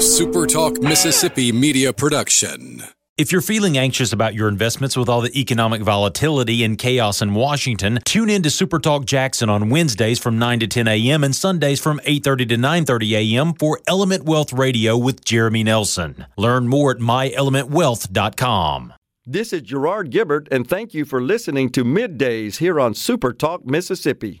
A Super Talk Mississippi media production. If you're feeling anxious about your investments with all the economic volatility and chaos in Washington, tune in to Super Talk Jackson on Wednesdays from 9 to 10 a.m. and Sundays from 8:30 to 9:30 a.m. for Element Wealth Radio with Jeremy Nelson. Learn more at myelementwealth.com. This is Gerard Gibert, and thank you for listening to Middays here on Super Talk Mississippi.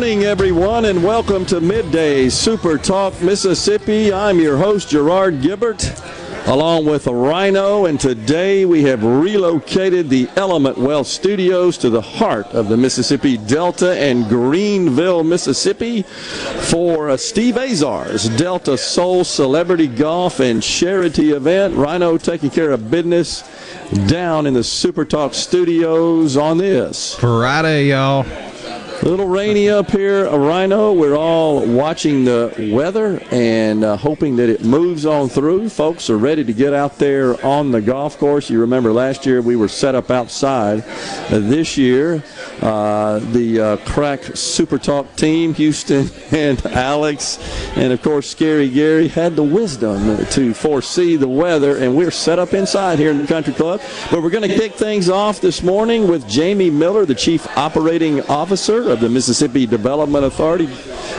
Morning, everyone, and welcome to Midday Super Talk Mississippi. I'm your host, Gerard Gibert, along with Rhino, and today we have relocated the Element Wealth Studios to the heart of the Mississippi Delta and Greenville, Mississippi, for Steve Azar's Delta Soul Celebrity Golf and Charity event. Rhino taking care of business down in the Super Talk Studios on this. Friday, y'all. A little rainy up here, rhino. We're all watching the weather and uh, hoping that it moves on through. Folks are ready to get out there on the golf course. You remember last year we were set up outside. Uh, this year, uh, the uh, crack Super Talk team, Houston and Alex, and of course Scary Gary, had the wisdom to foresee the weather, and we're set up inside here in the Country Club. But we're going to kick things off this morning with Jamie Miller, the Chief Operating Officer of the Mississippi Development Authority.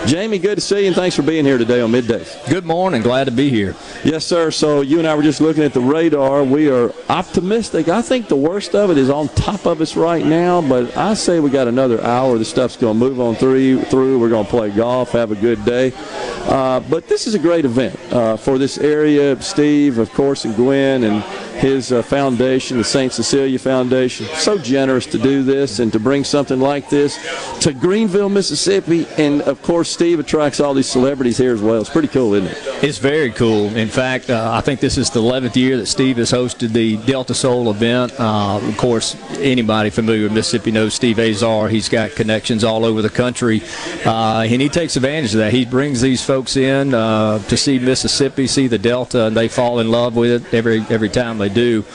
Jamie, good to see you, and thanks for being here today on Midday. Good morning. Glad to be here. Yes, sir. So you and I were just looking at the radar. We are optimistic. I think the worst of it is on top of us right now, but I say we got another hour. The stuff's going to move on through. Through. We're going to play golf, have a good day. Uh, but this is a great event uh, for this area. Steve, of course, and Gwen and his uh, foundation, the St. Cecilia Foundation, so generous to do this and to bring something like this to Greenville, Mississippi. And of course, Steve attracts all these celebrities here as well. It's pretty cool, isn't it? It's very cool. In fact, uh, I think this is the 11th year that Steve has hosted the Delta Soul event. Uh, of course, anybody familiar with Mississippi knows Steve Azar. He's got connections all over the country, uh, and he takes advantage of that. He brings these folks in uh, to see Mississippi, see the Delta, and they fall in love with it every every time they do.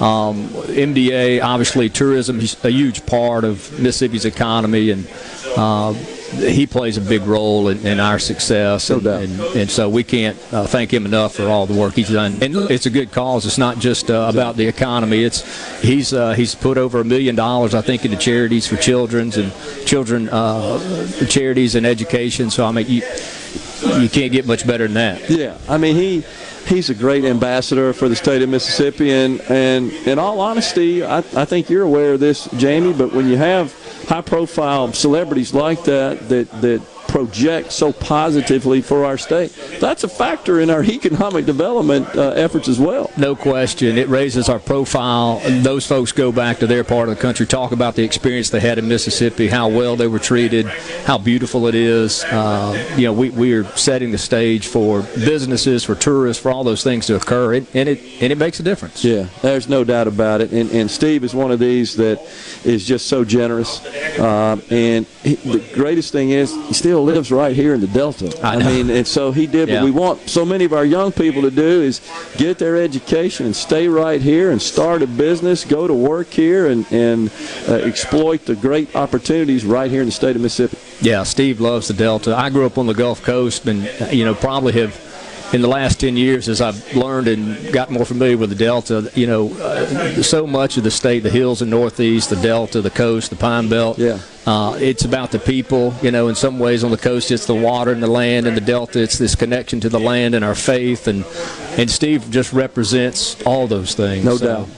Um, MDA, obviously, tourism is a huge part of Mississippi's economy, and uh, he plays a big role in, in our success. No and, and, and so we can't uh, thank him enough for all the work he's done. And it's a good cause. It's not just uh, about the economy. It's he's uh, he's put over a million dollars, I think, into charities for children's and children uh, charities and education. So I mean, you you can't get much better than that. Yeah, I mean he he's a great ambassador for the state of Mississippi, and and in all honesty, I, I think you're aware of this, Jamie. But when you have high-profile celebrities like that that that project so positively for our state, that's a factor in our economic development uh, efforts as well. No question. It raises our profile. Those folks go back to their part of the country, talk about the experience they had in Mississippi, how well they were treated, how beautiful it is. Uh, you know, we, we are setting the stage for businesses, for tourists, for all those things to occur, and, and it and it makes a difference. Yeah, there's no doubt about it. And, and Steve is one of these that is just so generous. Uh, and he, the greatest thing is he still lives right here in the Delta. I know. mean, and so he did Yeah. what we want so many of our young people to do is get their education and stay right here and start a business, go to work here, and, and uh, exploit the great opportunities right here in the state of Mississippi. Yeah, Steve loves the Delta. I grew up on the Gulf Coast, and you know probably have. In the last 10 years, as I've learned and got more familiar with the Delta, you know, uh, so much of the state, the hills and Northeast, the Delta, the coast, the Pine Belt, Yeah. uh, it's about the people. You know, in some ways on the coast, it's the water and the land, and the Delta, it's this connection to the land and our faith. And and Steve just represents all those things. No So, doubt.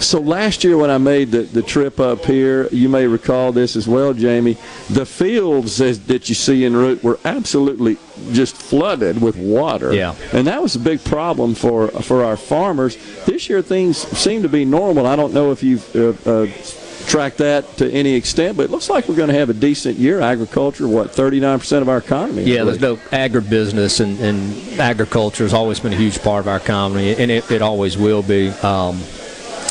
So last year when I made the, the trip up here, you may recall this as well, Jamie. The fields that you see en route were absolutely just flooded with water. Yeah. And that was a big problem for for our farmers. This year things seem to be normal. I don't know if you've uh, uh, tracked that to any extent, but it looks like we're going to have a decent year. Agriculture, what, 39% of our economy? Yeah, there's no agribusiness, and, and agriculture has always been a huge part of our economy, and it, it always will be. Um,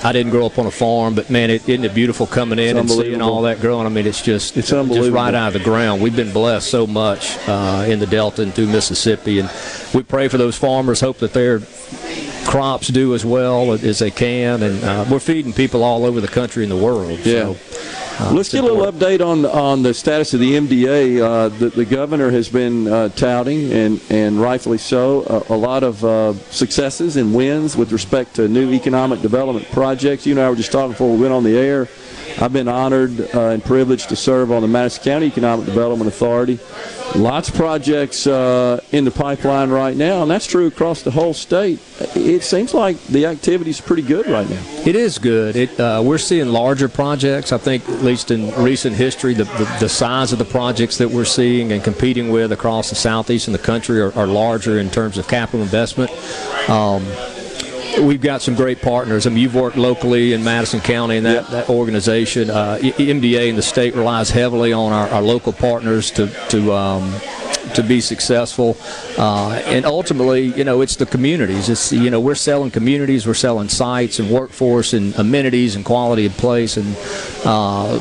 I didn't grow up on a farm, but man, it, isn't it beautiful coming in and seeing all that growing? I mean, it's just It's just right out of the ground. We've been blessed so much uh, in the Delta and through Mississippi, and we pray for those farmers. Hope that their crops do as well as they can, and uh, we're feeding people all over the country and the world. Yeah. So, uh, Let's get a little update on on the status of the MDA. Uh, the, the governor has been uh, touting, and and rightfully so, a, a lot of uh, successes and wins with respect to new economic development projects. You and I were just talking before we went on the air. I've been honored uh, and privileged to serve on the Madison County Economic Development Authority. Lots of projects uh, in the pipeline right now, and that's true across the whole state. It seems like the activity is pretty good right now. It is good. It, uh, we're seeing larger projects. I think, at least in recent history, the, the, the size of the projects that we're seeing and competing with across the southeast and the country are, are larger in terms of capital investment. Um, we've got some great partners. I mean, you've worked locally in Madison County and that, Yep. that organization. Uh, MDA and the state relies heavily on our, our local partners to to um, to be successful. Uh, and ultimately, you know, it's the communities. It's you know, we're selling communities, we're selling sites and workforce and amenities and quality of place and. Uh,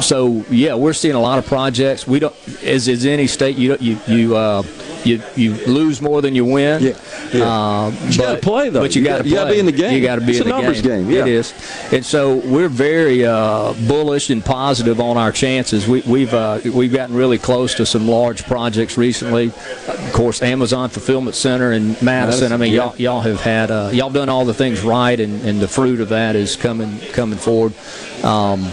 so yeah, we're seeing a lot of projects. We don't, as is any state, you you you uh, you you lose more than you win. Yeah, yeah. Uh, you gotta but- play, though. But you, You got to you gotta be in the game. You got to be It's in a the numbers game, yeah. It is, and so we're very uh, bullish and positive on our chances. We, we've uh, we've gotten really close to some large projects recently. Of course, Amazon Fulfillment Center in Madison. I mean, yeah. y'all y'all have had uh, y'all done all the things right, and, and the fruit of that is coming coming forward. Um,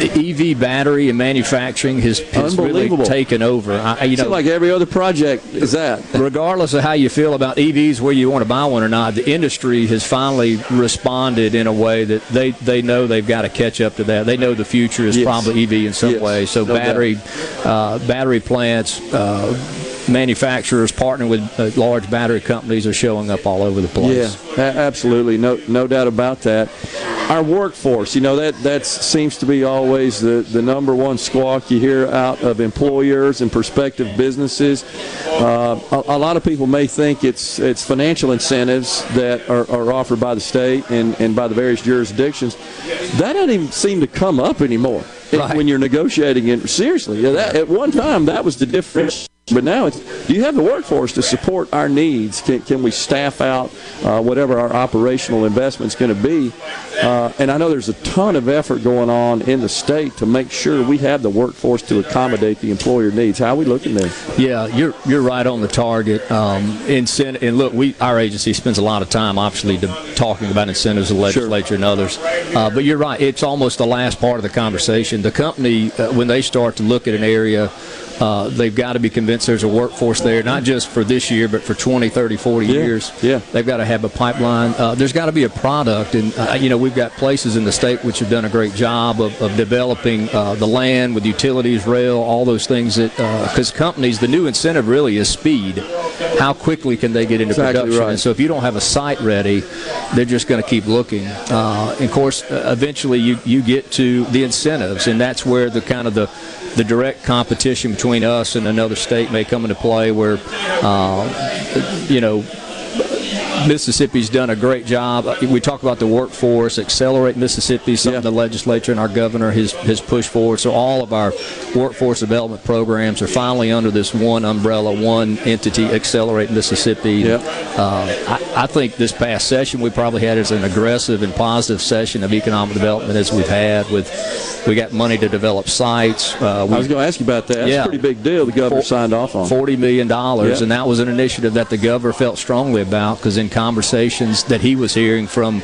the EV battery and manufacturing has, has really taken over. I, you know, like every other project is that. regardless of how you feel about EVs, whether you want to buy one or not, the industry has finally responded in a way that they, they know they've got to catch up to that. They know the future is Yes. probably EV in some Yes, way. So no battery uh, battery plants. Uh, Manufacturers partnering with uh, large battery companies are showing up all over the place. Yeah, absolutely, no no doubt about that. Our workforce, you know, that that seems to be always the, the number one squawk you hear out of employers and prospective businesses. Uh, a, a lot of people may think it's it's financial incentives that are, are offered by the state and, and by the various jurisdictions. That doesn't even seem to come up anymore Right. when you're negotiating it. Seriously, yeah, that, at one time that was the difference. But now it's do you have the workforce to support our needs? Can, can we staff out uh, whatever our operational investment's going to be? Uh, and I know there's a ton of effort going on in the state to make sure we have the workforce to accommodate the employer needs. How are we looking there? Yeah, you're you're right on the target. Um, incent- and look, we our agency spends a lot of time, obviously, to, talking about incentives the legislature and others. Uh, but you're right; it's almost the last part of the conversation. The company, uh, when they start to look at an area. Uh, they've got to be convinced there's a workforce there, not just for this year, but for 20, 30, 40 Yeah, years. yeah. They've got to have a pipeline. Uh, there's got to be a product. And, uh, you know, we've got places in the state which have done a great job of, of developing uh, the land with utilities, rail, all those things that, because companies, the new incentive really is speed. How quickly can they get into Exactly production? right. And so if you don't have a site ready, they're just going to keep looking. Uh, and of course, uh, eventually you, you get to the incentives, and that's where the kind of the the direct competition between us and another state may come into play where, uh, you know, Mississippi's done a great job. Uh, We talk about the workforce, accelerate Mississippi, something Yeah. the legislature and our governor has, has pushed forward. So all of our workforce development programs are finally under this one umbrella, one entity, Accelerate Mississippi. Yep. Uh, I, I think this past session we probably had as an aggressive and positive session of economic development as we've had. With we got money to develop sites. Uh, we I was going to ask you about that. That's Yeah. a pretty big deal the governor Four- signed off on. Forty million dollars, Yeah. and that was an initiative that the governor felt strongly about because in conversations that he was hearing from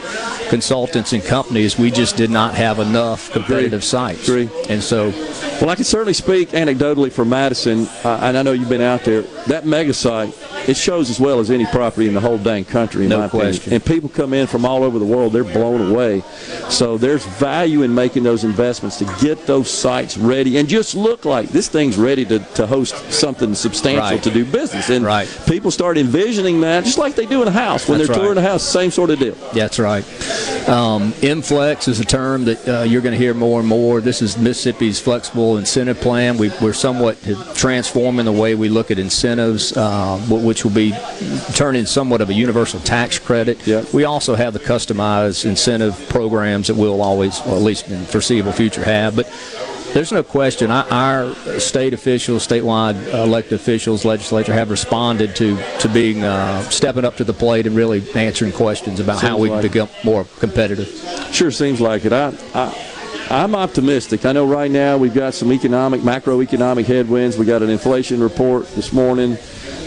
consultants and companies, we just did not have enough competitive sites. Agree. And so, Well, I can certainly speak anecdotally for Madison, uh, and I know you've been out there. That mega site, it shows as well as any property in the whole dang country, in no my question. opinion. And people come in from all over the world, they're blown away. So there's value in making those investments to get those sites ready and just look like this thing's ready to, to host something substantial Right. to do business. And Right. people start envisioning that just like they do in a house. When That's they're right. touring a house, same sort of deal. That's right. Um, MFlex is a term that uh, you're going to hear more and more. This is Mississippi's flexible incentive plan. We, we're somewhat transforming the way we look at incentives, uh, which will be turning somewhat of a universal tax credit. Yep. We also have the customized incentive programs that we'll always, or at least in the foreseeable future, have. But there's no question. I, our state officials, statewide elected officials, legislature have responded to to being uh, stepping up to the plate and really answering questions about how Seems we can like- become more competitive. Sure seems like it. I, I, I'm optimistic. I know right now we've got some economic, macroeconomic headwinds. We got an inflation report this morning,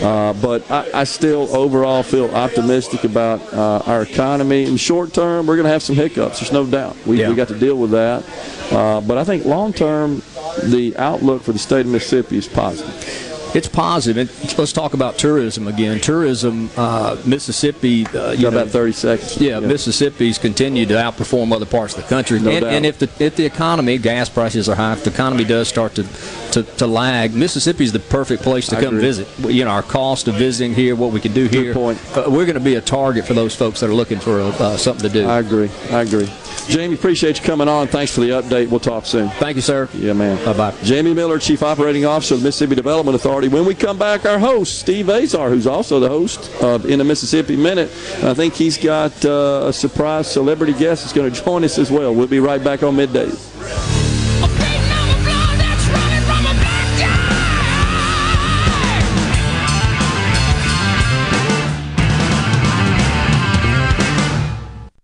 uh, but I, I still overall feel optimistic about uh, our economy. In the short term, we're going to have some hiccups. There's no doubt. We, Yeah. we got to deal with that. Uh, but I think long term, the outlook for the state of Mississippi is positive. It's positive. And let's talk about tourism again. Tourism, uh, Mississippi. Uh, you Got know, about 30 seconds. Yeah, Mississippi's continued to outperform other parts of the country. No and, doubt. and if the if the economy, gas prices are high, if the economy does start to, to, to lag, Mississippi's the perfect place to I come agree. visit. You know, our cost of visiting here, what we can do here. Good point. Uh, we're going to be a target for those folks that are looking for uh, something to do. I agree. I agree. Jamie, appreciate you coming on. Thanks for the update. We'll talk soon. Thank you, sir. Yeah, man. Bye-bye. Jamie Miller, Chief Operating Officer of the Mississippi Development Authority. When we come back, our host, Steve Azar, who's also the host of In a Mississippi Minute. I think he's got uh, a surprise celebrity guest that's going to join us as well. We'll be right back on midday.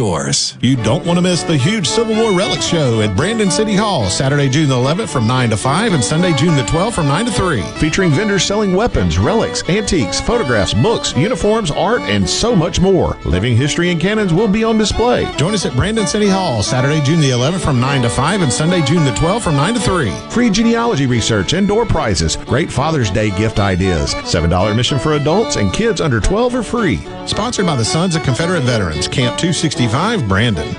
yours. You don't want to miss the huge Civil War Relic Show at Brandon City Hall, Saturday, June the 11th from 9 to 5 and Sunday, June the 12th from 9 to 3. Featuring vendors selling weapons, relics, antiques, photographs, books, uniforms, art, and so much more. Living history and cannons will be on display. Join us at Brandon City Hall, Saturday, June the 11th from 9 to 5 and Sunday, June the 12th from 9 to 3. Free genealogy research and door prizes. Great Father's Day gift ideas. $7 admission for adults and kids under 12 are free. Sponsored by the Sons of Confederate Veterans, Camp 265, Brandon.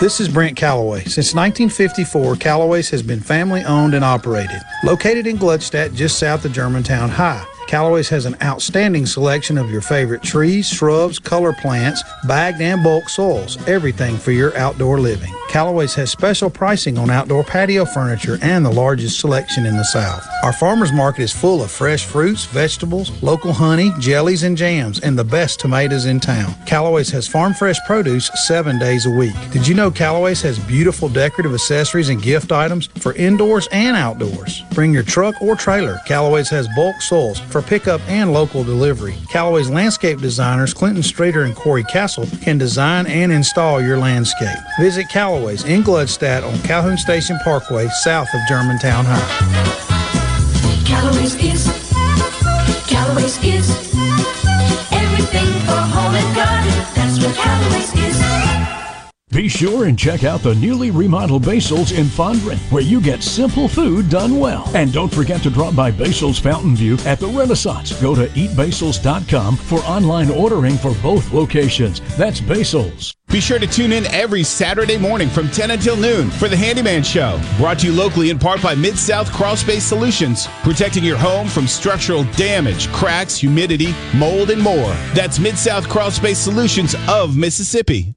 This is Brent Callaway. Since 1954, Callaway's has been family owned and operated. Located in Gluckstadt, just south of Germantown High. Callaway's has an outstanding selection of your favorite trees, shrubs, color plants, bagged and bulk soils, everything for your outdoor living. Callaway's has special pricing on outdoor patio furniture and the largest selection in the South. Our farmers market is full of fresh fruits, vegetables, local honey, jellies, and jams, and the best tomatoes in town. Callaway's has farm fresh produce seven days a week. Did you know Callaway's has beautiful decorative accessories and gift items for indoors and outdoors? Bring your truck or trailer. Callaway's has bulk soils for pickup and local delivery. Callaway's landscape designers, Clinton Streeter and Corey Castle, can design and install your landscape. Visit Callaway's in Gluckstadt on Calhoun Station Parkway, south of Germantown High. Callaway's is, Callaway's is everything for home and garden. That's what Callaway's is. Be sure and check out the newly remodeled Basil's in Fondren, where you get simple food done well. And don't forget to drop by Basil's Fountain View at the Renaissance. Go to eatbasils.com for online ordering for both locations. That's Basil's. Be sure to tune in every Saturday morning from 10 until noon for the Handyman Show. Brought to you locally in part by Mid South Crawl Space Solutions, protecting your home from structural damage, cracks, humidity, mold, and more. That's Mid South Crawl Space Solutions of Mississippi.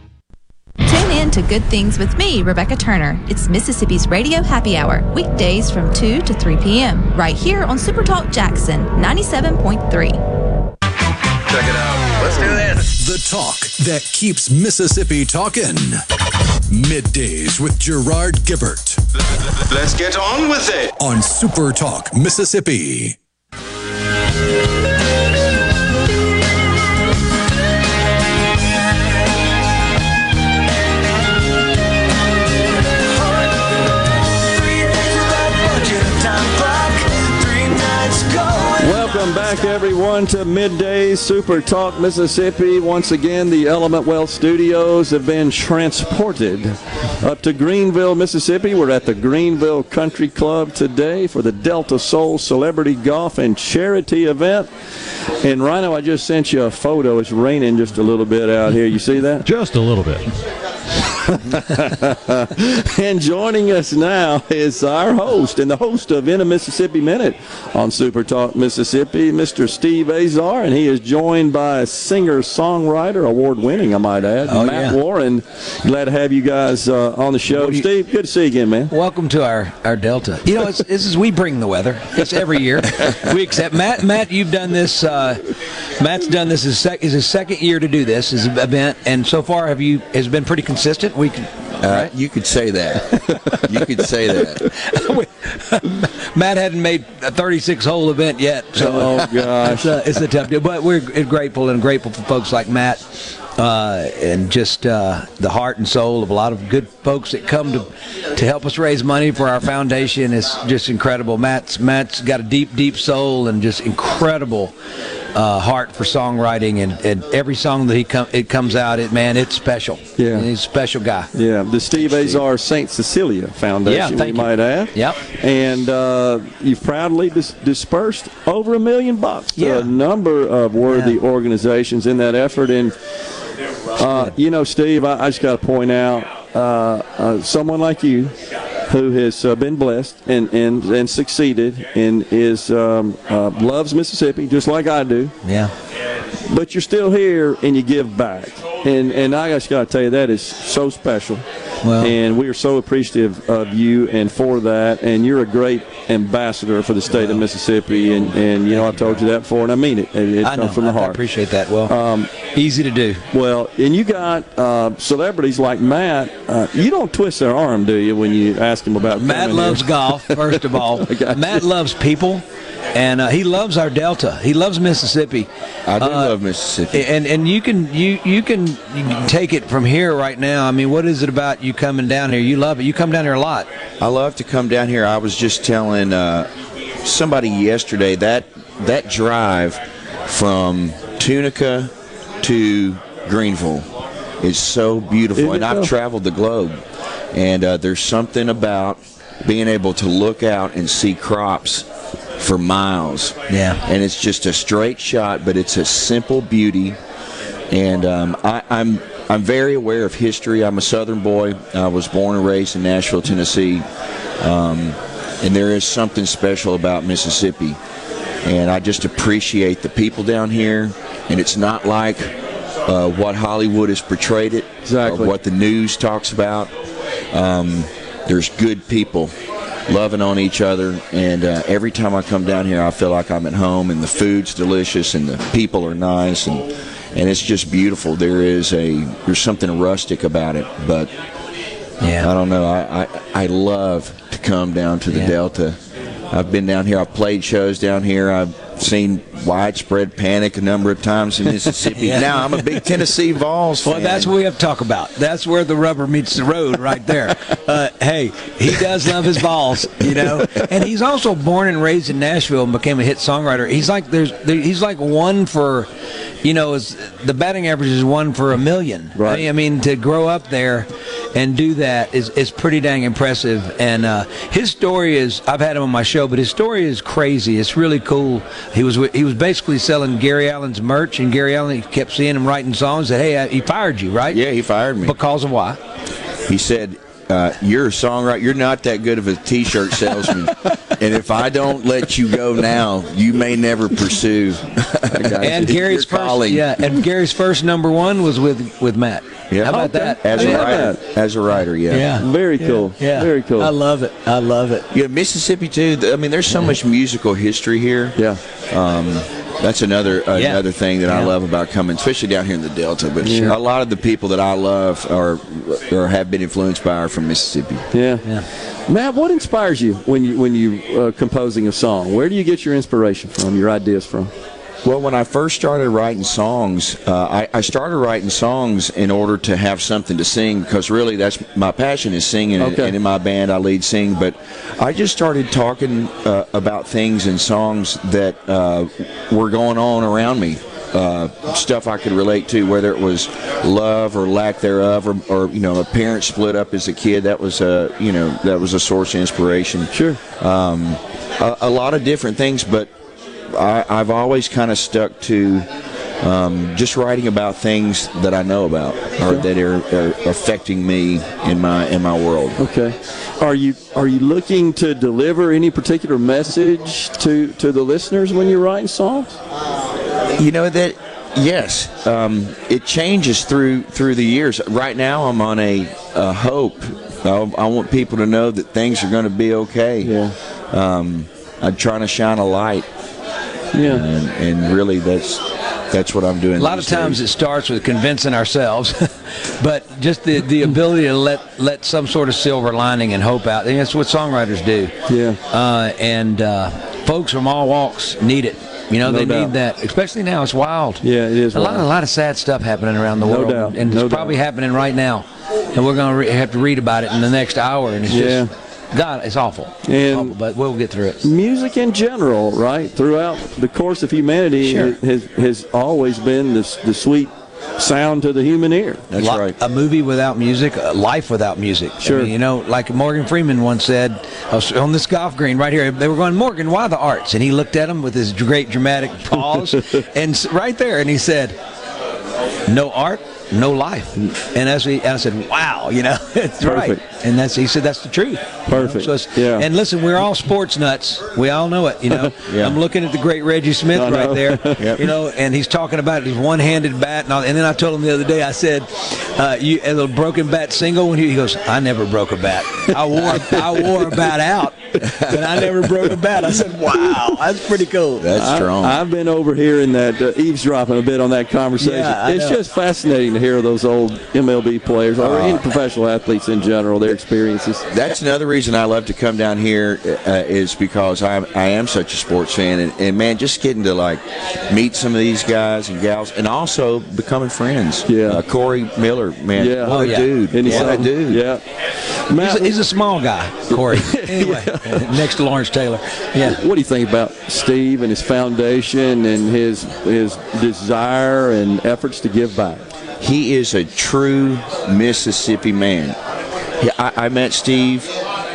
Tune in to Good Things with me, Rebecca Turner. It's Mississippi's Radio Happy Hour, weekdays from 2 to 3 p.m., right here on Supertalk Jackson 97.3. Check it out. Let's do this. The talk that keeps Mississippi talking. Middays with Gerard Gibert. Let's get on with it. On Super Talk, Mississippi. Welcome back, everyone, to Midday Super Talk Mississippi. Once again, the Element Wealth Studios have been transported up to Greenville, Mississippi. We're at the Greenville Country Club today for the Delta Soul Celebrity Golf and Charity event. And Rhino, I just sent you a photo. It's raining just a little bit out here. You see that? Just a little bit. and joining us now is our host and the host of In a Mississippi Minute on Super Talk Mississippi, Mr. Steve Azar, and he is joined by singer songwriter, award winning, I might add, Oh, Matt yeah. Warren. Glad to have you guys uh, on the show. Steve, good to see you again, man. Welcome to our, our Delta. You know, it's, this is we bring the weather. It's every year. We accept Matt. Matt, you've done this. Uh, Matt's done this. Is, sec- is his second year to do this an event, and so far have you has been pretty consistent. We can. Uh, You could say that. you could say that. Matt hadn't made a 36 hole event yet, so Oh, gosh. it's, a, it's a tough deal. But we're grateful and grateful for folks like Matt. Uh, and just uh, the heart and soul of a lot of good folks that come to to help us raise money for our foundation is just incredible. Matt's Matt's got a deep, deep soul and just incredible uh, heart for songwriting, and, and every song that he come it comes out, it man, it's special. Yeah. And he's a special guy. Yeah, the Steve Azar St. Cecilia Foundation, Yeah, we thank you. might add. Yep. And uh, you've proudly dis- dispersed over a million bucks to Yeah. a number of worthy organizations in that effort. And, uh, you know, Steve, I, I just got to point out uh, uh, someone like you who has uh, been blessed and, and, and succeeded and is um, uh, loves Mississippi just like I do Yeah. But you're still here and you give back. And and I just got to tell you that is so special. Well- and we are so appreciative of you and for that. And you're a great ambassador for the state of Mississippi. And, and you know I've told you that before, and I mean it. It, it I know. comes from the I- I heart. appreciate that. Well, um, easy to do. Well, and you got uh, celebrities like Matt. Uh, you don't twist their arm, do you, when you ask him about Matt loves here? golf, first of all. Matt loves people, and uh, he loves our Delta. He loves Mississippi. I do Uh, love Mississippi. And and you can you you can you can take it from here right now. I mean, what is it about you coming down here? You love it. You come down here a lot. I love to come down here. I was just telling uh, somebody yesterday that that drive from Tunica to Greenville is so beautiful, Isn't and I've traveled the globe, and uh, there's something about being able to look out and see crops for miles. Yeah. and it's just a straight shot, but it's a simple beauty. And um, I, I'm I'm very aware of history. I'm a Southern boy. I was born and raised in Nashville, Tennessee, um, and there is something special about Mississippi. And I just appreciate the people down here. And it's not like uh, what Hollywood has portrayed it, Exactly. or what the news talks about. Um, there's good people loving on each other, and uh, every time I come down here, I feel like I'm at home, and the food's delicious, and the people are nice, and and it's just beautiful. There is a there's something rustic about it, but yeah, I don't know. I I, I love to come down to the Yeah. Delta. I've been down here. I've played shows down here. I've seen widespread panic a number of times in Mississippi. Yeah. Now I'm a big Tennessee Vols fan. Well, that's what we have to talk about. That's where the rubber meets the road, right there. Uh, hey, he does love his Vols, you know, and he's also born and raised in Nashville and became a hit songwriter. He's like there's there, he's like one for, you know, is the batting average is one for a million. Right. I mean, to grow up there, and do that is, is pretty dang impressive. And uh, his story is I've had him on my show, but his story is crazy. It's really cool. He was he was basically selling Gary Allan's merch, and Gary Allan kept seeing him writing songs. Said, "Hey, uh, he fired you, right?" Yeah, he fired me. Because of why? He said, uh, "You're a songwriter. You're not that good of a T-shirt salesman, and if I don't let you go now, you may never pursue." and Gary's your first, calling. yeah, and Gary's first number one was with with Matt. Yeah. How about that? As a Yeah. writer, as a writer, yeah. Yeah. Very Yeah. cool. Yeah. Very cool. I love it. I love it. Yeah, Mississippi too. I mean, there's so much musical history here. Yeah. Um, that's another Yeah. another thing that I love about coming, especially down here in the Delta. But Sure. a lot of the people that I love are or have been influenced by are from Mississippi. Yeah. Matt, what inspires you when you when you uh, composing a song? Where do you get your inspiration from? Your ideas from? Well, when I first started writing songs, uh, I, I started writing songs in order to have something to sing because really that's my passion is singing, and- Okay. and in my band I lead sing. But I just started talking uh, about things in songs that uh, were going on around me. Uh, stuff I could relate to, whether it was love or lack thereof, or, or you know, a parent split up as a kid. That was a you know that was a source of inspiration. Sure. Um, a, a lot of different things, but I, I've always kind of stuck to um, just writing about things that I know about or that are, are affecting me in my in my world. Okay. Are you are you looking to deliver any particular message to to the listeners when you're writing songs? You know that yes, um, it changes through through the years. Right now, I'm on a, a hope. I, I want people to know that things are going to be okay. Yeah. Um, I'm trying to shine a light. Yeah. And, and really, that's that's what I'm doing. A lot of these days. times it starts with convincing ourselves, but just the, the ability to let let some sort of silver lining and hope out. And that's what songwriters do. Yeah. Uh, and uh, folks from all walks need it. You know, No they doubt. need that. Especially now, it's wild. Yeah, it is A lot, wild. a lot of sad stuff happening around the No world, doubt. and No it's probably happening right now. And we're going to re- have to read about it in the next hour. And it's Yeah. just, God, it's awful. And- awful, but we'll get through it. Music in general, right? Throughout the course of humanity, Sure. has has always been the the sweet sound to the human ear. That's Li- right. A movie without music, a life without music. I Sure. mean, you know, like Morgan Freeman once said uh, I was on this golf green right here. They were going, Morgan, why the arts? And he looked at him with his great dramatic pause, and right there, and he said, "No art, no life." And as we, and I said, "Wow, you know, it's right." Perfect. And that's he said that's the truth. you know? Perfect. So it's- Yeah. And listen, we're all sports nuts. We all know it. You know. Yeah. I'm looking at the great Reggie Smith I know. right there. Yep. You know, and he's talking about his one-handed bat, and, all, and then I told him the other day, I said, uh, "You as a broken bat single?" When he, he goes, "I never broke a bat. I wore I wore a bat out, but I never broke a bat." I said, "Wow, that's pretty cool." That's I- strong. I've been over here in that uh, eavesdropping a bit on that conversation. Yeah, I it's know. just fascinating to hear those old MLB players or Uh, any professional athletes in general, their experiences. That's another reason I love to come down here uh, is because I I am such a sports fan and, and man, just getting to like meet some of these guys and gals and also becoming friends. Yeah. uh, Corey Miller, man, Yeah. what Oh, a yeah. dude, Isn't he what a dude. Yeah. He's a, he's a small guy, Corey. Anyway, next to Lawrence Taylor. Yeah. what do you think about Steve and his foundation and his his desire and efforts to give back? He is a true Mississippi man. Yeah, I, I met Steve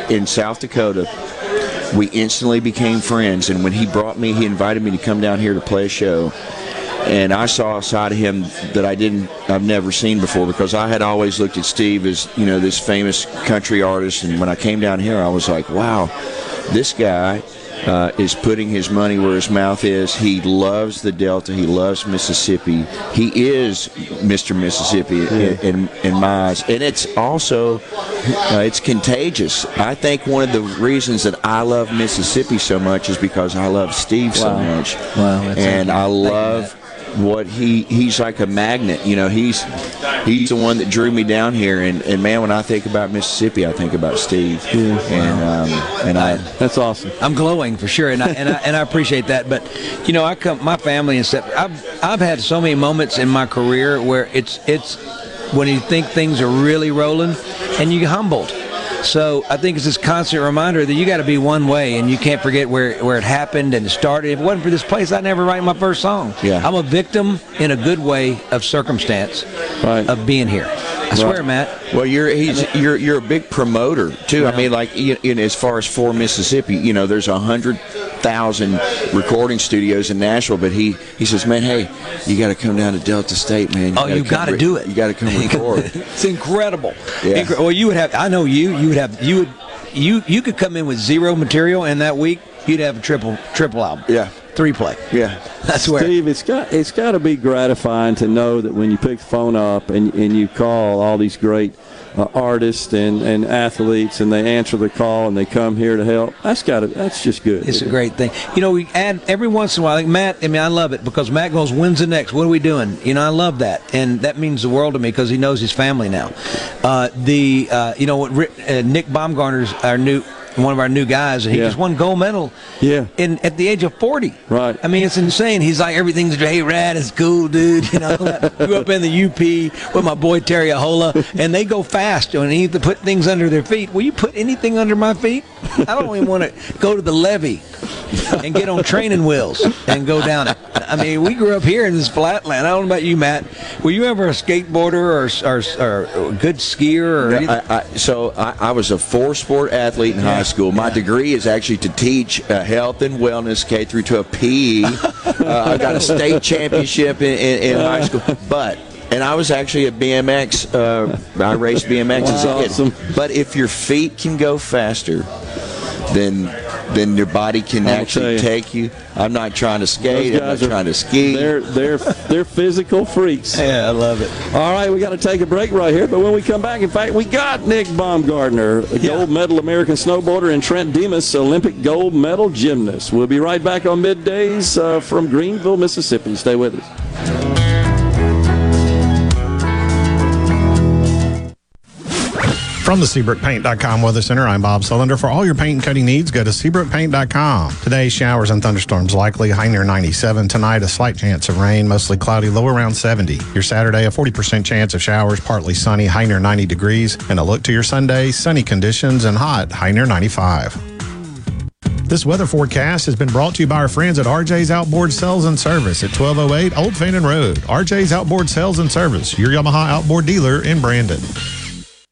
in South Dakota. We instantly became friends, and when he brought me, he invited me to come down here to play a show. And I saw a side of him that I didn't, I've never seen before because I had always looked at Steve as, you know, this famous country artist. And when I came down here, I was like, wow, this guy uh, is putting his money where his mouth is. He loves the Delta. He loves Mississippi. He is Mr. Mississippi in, in, in my eyes. And it's also, uh, it's contagious. I think one of the reasons that I love Mississippi so much is because I love Steve so much. Wow, that's- and I love what he he's like a magnet you know he's he's the one that drew me down here and, and man when i think about mississippi i think about steve and um, and i That's awesome. I'm glowing for sure, and I, and I and I appreciate that. But you know, I come my family and stuff. I've I've had so many moments in my career where it's it's when you think things are really rolling, and you get humbled. So I think it's this constant reminder that you got to be one way, and you can't forget where where it happened and it started. If it wasn't for this place, I'd never write my first song. Yeah. I'm a victim in a good way of circumstance Right. of being here. I swear, Matt. Well, you're he's you're you're a big promoter too. I mean, like in, in as far as for Mississippi, you know, there's a hundred thousand recording studios in Nashville, but he he says, man, hey, you got to come down to Delta State, man. Oh, you gotta re- do it. You got to come record. it's incredible. Yeah. Incre- well, you would have. I know you. You would have. You would. You you could come in with zero material, and that week you'd have a triple triple album. Yeah. Three play. Yeah. That's where. Steve, it's got it's got to be gratifying to know that when you pick the phone up and and you call all these great uh, artists and, and athletes and they answer the call and they come here to help. That's got to that's just good. It's a great thing. You know, we add every once in a while. Like Matt, I mean, I love it because Matt goes, "When's the next? What are we doing?" You know, I love that, and that means the world to me because he knows his family now. Uh, the uh, you know what, Rick, uh, Nick Baumgartner's our new one of our new guys, and he Yeah. just won gold medal. Yeah. In at the age of forty. Right. I mean, it's insane. He's like everything's hey rad, it's cool, dude. You know, grew up in the UP with my boy Terry Ahola, and they go fast and they need to put things under their feet. Will you put anything under my feet? I don't even want to go to the levee and get on training wheels and go down it. I mean, we grew up here in this flatland. I don't know about you, Matt. Were you ever a skateboarder or or, or a good skier or anything? I, I, so I, I was a four-sport athlete in high school. My degree is actually to teach uh, health and wellness K through 12 PE. uh, I got a state championship in, in, in high school, but. And I was actually a BMX. Uh, I raced BMX as a kid. awesome. But if your feet can go faster, then then your body can I'll actually you. take you. I'm not trying to skate. I'm not trying to ski. They're they're they're physical freaks. Yeah, I love it. All right, we got to take a break right here, but when we come back, in fact, we got Nick Baumgartner, a gold medal American snowboarder, and Trent Dimas, Olympic gold medal gymnast. We'll be right back on middays uh, from Greenville, Mississippi. Stay with us. From the SeabrookPaint.com Weather Center, I'm Bob Sullender. For all your paint and coating needs, go to SeabrookPaint.com. Today, showers and thunderstorms likely, high near 97. Tonight, a slight chance of rain, mostly cloudy, low around 70. Your Saturday, a 40% chance of showers, partly sunny, high near 90 degrees. And a look to your Sunday, sunny conditions and hot, high near 95. This weather forecast has been brought to you by our friends at RJ's Outboard Sales and Service at 1208 Old Fannin Road. RJ's Outboard Sales and Service, your Yamaha outboard dealer in Brandon.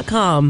Indeed.com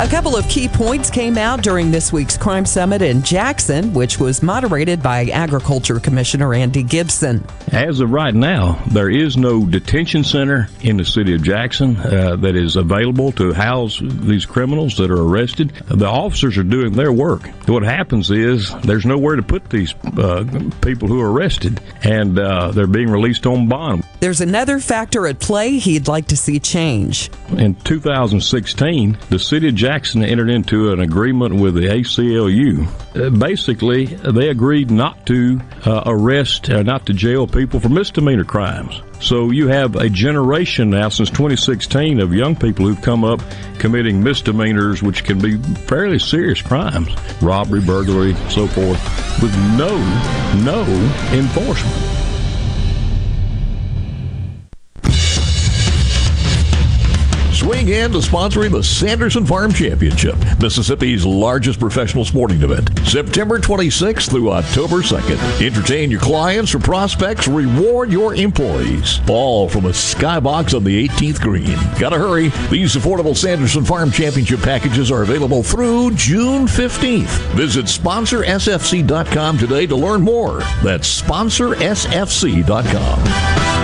A couple of key points came out during this week's Crime Summit in Jackson, which was moderated by Agriculture Commissioner Andy Gipson. As of right now, there is no detention center in the city of Jackson uh, that is available to house these criminals that are arrested. The officers are doing their work. What happens is there's nowhere to put these uh, people who are arrested, and uh, they're being released on bond. There's another factor at play he'd like to see change. In 2016, the city of Jackson entered into an agreement with the ACLU. Uh, basically, they agreed not to uh, arrest, uh, not to jail people for misdemeanor crimes. So you have a generation now since 2016 of young people who've come up committing misdemeanors, which can be fairly serious crimes, robbery, burglary, so forth, with no, no enforcement. Swing in to sponsoring the Sanderson Farm Championship, Mississippi's largest professional sporting event, September 26th through October 2nd. Entertain your clients or prospects, reward your employees. All from a skybox on the 18th green. Gotta hurry. These affordable Sanderson Farm Championship packages are available through June 15th. Visit sponsorsfc.com today to learn more. That's sponsorsfc.com.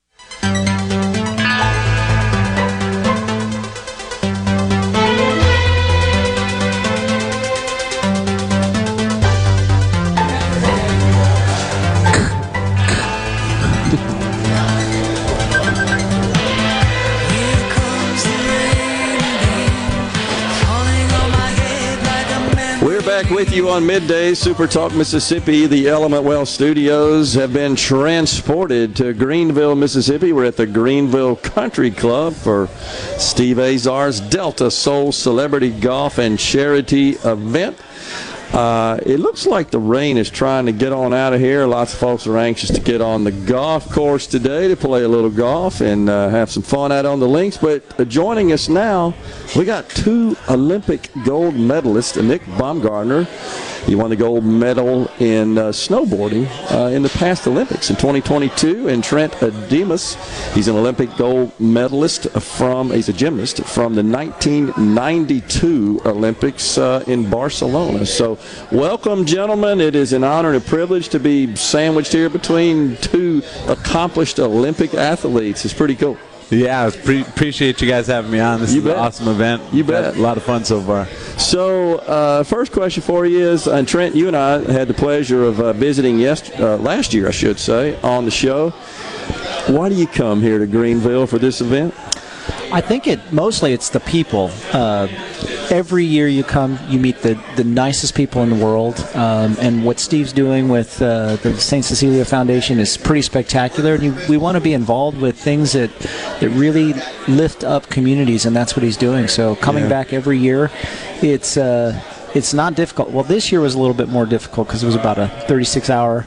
Back with you on midday Super Talk Mississippi. The Element Wealth studios have been transported to Greenville, Mississippi. We're at the Greenville Country Club for Steve Azar's Delta Soul Celebrity Golf and Charity event. Uh, it looks like the rain is trying to get on out of here. Lots of folks are anxious to get on the golf course today to play a little golf and uh, have some fun out on the links. But uh, joining us now, we got two Olympic gold medalists, Nick Baumgartner. He won the gold medal in uh, snowboarding uh, in the past Olympics in 2022, and Trent Dimas. He's an Olympic gold medalist from. He's a gymnast from the 1992 Olympics uh, in Barcelona. So, welcome, gentlemen. It is an honor and a privilege to be sandwiched here between two accomplished Olympic athletes. It's pretty cool. Yeah, I pre- appreciate you guys having me on. This You is bet. an awesome event. You bet. A lot of fun so far. So, uh, first question for you is, and Trent, you and I had the pleasure of uh, visiting yes, uh, last year, I should say, on the show. Why do you come here to Greenville for this event? I think it mostly it's the people. Uh, every year you come, you meet the, the nicest people in the world, um, and what Steve's doing with uh, the Saint Cecilia Foundation is pretty spectacular. And you, we want to be involved with things that that really lift up communities, and that's what he's doing. So coming Yeah. back every year, it's. Uh, it's not difficult. Well, this year was a little bit more difficult because it was about a 36-hour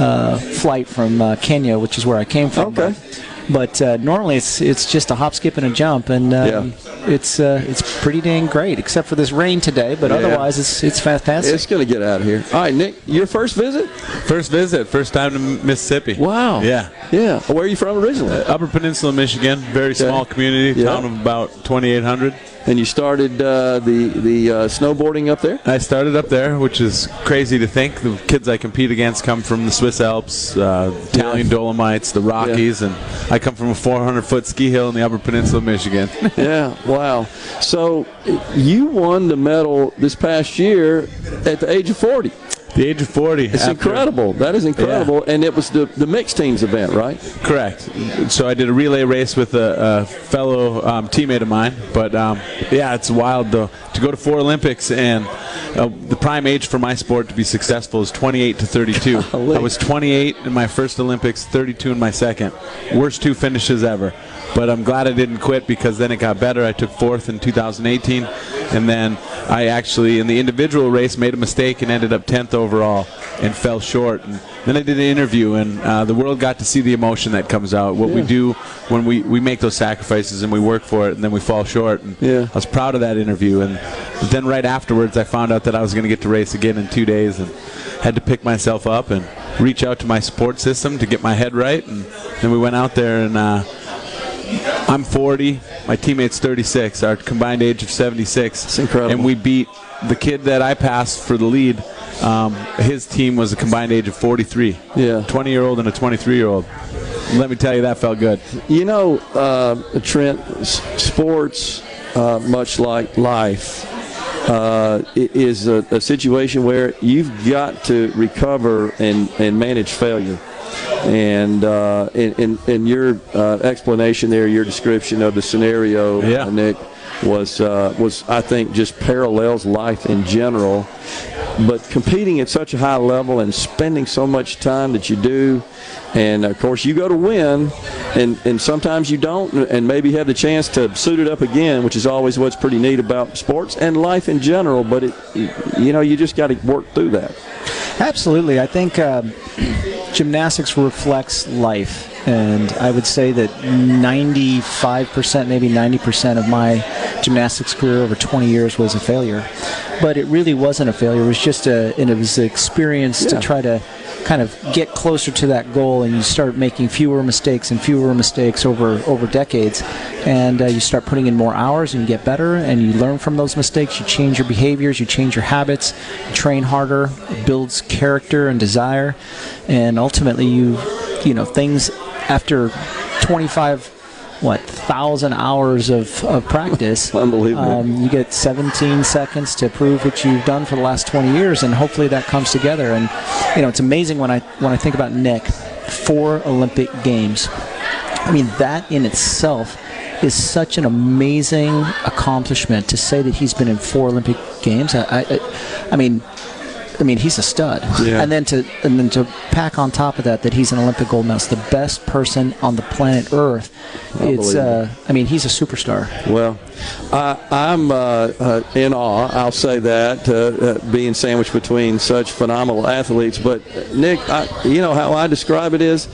uh, flight from uh, Kenya, which is where I came from. Okay. But uh, normally it's it's just a hop, skip, and a jump, and um, it's uh, it's pretty dang great, except for this rain today. But Yeah. otherwise, it's it's fantastic. It's going to get out of here. All right, Nick, your first visit? First visit, first time to Mississippi. Wow. Yeah. Yeah. Where are you from originally? Upper Peninsula, Michigan. Very small community, Yeah. town of about 2,800. And you started uh, the the uh, snowboarding up there? I started up there, which is crazy to think. The kids I compete against come from the Swiss Alps, uh, Italian Dolomites, the Rockies, and I come from a 400 foot ski hill in the Upper Peninsula, of Michigan. yeah, wow. So you won the medal this past year at the age of 40. The age of 40. It's incredible. That is incredible. And it was the, the mixed teams event, right? Correct. So I did a relay race with a, a fellow um, teammate of mine. But um, yeah, it's wild though to go to four Olympics and uh, the prime age for my sport to be successful is 28 to 32. I was 28 in my first Olympics, 32 in my second. Worst two finishes ever. But I'm glad I didn't quit because then it got better. I took fourth in 2018, and then I actually, in the individual race, made a mistake and ended up 10th overall and fell short. And then I did an interview, and uh, the world got to see the emotion that comes out. What we do when we, we make those sacrifices and we work for it, and then we fall short. And Yeah. I was proud of that interview. And then right afterwards, I found out that I was going to get to race again in two days, and had to pick myself up and reach out to my support system to get my head right. And then we went out there and. Uh, I'm 40. My teammate's 36. Our combined age of 76. That's incredible. And we beat the kid that I passed for the lead. Um, his team was a combined age of 43. Yeah. 20 year old and a 23 year old. Let me tell you, that felt good. You know, uh, Trent, sports, uh, much like life, uh, is a, a situation where you've got to recover and, and manage failure. And uh, in, in, in your uh, explanation there, your description of the scenario, uh, Nick, was uh, was I think just parallels life in general. But competing at such a high level and spending so much time that you do, and of course you go to win, and, and sometimes you don't, and maybe have the chance to suit it up again, which is always what's pretty neat about sports and life in general. But it, you know, you just got to work through that. Absolutely. I think um, gymnastics reflects life. And I would say that 95%, maybe 90% of my gymnastics career over 20 years was a failure. But it really wasn't a failure. It was just a, and it was an experience Yeah. to try to kind of get closer to that goal and you start making fewer mistakes and fewer mistakes over over decades and uh, you start putting in more hours and you get better and you learn from those mistakes you change your behaviors you change your habits you train harder builds character and desire and ultimately you you know things after 25 what thousand hours of, of practice unbelievable. um, you get 17 seconds to prove what you've done for the last 20 years and hopefully that comes together. And you know it's amazing when i when i think about nick four olympic games. I mean that in itself is such an amazing accomplishment to say that he's been in four olympic games. I i, I mean I mean, he's a stud, Yeah. and then to and then to pack on top of that that he's an Olympic gold medalist, the best person on the planet Earth. It's, uh, I mean, he's a superstar. Well, I, I'm uh, uh, in awe. I'll say that uh, uh, being sandwiched between such phenomenal athletes. But uh, Nick, I, you know how I describe it is,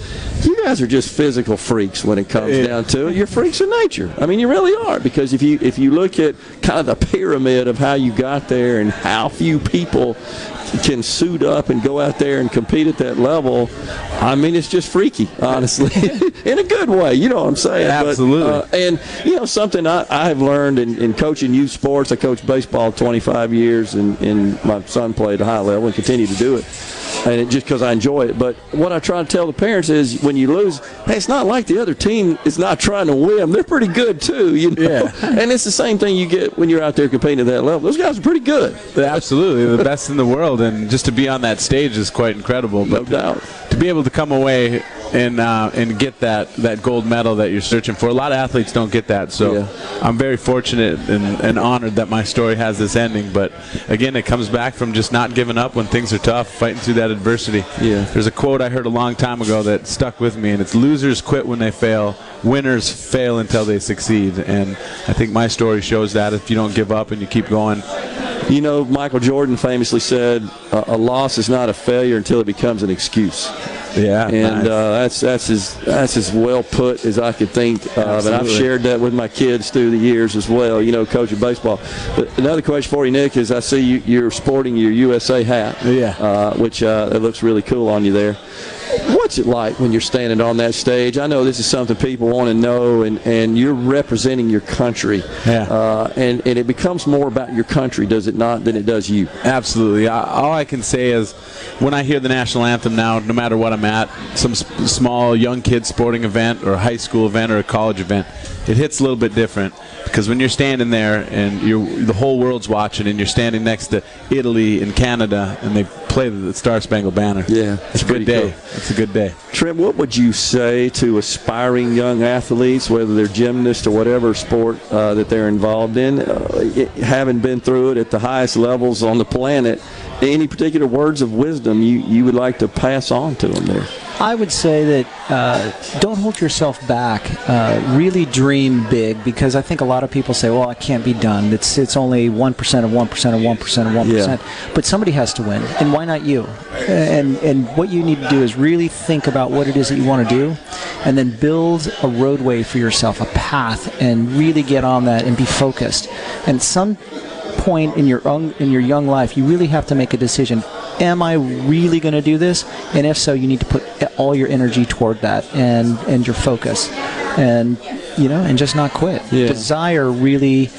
you guys are just physical freaks when it comes down to it. You're freaks of nature. I mean, you really are. Because if you if you look at kind of the pyramid of how you got there and how few people can suit up and go out there and compete at that level, I mean, it's just freaky, honestly, in a good way. You know what I'm saying? But, Absolutely. uh, and you know something I, I have learned in, in coaching youth sports. I coached baseball 25 years, and, and my son played at a high level and continue to do it. And it, just because I enjoy it. But what I try to tell the parents is, when you lose, hey, it's not like the other team is not trying to win. They're pretty good too, you know. Yeah. and it's the same thing you get when you're out there competing at that level. Those guys are pretty good. Absolutely, the best in the world, and just to be on that stage is quite incredible. But No doubt. to be able to come away and uh, and get that, that gold medal that you're searching for, a lot of athletes don't get that. So Yeah. I'm very fortunate and, and honored that my story has this ending. But again, it comes back from just not giving up when things are tough, fighting through that adversity. Yeah. There's a quote I heard a long time ago that stuck with me, and it's "Losers quit when they fail, winners fail until they succeed." And I think my story shows that if you don't give up and you keep going, You know, Michael Jordan famously said, "A a loss is not a failure until it becomes an excuse." Yeah, and nice. uh, that's that's as that's as well put as I could think of, and I've shared that with my kids through the years as well. You know, coaching baseball. But another question for you, Nick, is I see you, you're sporting your USA hat, Yeah. uh, which uh, it looks really cool on you there. What's it like when you're standing on that stage? I know this is something people want to know, and, and you're representing your country. Yeah. Uh, and, and it becomes more about your country, does it not, than it does you? Absolutely. I, all I can say is when I hear the national anthem now, no matter what I'm at, some s- small young kid sporting event or a high school event or a college event, it hits a little bit different because when you're standing there and you're the whole world's watching and you're standing next to Italy and Canada and they play the Star Spangled Banner. Yeah, it's a good day. cool. It's a good day. Trent, what would you say to aspiring young athletes, whether they're gymnasts or whatever sport uh, that they're involved in, uh, having been through it at the highest levels on the planet? Any particular words of wisdom you, you would like to pass on to them there? I would say that uh, don't hold yourself back. Uh, really dream big because I think a lot of people say, "Well, it can't be done. It's it's only one percent of one percent of one percent of one percent." But somebody has to win, and why not you? And and what you need to do is really think about what it is that you want to do, and then build a roadway for yourself, a path, and really get on that and be focused. And some point in your own, in your young life, you really have to make a decision. Am I really going to do this? And if so, you need to put all your energy toward that and and your focus, and you know, and just not quit. Desire really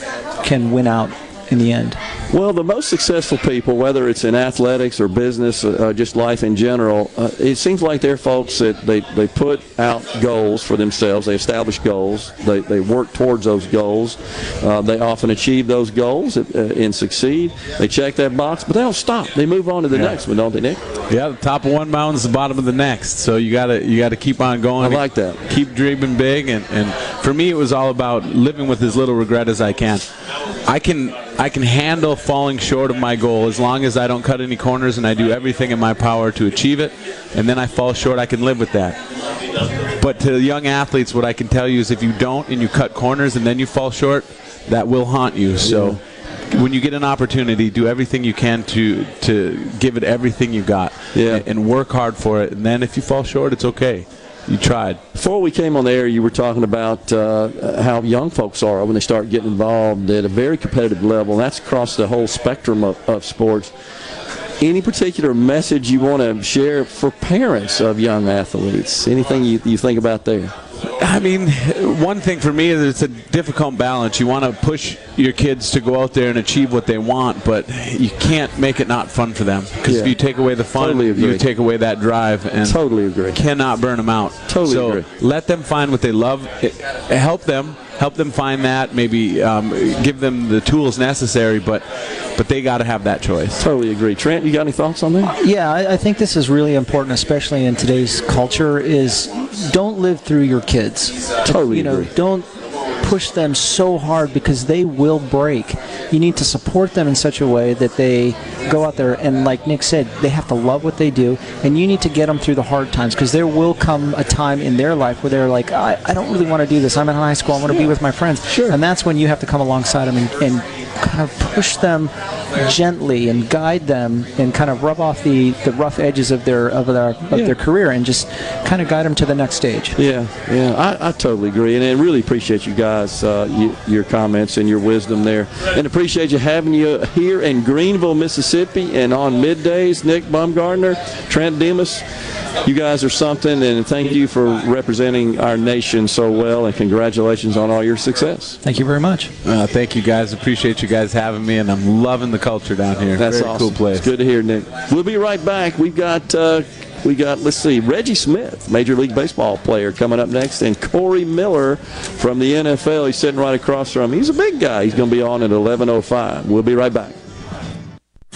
can win out in the end. Well, the most successful people, whether it's in athletics or business, uh, uh, just life in general, uh, it seems like they're folks that they, they put out goals for themselves. They establish goals. They, they work towards those goals. Uh, they often achieve those goals uh, and succeed. They check that box, but they don't stop. They move on to the Yeah. next one, don't they, Nick? Yeah, the top of one mountain is the bottom of the next. So you gotta you gotta keep on going. I like that. Keep dreaming big, and, and for me, it was all about living with as little regret as I can. I can I can handle falling short of my goal as long as I don't cut any corners and I do everything in my power to achieve it. And then I fall short, I can live with that. But to young athletes, what I can tell you is if you don't and you cut corners and then you fall short, that will haunt you. So when you get an opportunity, do everything you can to to give it everything you got. Yeah. And, and work hard for it. And then if you fall short, it's okay. You tried. Before we came on the air, you were talking about uh, how young folks are when they start getting involved at a very competitive level, and that's across the whole spectrum of, of sports. Any particular message you want to share for parents of young athletes? Anything you, you think about there? I mean, one thing for me is it's a difficult balance. You want to push your kids to go out there and achieve what they want, but you can't make it not fun for them. Because if you take away the fun, Totally you take away that drive, and totally agree. Cannot burn them out. Totally so agree. let them find what they love. It- help them. Help them find that. Maybe um, give them the tools necessary, but but they got to have that choice. Totally agree. Trent, you got any thoughts on that? Yeah, I, I think this is really important, especially in today's culture. Is don't live through your kids. Totally you know, agree. don't push them so hard because they will break. You need to support them in such a way that they go out there and, like Nick said, they have to love what they do, and you need to get them through the hard times because there will come a time in their life where they're like, I, I don't really want to do this. I'm in high school. I want to be with my friends. Sure. And that's when you have to come alongside them and, and kind of push them gently and guide them and kind of rub off the, the rough edges of their of their of Yeah. their career and just kind of guide them to the next stage. Yeah, yeah, I, I totally agree, and I really appreciate you guys, uh, you, your comments and your wisdom there, and appreciate you having you here in Greenville, Mississippi, and on middays, Nick Baumgartner, Trent Dimas. You guys are something, and thank you for representing our nation so well, and congratulations on all your success. Thank you very much. Uh, thank you guys. Appreciate you guys having me, and I'm loving the culture down here. That's a awesome. cool place. It's good to hear, Nick. We'll be right back. We've got uh, we got let's see, Reggie Smith, Major League Baseball player, coming up next, and Corey Miller from the NFL. He's sitting right across from me. He's a big guy. He's going to be on at 11:05. We'll be right back.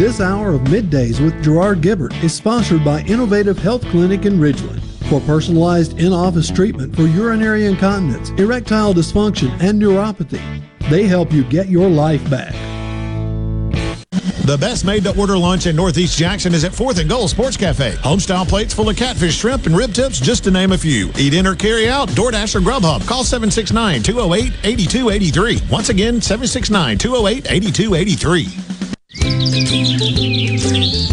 This hour of middays with Gerard Gibert is sponsored by Innovative Health Clinic in Ridgeland. For personalized in office treatment for urinary incontinence, erectile dysfunction, and neuropathy, they help you get your life back. The best made to order lunch in Northeast Jackson is at 4th and Goal Sports Cafe. Homestyle plates full of catfish, shrimp, and rib tips, just to name a few. Eat in or carry out, DoorDash or Grubhub. Call 769 208 8283. Once again, 769 208 8283.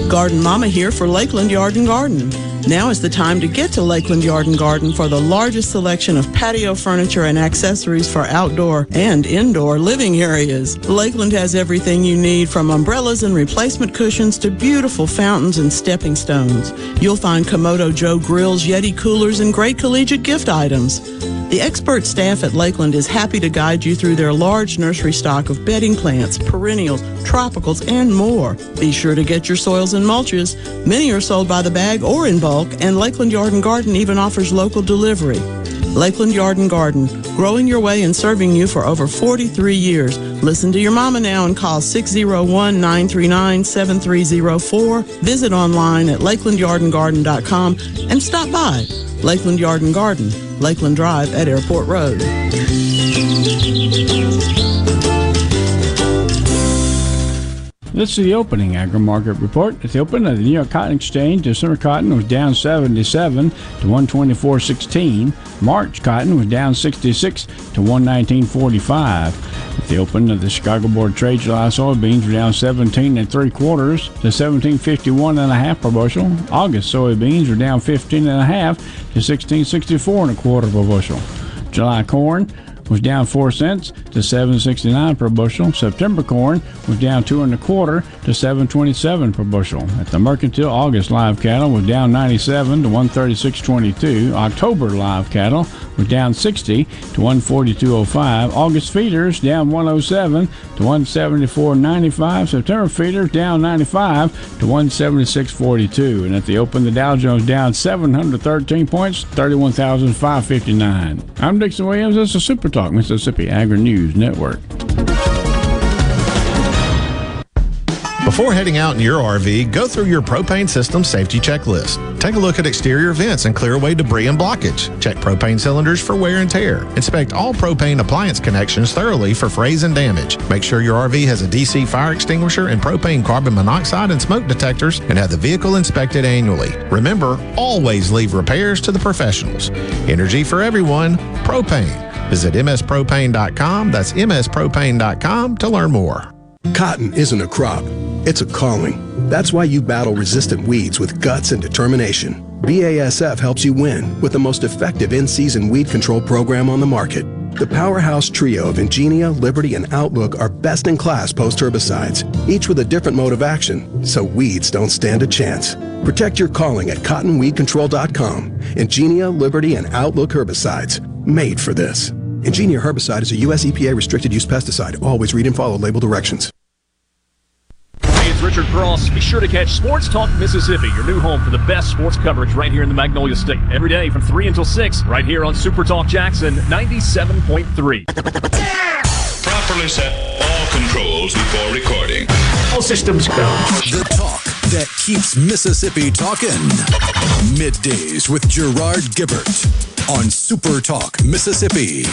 Garden Mama here for Lakeland Yard and Garden. Now is the time to get to Lakeland Yard and Garden for the largest selection of patio furniture and accessories for outdoor and indoor living areas. Lakeland has everything you need from umbrellas and replacement cushions to beautiful fountains and stepping stones. You'll find Kamado Joe grills, Yeti coolers, and great collegiate gift items. The expert staff at Lakeland is happy to guide you through their large nursery stock of bedding plants, perennials, tropicals, and more. Be sure to get your soils and mulches. Many are sold by the bag or in bulk, and Lakeland Yard and Garden even offers local delivery. Lakeland Yard and Garden, growing your way and serving you for over 43 years. Listen to your mama now and call 601 939 7304. Visit online at lakelandyardandgarden.com and stop by. Lakeland Yard and Garden, Lakeland Drive at Airport Road. This is the opening agri market report. At the open of the New York Cotton Exchange, December cotton was down 77 to 124.16. March cotton was down 66 to 119.45. At the open of the Chicago Board of Trade, July soybeans were down 17 and three quarters to 17.51 and a half per bushel. August soybeans were down 15 and a half to 16.64 and a quarter per bushel. July corn was down four cents to 7.69 per bushel. September corn was down two and a quarter to 7.27 per bushel. At the mercantile, August live cattle was down 97 to 136.22. October live cattle was down 60 to 142.05. August feeders down 107 to 174.95. September feeders down 95 to 176.42. And at the open, the Dow Jones down 713 points, 31,559. I'm Dixon Williams. This is Super Mississippi Agri News Network. Before heading out in your RV, go through your propane system safety checklist. Take a look at exterior vents and clear away debris and blockage. Check propane cylinders for wear and tear. Inspect all propane appliance connections thoroughly for frays and damage. Make sure your RV has a DC fire extinguisher and propane carbon monoxide and smoke detectors and have the vehicle inspected annually. Remember, always leave repairs to the professionals. Energy for everyone, propane. Visit mspropane.com. That's mspropane.com to learn more. Cotton isn't a crop, it's a calling. That's why you battle resistant weeds with guts and determination. BASF helps you win with the most effective in season weed control program on the market. The powerhouse trio of Engenia, Liberty, and Outlook are best in class post herbicides, each with a different mode of action, so weeds don't stand a chance. Protect your calling at cottonweedcontrol.com. Engenia, Liberty, and Outlook herbicides, made for this. Engenia herbicide is a U.S. EPA restricted use pesticide. Always read and follow label directions. Hey, it's Richard Cross. Be sure to catch Sports Talk Mississippi, your new home for the best sports coverage right here in the Magnolia State. Every day from 3 until 6, right here on Super Talk Jackson 97.3. Properly set all controls before recording. All systems go. The talk that keeps Mississippi talking. Middays with Gerard Gibert on Super Talk Mississippi.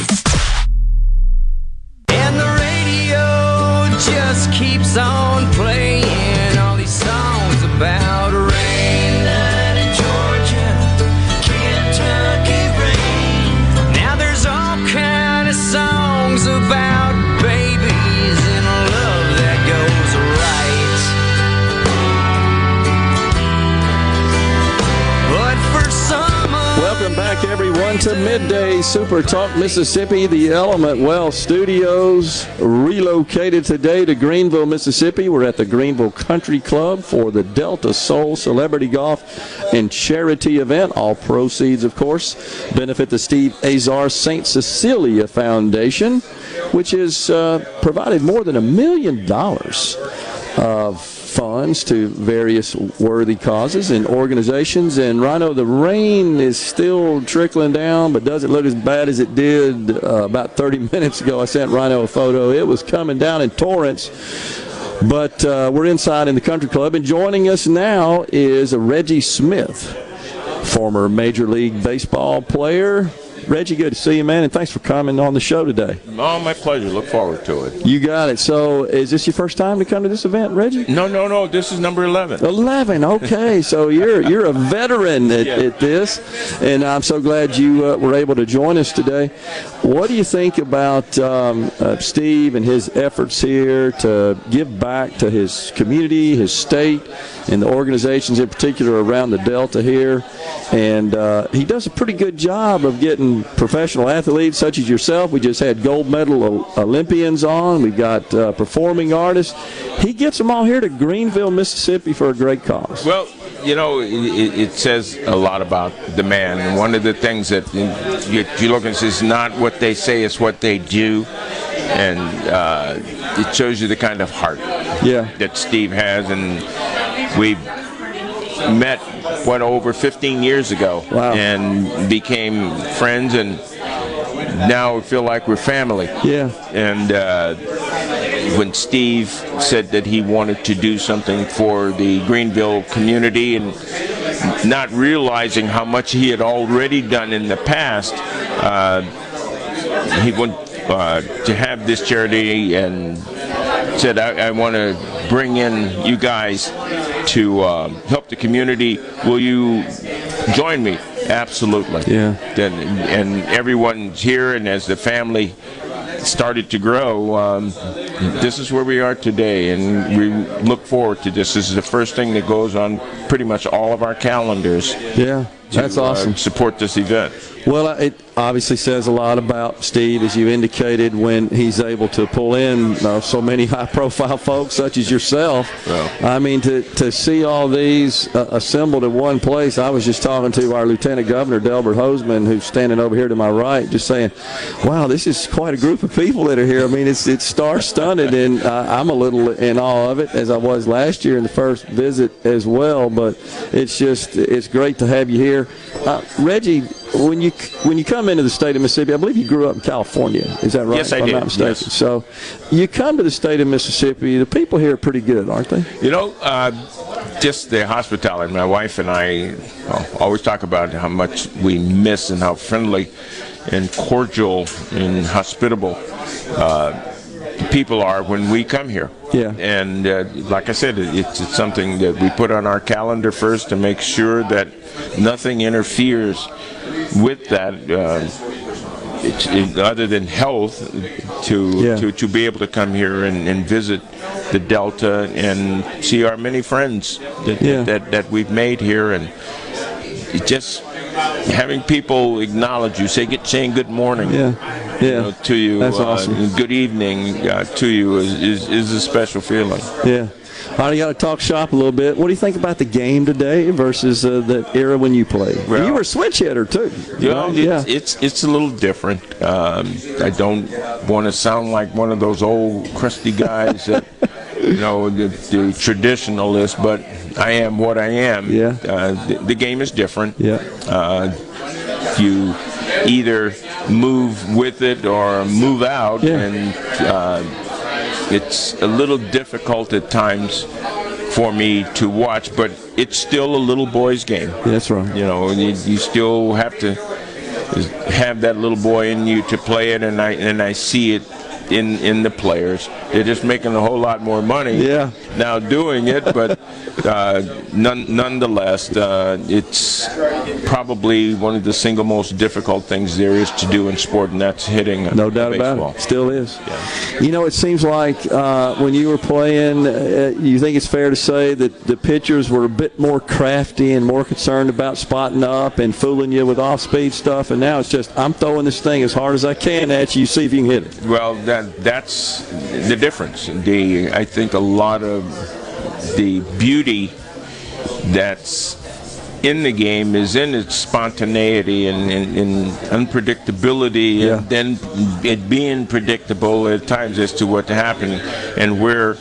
And the radio just keeps on playing everyone. to midday Super Talk Mississippi. The Element Wealth Studios relocated today to Greenville, Mississippi. We're at the Greenville Country Club for the Delta Soul Celebrity Golf and Charity event. All proceeds, of course, benefit the Steve Azar St. Cecilia Foundation, which has uh, provided more than a million dollars of funds to various worthy causes and organizations. And Rhino, the rain is still trickling down, but doesn't look as bad as it did uh, about 30 minutes ago. I sent Rhino a photo. It was coming down in torrents. But uh, we're inside in the country club, and joining us now is Reggie Smith, former Major League Baseball player, Reggie, good to see you, man, and thanks for coming on the show today. Oh, my pleasure. Look forward to it. You got it. So, is this your first time to come to this event, Reggie? No, no, no. This is number eleven. Eleven. Okay, so you're you're a veteran at, yeah. at, this, and I'm so glad you uh, were able to join us today. What do you think about um, uh, Steve and his efforts here to give back to his community, his state, and the organizations in particular around the Delta here? And uh, he does a pretty good job of getting professional athletes such as yourself. We just had gold medal Olympians on. We've got uh, performing artists. He gets them all here to Greenville, Mississippi for a great cause. Well, you know, it, it says a lot about the man. And one of the things that you, you look and says, not what they say, it's what they do. And uh, it shows you the kind of heart yeah. that Steve has. And we met what over 15 years ago wow. and became friends and now we feel like we're family yeah and uh, when steve said that he wanted to do something for the greenville community and not realizing how much he had already done in the past uh, he went uh, to have this charity and said I, I want to bring in you guys to uh, help the community. Will you join me? Absolutely. Yeah. And, and everyone's here, and as the family started to grow, um, this is where we are today, and we look forward to this. This is the first thing that goes on pretty much all of our calendars. Yeah, that's to, awesome. Uh, support this event. Well, it obviously says a lot about Steve, as you indicated, when he's able to pull in uh, so many high-profile folks such as yourself. Well, I mean, to, to see all these uh, assembled in one place. I was just talking to our Lieutenant Governor Delbert Hosemann, who's standing over here to my right, just saying, "Wow, this is quite a group of people that are here." I mean, it's it's star-studded, and uh, I'm a little in awe of it, as I was last year in the first visit as well. But it's just it's great to have you here, uh, Reggie. When you when you come into the state of Mississippi, I believe you grew up in California. Is that right? Yes, I did. Yes. So, you come to the state of Mississippi. The people here are pretty good, aren't they? You know, uh, just the hospitality. My wife and I well, always talk about how much we miss and how friendly and cordial and hospitable uh, people are when we come here. Yeah. And uh, like I said, it's, it's something that we put on our calendar first to make sure that nothing interferes with that. Uh, it, other than health, to, Yeah. to to be able to come here and, and visit the Delta and see our many friends that, Yeah. that, that we've made here, and just having people acknowledge you, say get saying good morning, Yeah. You Yeah. know, to you, That's uh, awesome. good evening uh, to you is, is is a special feeling. Yeah. All right, you got to talk shop a little bit. What do you think about the game today versus uh, the era when you played? Well- you were a switch hitter too. You know, right? it's, yeah. it's it's a little different. Um, I don't want to sound like one of those old crusty guys that you know the, the traditionalist, but I am what I am. Yeah. Uh, the, the game is different. Yeah. Uh, you either move with it or move out, Yeah. and uh, it's a little difficult at times for me to watch, but it's still a little boy's game. That's right. You know, you, you still have to have that little boy in you to play it, and I and I see it in in the players. They're just making a whole lot more money. Yeah. now doing it, but uh, none, nonetheless, uh, it's probably one of the single most difficult things there is to do in sport, and that's hitting. No doubt baseball. about it. Still is. You know, it seems like uh, when you were playing, uh, you think it's fair to say that the pitchers were a bit more crafty and more concerned about spotting up and fooling you with off-speed stuff, and now it's just I'm throwing this thing as hard as I can at you, see if you can hit it. Well, that that's the difference. The I think a lot of the beauty that's in the game is in its spontaneity and, and, and unpredictability, and then it being predictable at times as to what to happen, and where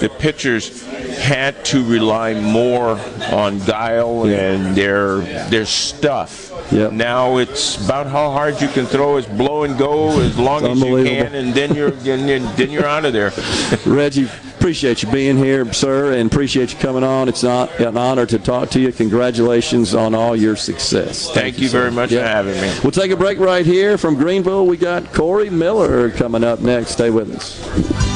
the pitchers had to rely more on guile and their their stuff. Now it's about how hard you can throw, as blow and go as long as you can, and then you're then you're, then you're out of there. Reggie, appreciate you being here, sir, and appreciate you coming on. It's not an honor to talk to you. Congratulations on all your success. Thank you sir. very much for having me. We'll take a break right here from Greenville. We got Corey Miller coming up next. Stay with us.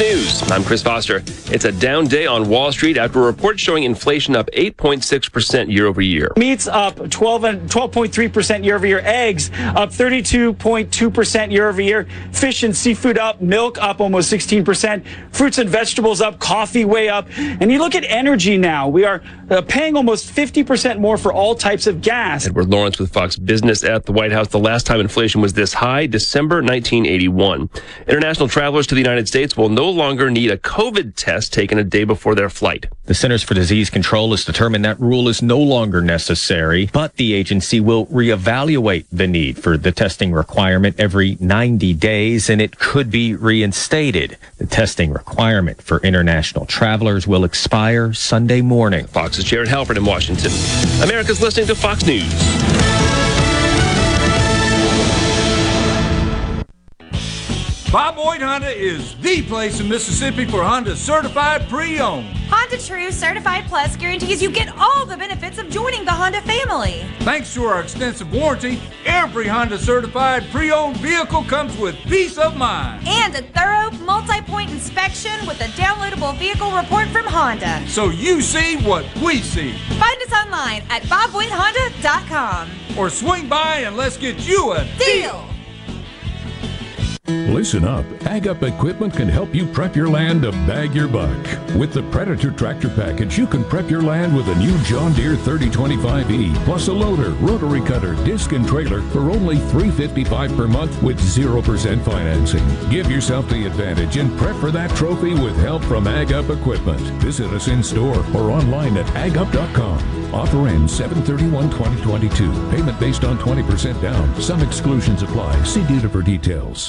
News. I'm Chris Foster. It's a down day on Wall Street after a report showing inflation up 8.6% year over year. Meats up 12 and 12.3% year over year. Eggs up 32.2% year over year. Fish and seafood up. Milk up almost 16%. Fruits and vegetables up. Coffee way up. And you look at energy now. We are uh, paying almost 50% more for all types of gas. Edward Lawrence with Fox Business at the White House. The last time inflation was this high, December 1981. International travelers to the United States will no longer need a COVID test taken a day before their flight. The Centers for Disease Control has determined that rule is no longer necessary, but the agency will reevaluate the need for the testing requirement every 90 days and it could be reinstated. The testing requirement for international travelers will expire Sunday morning. Fox's Jared Halpern in Washington. America's listening to Fox News. Bob Boyd Honda is the place in Mississippi for Honda certified pre-owned. Honda True Certified Plus guarantees you get all the benefits of joining the Honda family. Thanks to our extensive warranty, every Honda certified pre-owned vehicle comes with peace of mind. And a thorough multi-point inspection with a downloadable vehicle report from Honda. So you see what we see. Find us online at bobwhithonda.com. Or swing by and let's get you a Deal! Listen up. Ag Up Equipment can help you prep your land to bag your buck. With the Predator Tractor Package, you can prep your land with a new John Deere 3025E, plus a loader, rotary cutter, disc, and trailer for only 355 per month with 0% financing. Give yourself the advantage and prep for that trophy with help from Ag Up Equipment. Visit us in store or online at agup.com. Offer ends 731-2022. Payment based on 20% down. Some exclusions apply. See dealer for details.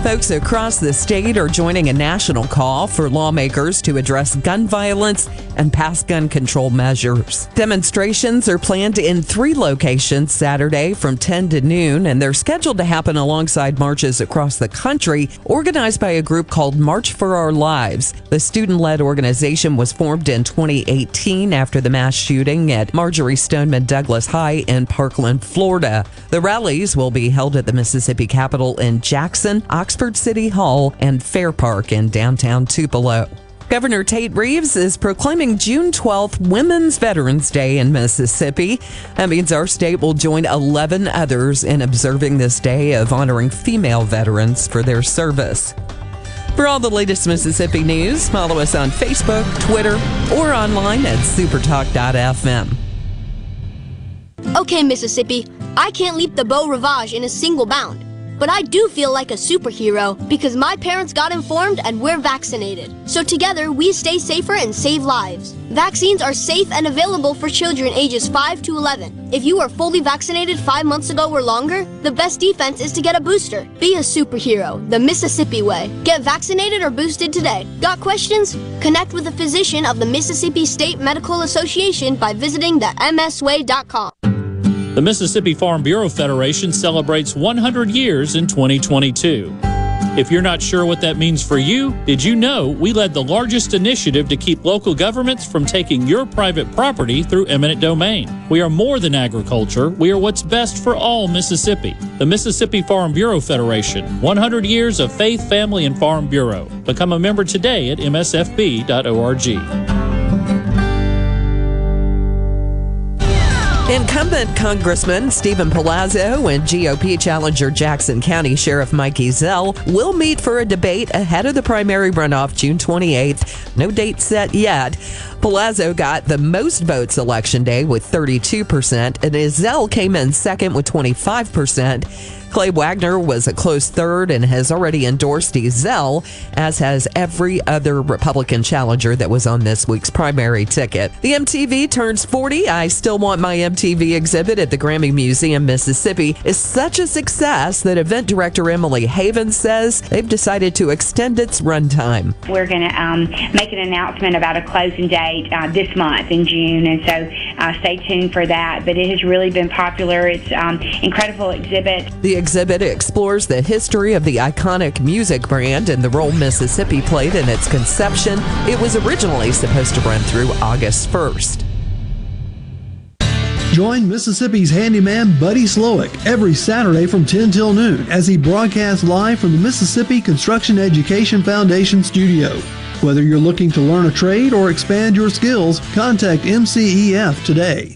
Folks across the state are joining a national call for lawmakers to address gun violence and pass gun control measures. Demonstrations are planned in three locations Saturday from 10 to noon, and they're scheduled to happen alongside marches across the country organized by a group called March for Our Lives. The student led organization was formed in 2018 after the mass shooting at Marjory Stoneman Douglas High in Parkland, Florida. The rallies will be held at the Mississippi Capitol in Jackson, Oxford City Hall, and Fair Park in downtown Tupelo. Governor Tate Reeves is proclaiming June 12th Women's Veterans Day in Mississippi. That means our state will join 11 others in observing this day of honoring female veterans for their service. For all the latest Mississippi news, follow us on Facebook, Twitter, or online at supertalk.fm. Okay, Mississippi, I can't leap the Beau Rivage in a single bound. But I do feel like a superhero because my parents got informed and we're vaccinated. So together, we stay safer and save lives. Vaccines are safe and available for children ages 5 to 11. If you were fully vaccinated five months ago or longer, the best defense is to get a booster. Be a superhero, the Mississippi way. Get vaccinated or boosted today. Got questions? Connect with a physician of the Mississippi State Medical Association by visiting the msway.com. The Mississippi Farm Bureau Federation celebrates 100 years in 2022. If you're not sure what that means for you, did you know we led the largest initiative to keep local governments from taking your private property through eminent domain? We are more than agriculture, we are what's best for all Mississippi. The Mississippi Farm Bureau Federation 100 years of faith, family, and farm bureau. Become a member today at msfb.org. Incumbent Congressman Steven Palazzo and GOP challenger Jackson County Sheriff Mike Ezell will meet for a debate ahead of the primary runoff June 28th. No date set yet. Palazzo got the most votes election day with 32%, and Ezell came in second with 25%. Clay Wagner was a close third and has already endorsed Ezell, as has every other Republican challenger that was on this week's primary ticket. The MTV turns 40. I still want my MTV exhibit at the Grammy Museum, Mississippi, is such a success that event director Emily Haven says they've decided to extend its runtime. We're going to um, make an announcement about a closing date uh, this month in June, and so uh, stay tuned for that. But it has really been popular. It's um, incredible exhibit. The exhibit explores the history of the iconic music brand and the role Mississippi played in its conception. It was originally supposed to run through August 1st. Join Mississippi's handyman Buddy Slowick every Saturday from 10 till noon as he broadcasts live from the Mississippi Construction Education Foundation studio. Whether you're looking to learn a trade or expand your skills, contact MCEF today.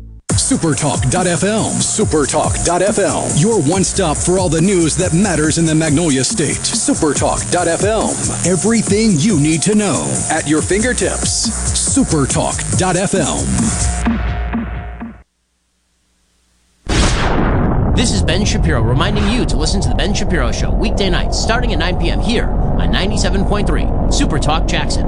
Supertalk.fm. Supertalk.fm. Your one stop for all the news that matters in the Magnolia State. Supertalk.fm. Everything you need to know at your fingertips. Supertalk.fm. This is Ben Shapiro reminding you to listen to The Ben Shapiro Show weekday nights starting at 9 p.m. here on 97.3 Supertalk Jackson.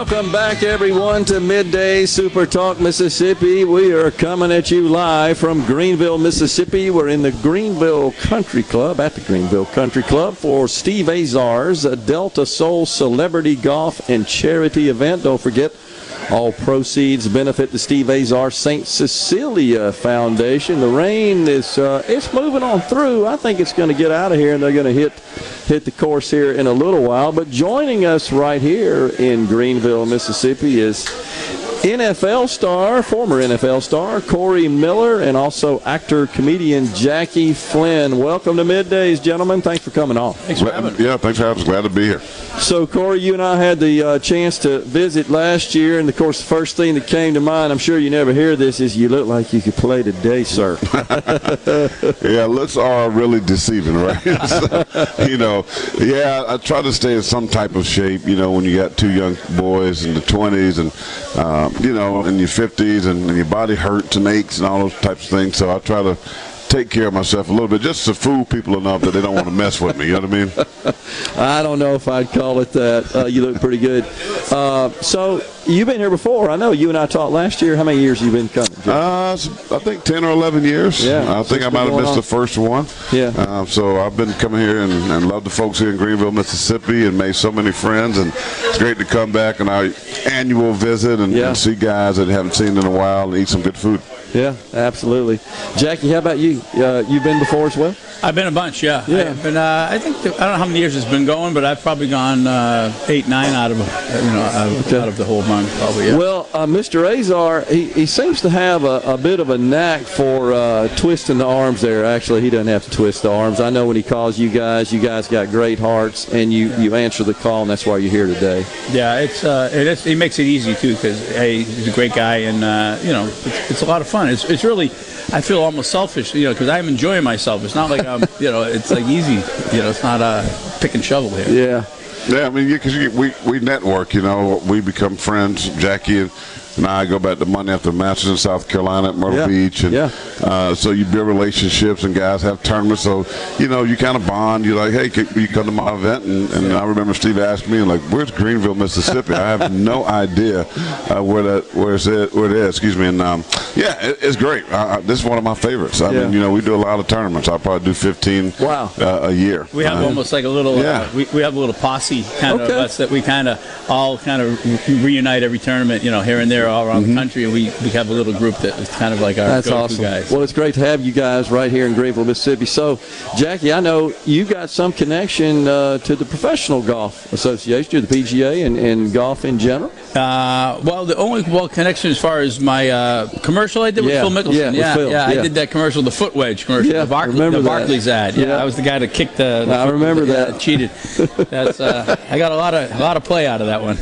Welcome back, everyone, to Midday Super Talk Mississippi. We are coming at you live from Greenville, Mississippi. We're in the Greenville Country Club, at the Greenville Country Club, for Steve Azar's Delta Soul Celebrity Golf and Charity event. Don't forget, all proceeds benefit the Steve Azar St. Cecilia Foundation. The rain is uh, it's moving on through. I think it's going to get out of here, and they're going to hit hit the course here in a little while. But joining us right here in Greenville, Mississippi, is NFL star, former NFL star Corey Miller, and also actor comedian Jackie Flynn. Welcome to Middays, gentlemen. Thanks for coming on. Thanks for having me. Yeah, thanks for having us. Glad to be here. So, Corey, you and I had the uh, chance to visit last year, and of course, the first thing that came to mind, I'm sure you never hear this, is you look like you could play today, sir. yeah, looks are really deceiving, right? so, you know, yeah, I try to stay in some type of shape, you know, when you got two young boys in the 20s and, um, you know, in your 50s and, and your body hurts and aches and all those types of things. So I try to take care of myself a little bit, just to fool people enough that they don't want to mess with me. You know what I mean? I don't know if I'd call it that. Uh, you look pretty good. Uh, so you've been here before. I know you and I talked last year. How many years have you been coming? Uh, I think ten or eleven years. Yeah. I think I might have missed on. the first one. Yeah. Um, so I've been coming here and, and love the folks here in Greenville, Mississippi, and made so many friends. And it's great to come back on our annual visit and, Yeah. and see guys that haven't seen in a while and eat some good food. Yeah, absolutely. Jackie, how about you? Uh, you've been before as well? I've been a bunch, yeah. Yeah. Uh, I think, I don't know how many years it's been going, but I've probably gone uh, eight, nine out of, uh, you know, out, out of the whole month, probably, yeah. Well, uh, Mr. Azar, he, he seems to have a, a bit of a knack for uh, twisting the arms there. Actually, he doesn't have to twist the arms. I know when he calls you guys, you guys got great hearts, and you, you answer the call, and that's why you're here today. Yeah, it's uh, it, is, it makes it easy too because hey, he's a great guy, and uh, you know, it's, it's a lot of fun. It's, it's really, I feel almost selfish, you know, because I'm enjoying myself. It's not like I'm, you know, it's like easy, you know, it's not a pick and shovel here. Yeah. Yeah, I mean, because we we network, you know, we become friends. Jackie and, and I go back to Monday after matches in South Carolina at Myrtle Yeah. Beach, and Yeah. uh, so you build relationships, and guys have tournaments. So you know, you kind of bond. You're like, hey, can you come to my event? And, and I remember Steve asked me, like, where's Greenville, Mississippi? I have no idea uh, where that where it's it, where it is. Excuse me. And um, yeah, it, it's great. I, I, this is one of my favorites. I Yeah. mean, you know, we do a lot of tournaments. I probably do 15 wow. uh, a year. We have Uh, almost like a little, Yeah. uh, we, we have a little posse kind Okay. of us that we kind of all kind of reunite every tournament, you know, here and there all around the country, and we, we have a little group that is kind of like our That's awesome. guys. Well, it's great to have you guys right here in Greenville, Mississippi. So, Jackie, I know you got some connection uh, to the Professional Golf Association, to the PGA, and, and golf in general. Uh, well, the only well connection as far as my uh, commercial I did Yeah, with Phil Mickelson. yeah, Yeah, Phil, yeah, I did that commercial, the foot wedge commercial, Yeah, the, Barclay, remember the. Barclays ad. Yeah, Yeah. I was the guy that kicked the. the I remember yeah, that. cheated. That's uh, I got a lot of a lot of play out of that one.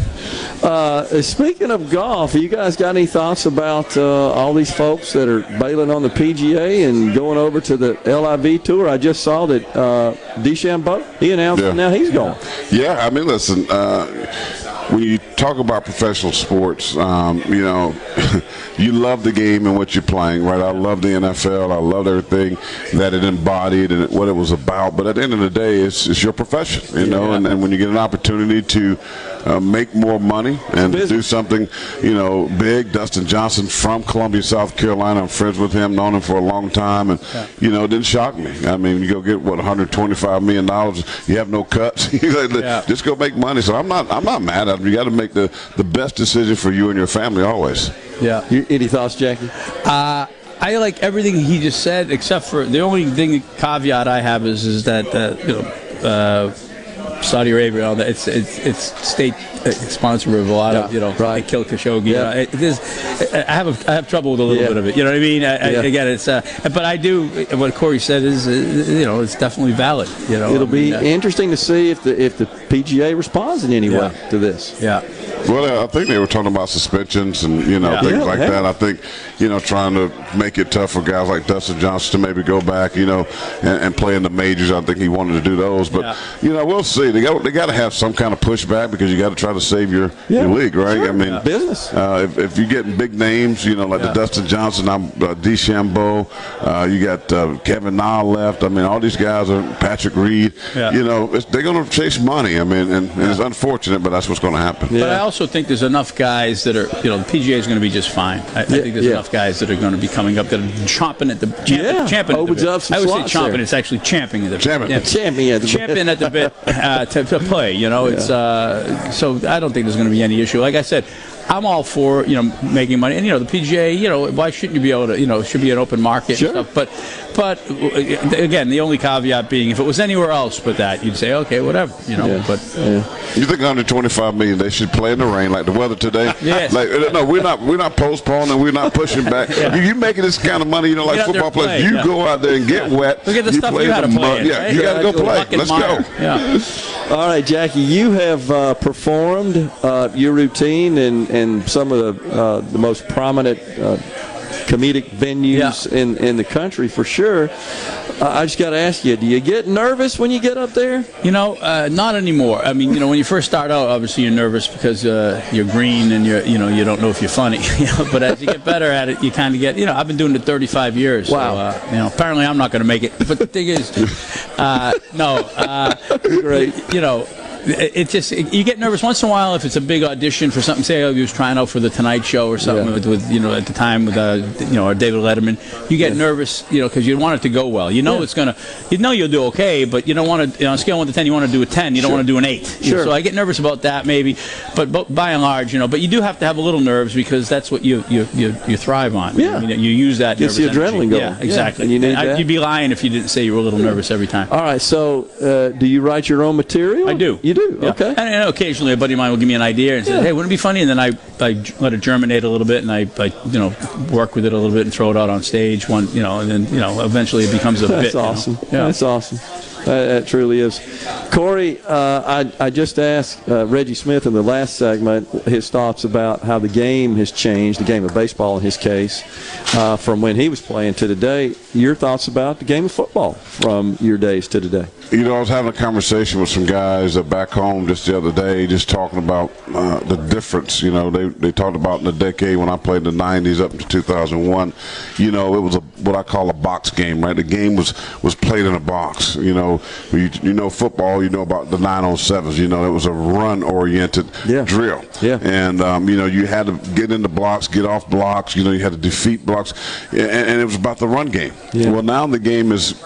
Uh, speaking of golf, you guys got any thoughts about uh, all these folks that are bailing on the PGA and going over to the LIV tour? I just saw that uh, DeChambeau he announced Yeah. now he's going. Yeah, I mean, listen, uh, when you talk about professional sports, um, you know, you love the game and what you're playing, right? I love the NFL. I love everything that it embodied and what it was about. But at the end of the day, it's, it's your profession, you know, and, and when you get an opportunity to uh, make more money and to do something, you know, big, Dustin Johnson from Columbia, South Carolina, I'm friends with him, known him for a long time, and, you know, it didn't shock me. I mean, you go get, what, $125 million, you have no cuts. You like, Just go make money. So I'm not, I'm not mad at him. You got to make the, the best decision for you and your family always. Yeah. any thoughts, Jackie? Uh, I like everything he just said, except for the only thing caveat I have is is that uh, you know. Uh, Saudi Arabia, all that it's it's it's state uh, sponsored with a lot of you know right. kill Khashoggi. You know, it, is, I have a, I have trouble with a little Yeah. bit of it. You know what I mean? I, I, Yeah. again, it's uh, but I do what Corey said is uh, you know it's definitely valid. You know, It'll be I mean, uh, interesting to see if the if the PGA responds in any way to this. Yeah. Well, I think they were talking about suspensions and you know Yeah. things Yeah, like yeah. that. I think you know trying to make it tough for guys like Dustin Johnson to maybe go back, you know, and, and play in the majors. I think he wanted to do those, but you know we'll see. They got they got to have some kind of pushback because you got to try to save your, Yeah, your league, right? sure. I mean, Yeah. Business. Uh, if, if you're getting big names, you know, like the Dustin Johnson, I'm uh, DeChambeau, uh, you got uh, Kevin Na left. I mean, all these guys are Patrick Reed. Yeah. You know, it's, they're going to chase money. I mean, and, and it's unfortunate, but that's what's going to happen. But I also think there's enough guys that are, you know, the PGA is going to be just fine. I, I think there's yeah. enough guys that are going to be coming up that are chomping at the champ, Yeah, champing at the bit. up some I would say chomping. there. It's actually champing at the Champing. Yeah. Champion at the bit. champion at the bit uh, to, to play. You know, it's uh, so I don't think there's going to be any issue. Like I said. I'm all for you know making money, and you know the PGA. You know why shouldn't you be able to? You know, it should be an open market. Sure. And stuff. But, but uh, again, the only caveat being, if it was anywhere else but that, you'd say okay, whatever. You know, Yeah. but You think 125 million? They should play in the rain like the weather today. Yes. Like uh, no, we're not. We're not postponing. We're not pushing back. Yeah. you, you making this kind of money. You know, like Get out there football and players. play, You go out there and get wet. Look at the stuff play you in had to play mud. in, Yeah, right? you Yeah, got to go play. Let's Meyer. go. Yeah. All right, Jackie, you have uh, performed uh, your routine in, in some of the, uh, the most prominent uh, comedic venues in, in the country for sure. Uh, I just got to ask you, do you get nervous when you get up there? You know, uh, not anymore. I mean, you know, when you first start out, obviously you're nervous because uh, you're green and you're, you know, you don't know if you're funny. you know, but as you get better at it, you kind of get, you know, I've been doing it 35 years. Wow. So, uh, you know, apparently I'm not going to make it. But the thing is, uh, no, uh, great. You know, it it just it, you get nervous once in a while if it's a big audition for something. Say, oh, he was trying out for the Tonight Show or something Yeah. with, with you know at the time with uh, you know or David Letterman. You get nervous, you know, because you want it to go well. You know Yeah. it's gonna, you know you'll do okay, but you don't want to. You know, on a scale of one to ten, you want to do a ten. You don't want to do an eight. Sure. so I get nervous about that maybe, but, but by and large, you know, but you do have to have a little nerves because that's what you you you, you thrive on. Yeah. you, you use that. Gets the nervous energy. adrenaline going. Yeah, Yeah, exactly. and you need I- that. You'd be lying if you didn't say you were a little nervous every time. All right, so uh, do you write your own material? I do. You do? Yeah. Okay. And, and occasionally a buddy of mine will give me an idea and say, Yeah. "Hey, wouldn't it be funny?" And then I, I let it germinate a little bit, and I, I, you know, work with it a little bit and throw it out on stage. One, you know, and then you know, eventually it becomes a That's bit. you know. awesome. Yeah. That's awesome. That, that truly is. Corey, uh, I, I just asked uh, Reggie Smith in the last segment his thoughts about how the game has changed, the game of baseball in his case, uh, from when he was playing to today. Your thoughts about the game of football from your days to today? You know, I was having a conversation with some guys back home just the other day, just talking about uh, the difference. You know, they, they talked about in the decade when I played in the 90s up to 2001, you know, it was a, what I call a box game, right? The game was, was played in a box. You know, you, you know football, you know about the 9 on 7s. You know, it was a run oriented drill. Yeah. And, um, you know, you had to get into blocks, get off blocks, you know, you had to defeat blocks, and, and it was about the run game. Yeah. Well, now the game is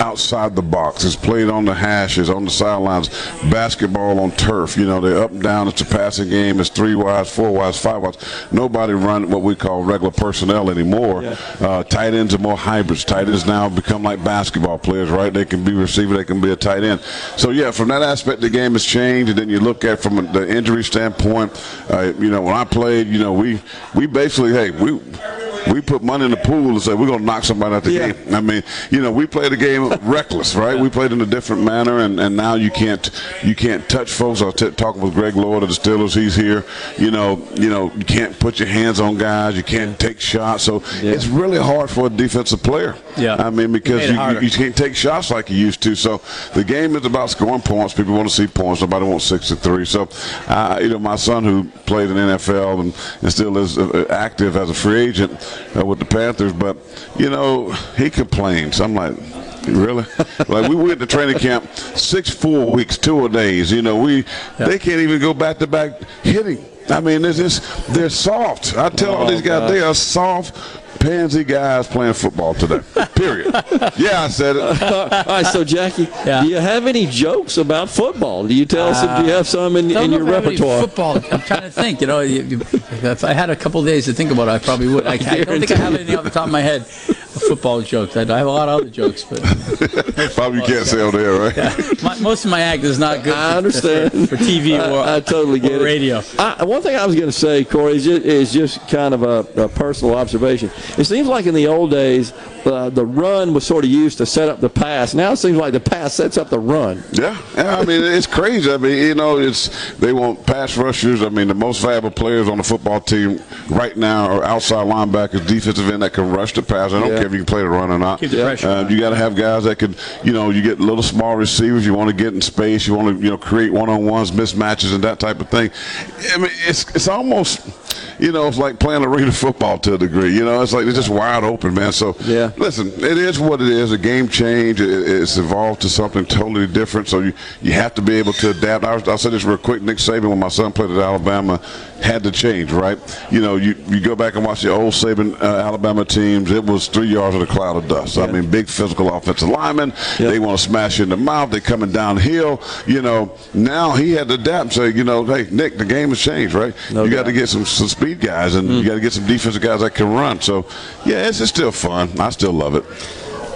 outside the box. It's played on the hashes, on the sidelines, basketball on turf. You know, they're up and down. It's a passing game. It's three wides, four wides, five wides. Nobody run what we call regular personnel anymore. Uh, tight ends are more hybrids. Tight ends now become like basketball players, right? They can be receiver, they can be a tight end. So yeah, from that aspect, the game has changed. And then you look at from the injury standpoint. Uh, you know, when I played, you know, we we basically, hey, we we put money in the pool and say we're going to knock somebody out the Yeah. game. I mean, you know, we played the game reckless, right? We played in a different manner, and, and now you can't you can't touch folks. I was t- talking with Greg Lloyd of the Steelers. He's here. You know, you know, you can't put your hands on guys. You can't take shots. So it's really hard for a defensive player. Yeah. I mean, because you, you, you can't take shots like you used to. So the game is about scoring points. People want to see points. Nobody wants six to three. So, uh, you know, my son who played in NFL and, and still is uh, active as a free agent uh, with the Panthers, but you know, he complains. I'm like. Really? like we went to training camp six full weeks, two a days. You know, we they can't even go back to back hitting. I mean, it's just they're soft. I tell all Oh, these guys gosh. they are soft, pansy guys playing football today. Period. yeah, I said it. All right, so Jackie, do you have any jokes about football? Do you tell us? Uh, do you have some in, in your if I have any repertoire? Football. I'm trying to think. You know, you, you, if I had a couple of days to think about it, I probably would. I, I don't think I have anything off the top of my head. Football jokes. I, I have a lot of other jokes, but Probably can't say on there, right? my, most of my act is not good. I for- understand for, for TV or I, I totally get or it. radio. I, one thing I was going to say, Corey, is just, is just kind of a, a personal observation. It seems like in the old days, uh, the run was sort of used to set up the pass. Now it seems like the pass sets up the run. Yeah, yeah. I mean, it's crazy. I mean, you know, it's they want pass rushers. I mean, the most valuable players on the football team right now are outside linebackers, defensive end that can rush the pass. I don't Yeah. care if you can play the run or not. Keep the pressure Uh, you got to have guys that can, you know, you get little small receivers. You want to get in space. You want to, you know, create one-on-ones, mismatches, and that type of thing. I mean, it's it's almost. You know, it's like playing arena football to a degree. You know, it's like it's just wide open, man. So, Yeah. listen, it is what it is. A game change. It, it's evolved to something totally different. So you, you have to be able to adapt. I I'll say this real quick. Nick Saban, when my son played at Alabama, had to change, right? You know, you, you go back and watch the old Saban uh, Alabama teams. It was three yards of a cloud of dust. I mean, big physical offensive linemen. They want to smash you in the mouth. They coming downhill. You know, now he had to adapt and say, you know, hey, Nick, the game has changed, right? No you got to get some, some speed guys and you got to get some defensive guys that can run. So, yeah, it's, it's still fun. I still love it.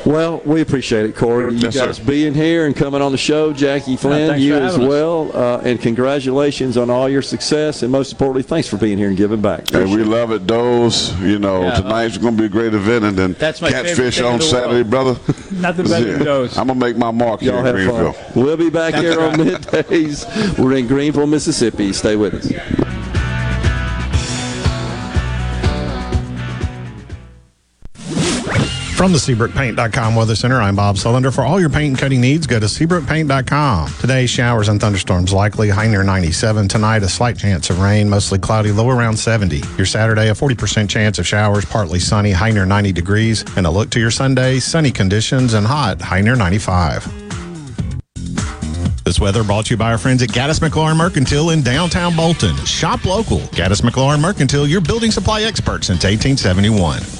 Well, we appreciate it, Corey. You Yes, sir. guys being here and coming on the show. Jackie Flynn, thanks you as well. Uh, and congratulations on all your success. And most importantly, thanks for being here and giving back. Hey, we love it, Doze. You know, Yeah. tonight's going to be a great event, and then That's my favorite catfish thing on Saturday, world. brother. Nothing better than Doze. I'm gonna make my mark here Y'all in Greenville. fun. We'll be back here on middays. We're in Greenville, Mississippi. Stay with us. From the SeabrookPaint.com Weather Center, I'm Bob Sullender. For all your paint and coating needs, go to SeabrookPaint.com. Today, showers and thunderstorms likely, high near 97. Tonight, a slight chance of rain, mostly cloudy, low around 70. Your Saturday, a 40% chance of showers, partly sunny, high near 90 degrees. And a look to your Sunday, sunny conditions and hot, high near 95. This weather brought to you by our friends at Gaddis McLaurin Mercantile in downtown Bolton. Shop local. Gaddis McLaurin Mercantile, your building supply expert since 1871.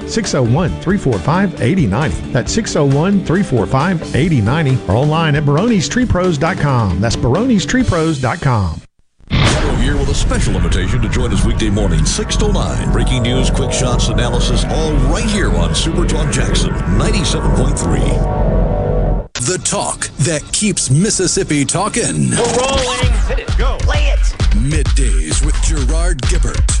601 345 8090. That's 601 345 8090 or online at baronestreepros.com. That's baronestreepros.com. here with a special invitation to join us weekday morning, 6 to 9. Breaking news, quick shots, analysis, all right here on Super Talk Jackson 97.3. The talk that keeps Mississippi talking. We're rolling. Hit it. Go. Play it. Middays with Gerard Gibert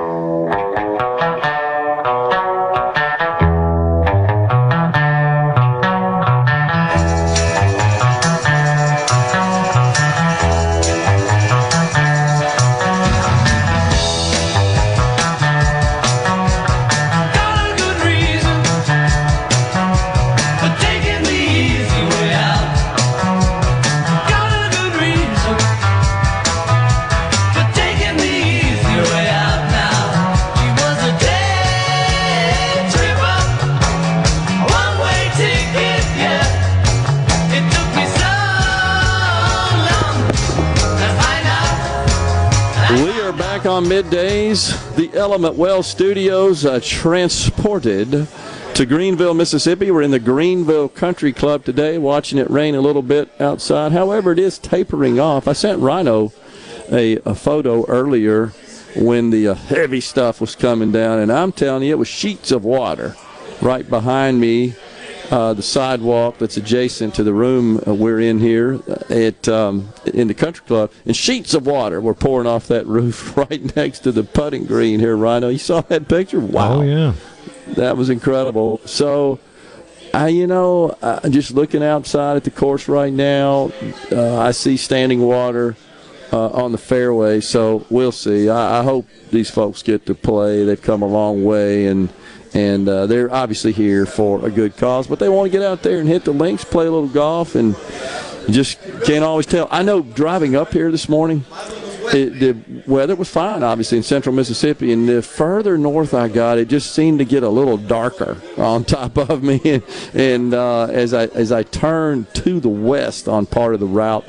Middays. The Element Wealth Studios uh, transported to Greenville, Mississippi. We're in the Greenville Country Club today, watching it rain a little bit outside. However, it is tapering off. I sent Rhino a, a photo earlier when the uh, heavy stuff was coming down, and I'm telling you, it was sheets of water right behind me. Uh, the sidewalk that's adjacent to the room we're in here uh, at um, in the country club, and sheets of water were pouring off that roof right next to the putting green here. Rhino, you saw that picture? Wow! Oh, yeah. that was incredible. So, I, you know, i just looking outside at the course right now. Uh, I see standing water uh, on the fairway, so we'll see. I, I hope these folks get to play. They've come a long way, and and uh, they're obviously here for a good cause. But they want to get out there and hit the links, play a little golf, and just can't always tell. I know driving up here this morning, it, the weather was fine, obviously, in central Mississippi. And the further north I got, it just seemed to get a little darker on top of me. And, uh, as I as I turned to the west on part of the route,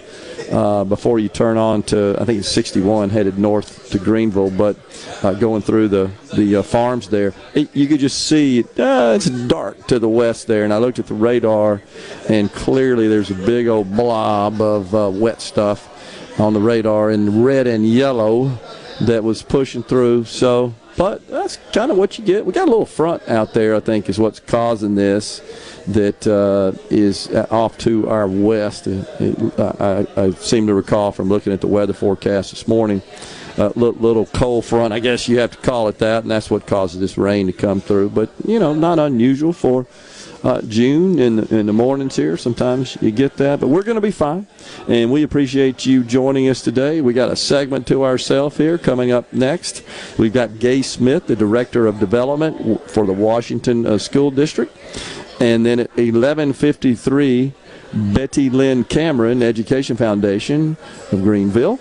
uh, before you turn on to I think it's 61 headed north to Greenville, but uh, going through the the uh, farms there, it, you could just see uh, it's dark to the west there. And I looked at the radar, and clearly there's a big old blob of uh, wet stuff on the radar in red and yellow that was pushing through. So, but that's kind of what you get. We got a little front out there, I think, is what's causing this. That uh, is off to our west. I, I, seem to recall from looking at the weather forecast this morning, uh, little, little cold front. I guess you have to call it that, and that's what causes this rain to come through. But you know, not unusual for uh, June in the, in the mornings here. Sometimes you get that, but we're going to be fine. And we appreciate you joining us today. We got a segment to ourselves here coming up next. We've got Gay Smith, the Director of Development for the Washington uh, School District. And then at 1153, Betty Lynn Cameron, Education Foundation of Greenville.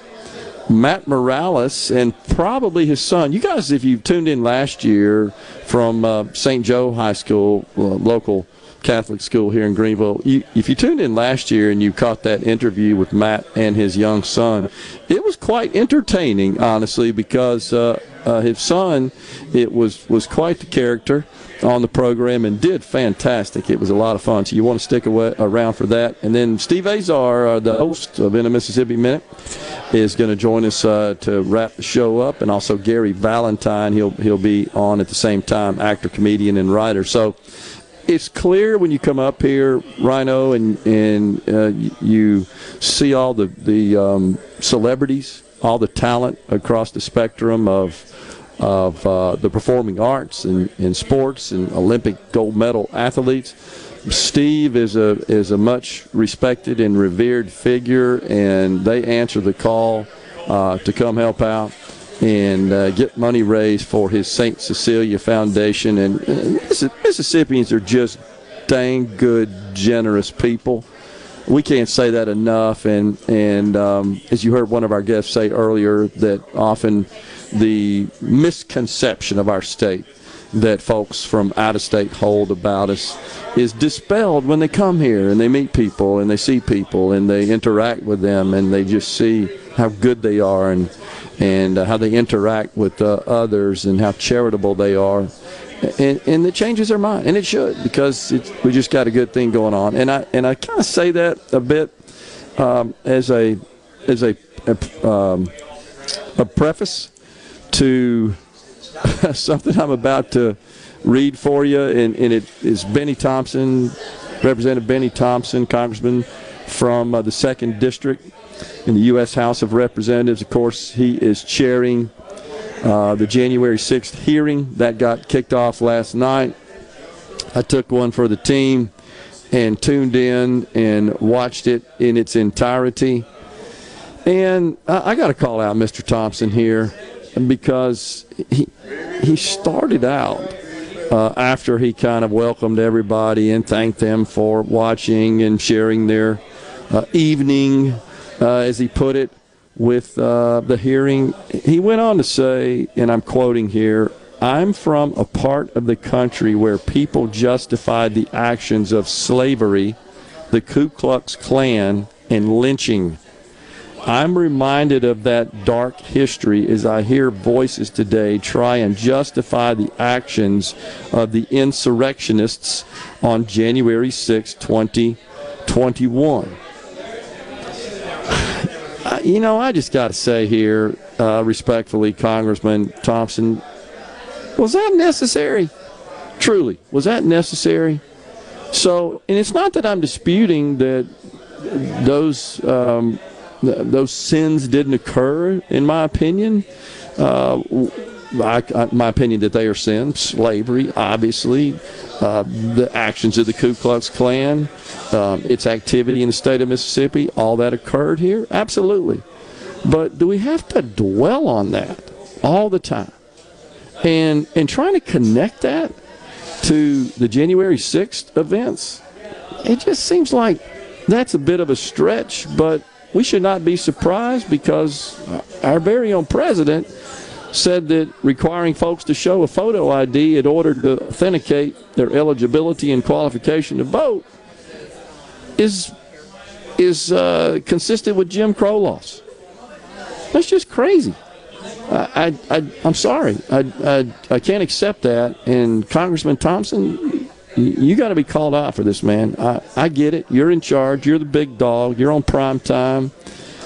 Matt Morales and probably his son. You guys, if you tuned in last year from uh, St. Joe High School, uh, local Catholic school here in Greenville, you, if you tuned in last year and you caught that interview with Matt and his young son, it was quite entertaining, honestly, because uh, uh his son, it was was quite the character on the program and did fantastic. It was a lot of fun. So you want to stick away, around for that. And then Steve Azar, uh, the host of In a Mississippi Minute, is going to join us uh, to wrap the show up, and also Gary Valentine. He'll he'll be on at the same time, actor, comedian, and writer. So it's clear when you come up here, Rhino, and and uh, you see all the the um, celebrities, all the talent across the spectrum of of uh, the performing arts and, and sports and Olympic gold medal athletes. Steve is a is a much respected and revered figure, and they answer the call uh, to come help out and uh, get money raised for his Saint Cecilia Foundation. And uh, Mississippians are just dang good, generous people. We can't say that enough. And and um, as you heard one of our guests say earlier, that often the misconception of our state that folks from out of state hold about us is dispelled when they come here and they meet people and they see people and they interact with them and they just see how good they are and and uh, how they interact with uh, others and how charitable they are. And, and it changes their mind and it should because we just got a good thing going on. And I and I kind of say that a bit um, as a as a a, um, a preface to something I'm about to read for you, and, and it is Benny Thompson, Representative Benny Thompson, Congressman from uh, the second district in the U.S. House of Representatives. Of course, he is chairing uh, the January 6th hearing that got kicked off last night. I took one for the team and tuned in and watched it in its entirety. And I, I got to call out Mr. Thompson here because he he started out uh, after he kind of welcomed everybody and thanked them for watching and sharing their uh, evening, uh, as he put it, with uh, the hearing. He went on to say, and I'm quoting here. I'm from a part of the country where people justified the actions of slavery, the Ku Klux Klan, and lynching I'm reminded of that dark history as I hear voices today try and justify the actions of the insurrectionists on January 6, 2021. You know, I just got to say here, uh, respectfully, Congressman Thompson, was that necessary? Truly, was that necessary? So, and it's not that I'm disputing that those um, those sins didn't occur, in my opinion. Uh, I, I, my opinion that they are sins. Slavery, obviously, uh, the actions of the Ku Klux Klan, um, its activity in the state of Mississippi, all that occurred here. Absolutely, but do we have to dwell on that all the time? And and trying to connect that to the January sixth events, it just seems like that's a bit of a stretch, but we should not be surprised because our very own president said that requiring folks to show a photo ID in order to authenticate their eligibility and qualification to vote is is uh, consistent with Jim Crow laws. That's just crazy. I, I, I, am sorry. I, I, I can't accept that. And Congressman Thompson, you got to be called out for this, man. I, I get it. You're in charge. You're the big dog. You're on prime time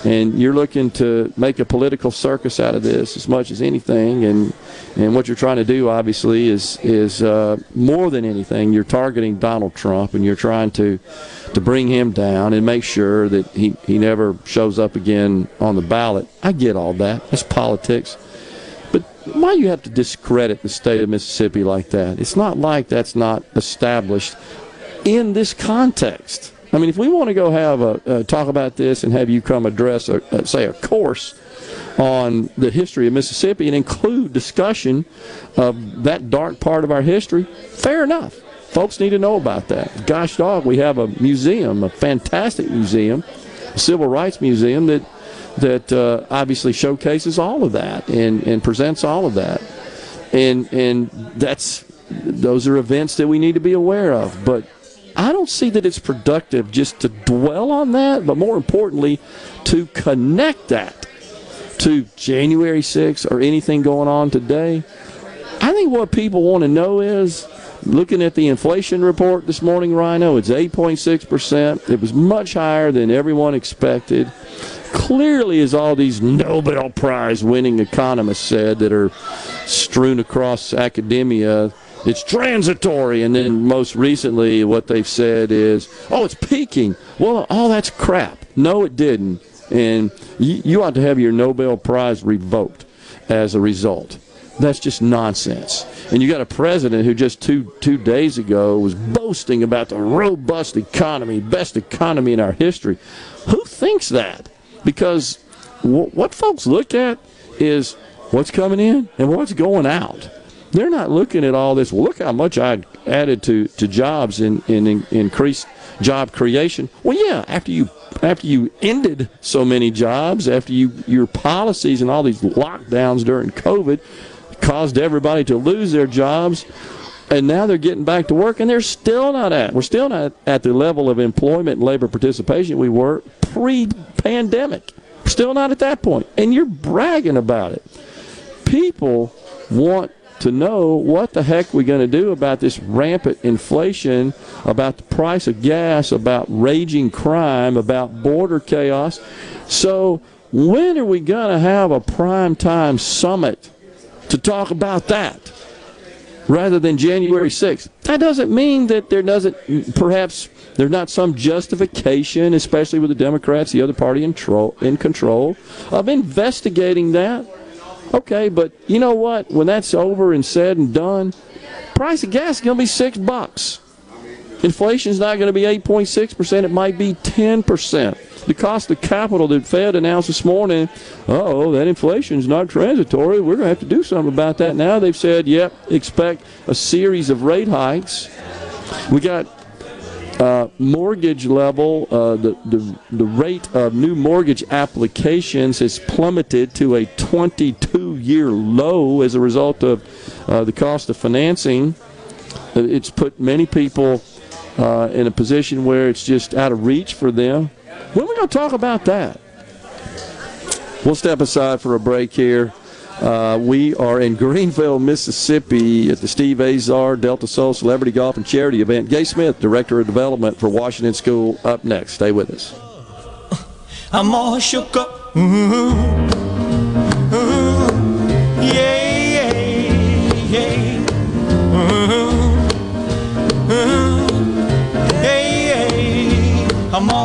and you're looking to make a political circus out of this as much as anything. And and what you're trying to do, obviously, is is uh, more than anything. You're targeting Donald Trump, and you're trying to to bring him down and make sure that he he never shows up again on the ballot. I get all that. That's politics. Why you have to discredit the state of Mississippi like that? It's not like that's not established in this context. I mean, if we want to go have a uh, talk about this and have you come address, a, uh, say, a course on the history of Mississippi and include discussion of that dark part of our history, fair enough. Folks need to know about that. Gosh dog, we have a museum, a fantastic museum, a civil rights museum that that uh, obviously showcases all of that and, and presents all of that. And and that's those are events that we need to be aware of. But I don't see that it's productive just to dwell on that, but more importantly, to connect that to January 6th or anything going on today. I think what people want to know is looking at the inflation report this morning, Rhino, it's 8.6%. It was much higher than everyone expected. Clearly, as all these Nobel Prize winning economists said that are strewn across academia, it's transitory. And then most recently, what they've said is, oh, it's peaking. Well, all that's crap. No, it didn't. And you, you ought to have your Nobel Prize revoked as a result. That's just nonsense. And you got a president who just two two days ago was boasting about the robust economy, best economy in our history. Who thinks that? Because w- what folks look at is what's coming in and what's going out. They're not looking at all this. Well, look how much I added to, to jobs and in, in, in, increased job creation. Well, yeah, after you after you ended so many jobs, after you your policies and all these lockdowns during COVID caused everybody to lose their jobs, and now they're getting back to work, and they're still not at. We're still not at the level of employment and labor participation we were pre-pandemic. Still not at that point, and you're bragging about it. People want to know what the heck we're going to do about this rampant inflation, about the price of gas, about raging crime, about border chaos. So, when are we going to have a prime time summit to talk about that rather than January 6th? That doesn't mean that there doesn't, perhaps, there's not some justification, especially with the Democrats, the other party in, tro- in control, of investigating that Okay, but you know what? When that's over and said and done, price of gas is going to be six bucks. Inflation is not going to be 8.6%, it might be 10%. The cost of capital that Fed announced this morning, oh, that inflation is not transitory. We're going to have to do something about that. Now they've said, yep, expect a series of rate hikes. We got uh, mortgage level, uh, the, the, the rate of new mortgage applications has plummeted to a 22 year low as a result of uh, the cost of financing. Uh, it's put many people uh, in a position where it's just out of reach for them. When are we going to talk about that? We'll step aside for a break here. Uh, we are in Greenville, Mississippi at the Steve Azar Delta Soul Celebrity Golf and Charity event. Gay Smith, Director of Development for Washington School, up next. Stay with us. I'm all shook up. Mm-hmm.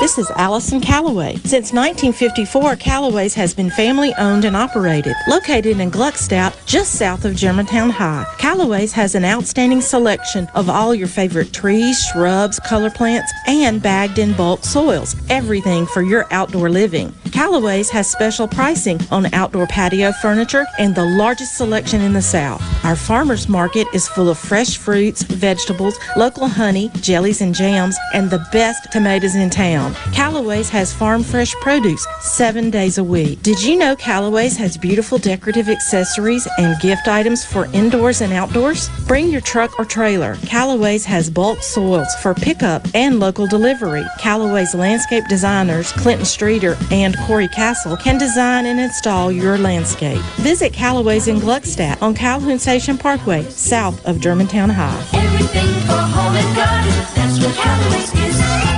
This is Allison Callaway. Since 1954, Callaway's has been family owned and operated. Located in Gluckstadt, just south of Germantown High, Callaway's has an outstanding selection of all your favorite trees, shrubs, color plants, and bagged in bulk soils. Everything for your outdoor living. Callaway's has special pricing on outdoor patio furniture and the largest selection in the South. Our farmers market is full of fresh fruits, vegetables, local honey, jellies and jams, and the best tomatoes in town. Callaway's has farm fresh produce seven days a week. Did you know Callaway's has beautiful decorative accessories and gift items for indoors and outdoors? Bring your truck or trailer. Callaway's has bulk soils for pickup and local delivery. Callaway's landscape designers, Clinton Streeter and Corey Castle, can design and install your landscape. Visit Callaway's in Gluckstadt on Calhoun Station Parkway, south of Germantown High. Everything for home and garden, that's what Callaway's is.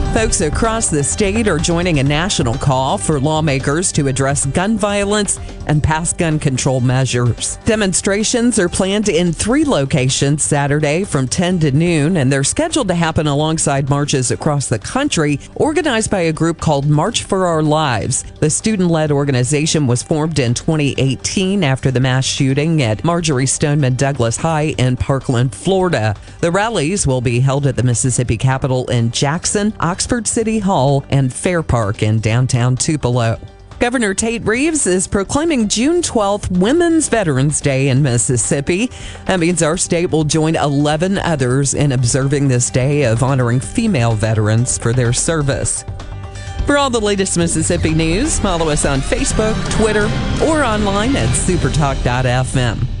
Folks across the state are joining a national call for lawmakers to address gun violence and pass gun control measures. Demonstrations are planned in three locations Saturday from 10 to noon, and they're scheduled to happen alongside marches across the country organized by a group called March for Our Lives. The student led organization was formed in 2018 after the mass shooting at Marjory Stoneman Douglas High in Parkland, Florida. The rallies will be held at the Mississippi Capitol in Jackson, Oxford City Hall, and Fair Park in downtown Tupelo. Governor Tate Reeves is proclaiming June 12th Women's Veterans Day in Mississippi. That means our state will join 11 others in observing this day of honoring female veterans for their service. For all the latest Mississippi news, follow us on Facebook, Twitter, or online at supertalk.fm.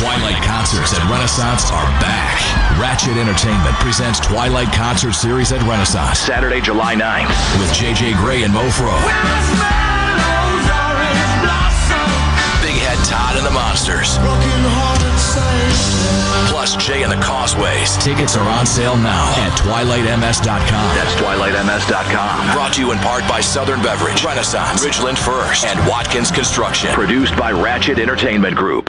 Twilight concerts at Renaissance are back. Ratchet Entertainment presents Twilight Concert Series at Renaissance. Saturday, July 9th with JJ Grey and Mofro. Big Head Todd and the Monsters. Broken Heart says. Plus Jay and the Causeways. Tickets are on sale now at twilightms.com. That's twilightms.com. Brought to you in part by Southern Beverage, Renaissance, Ridgeland First, and Watkins Construction. Produced by Ratchet Entertainment Group.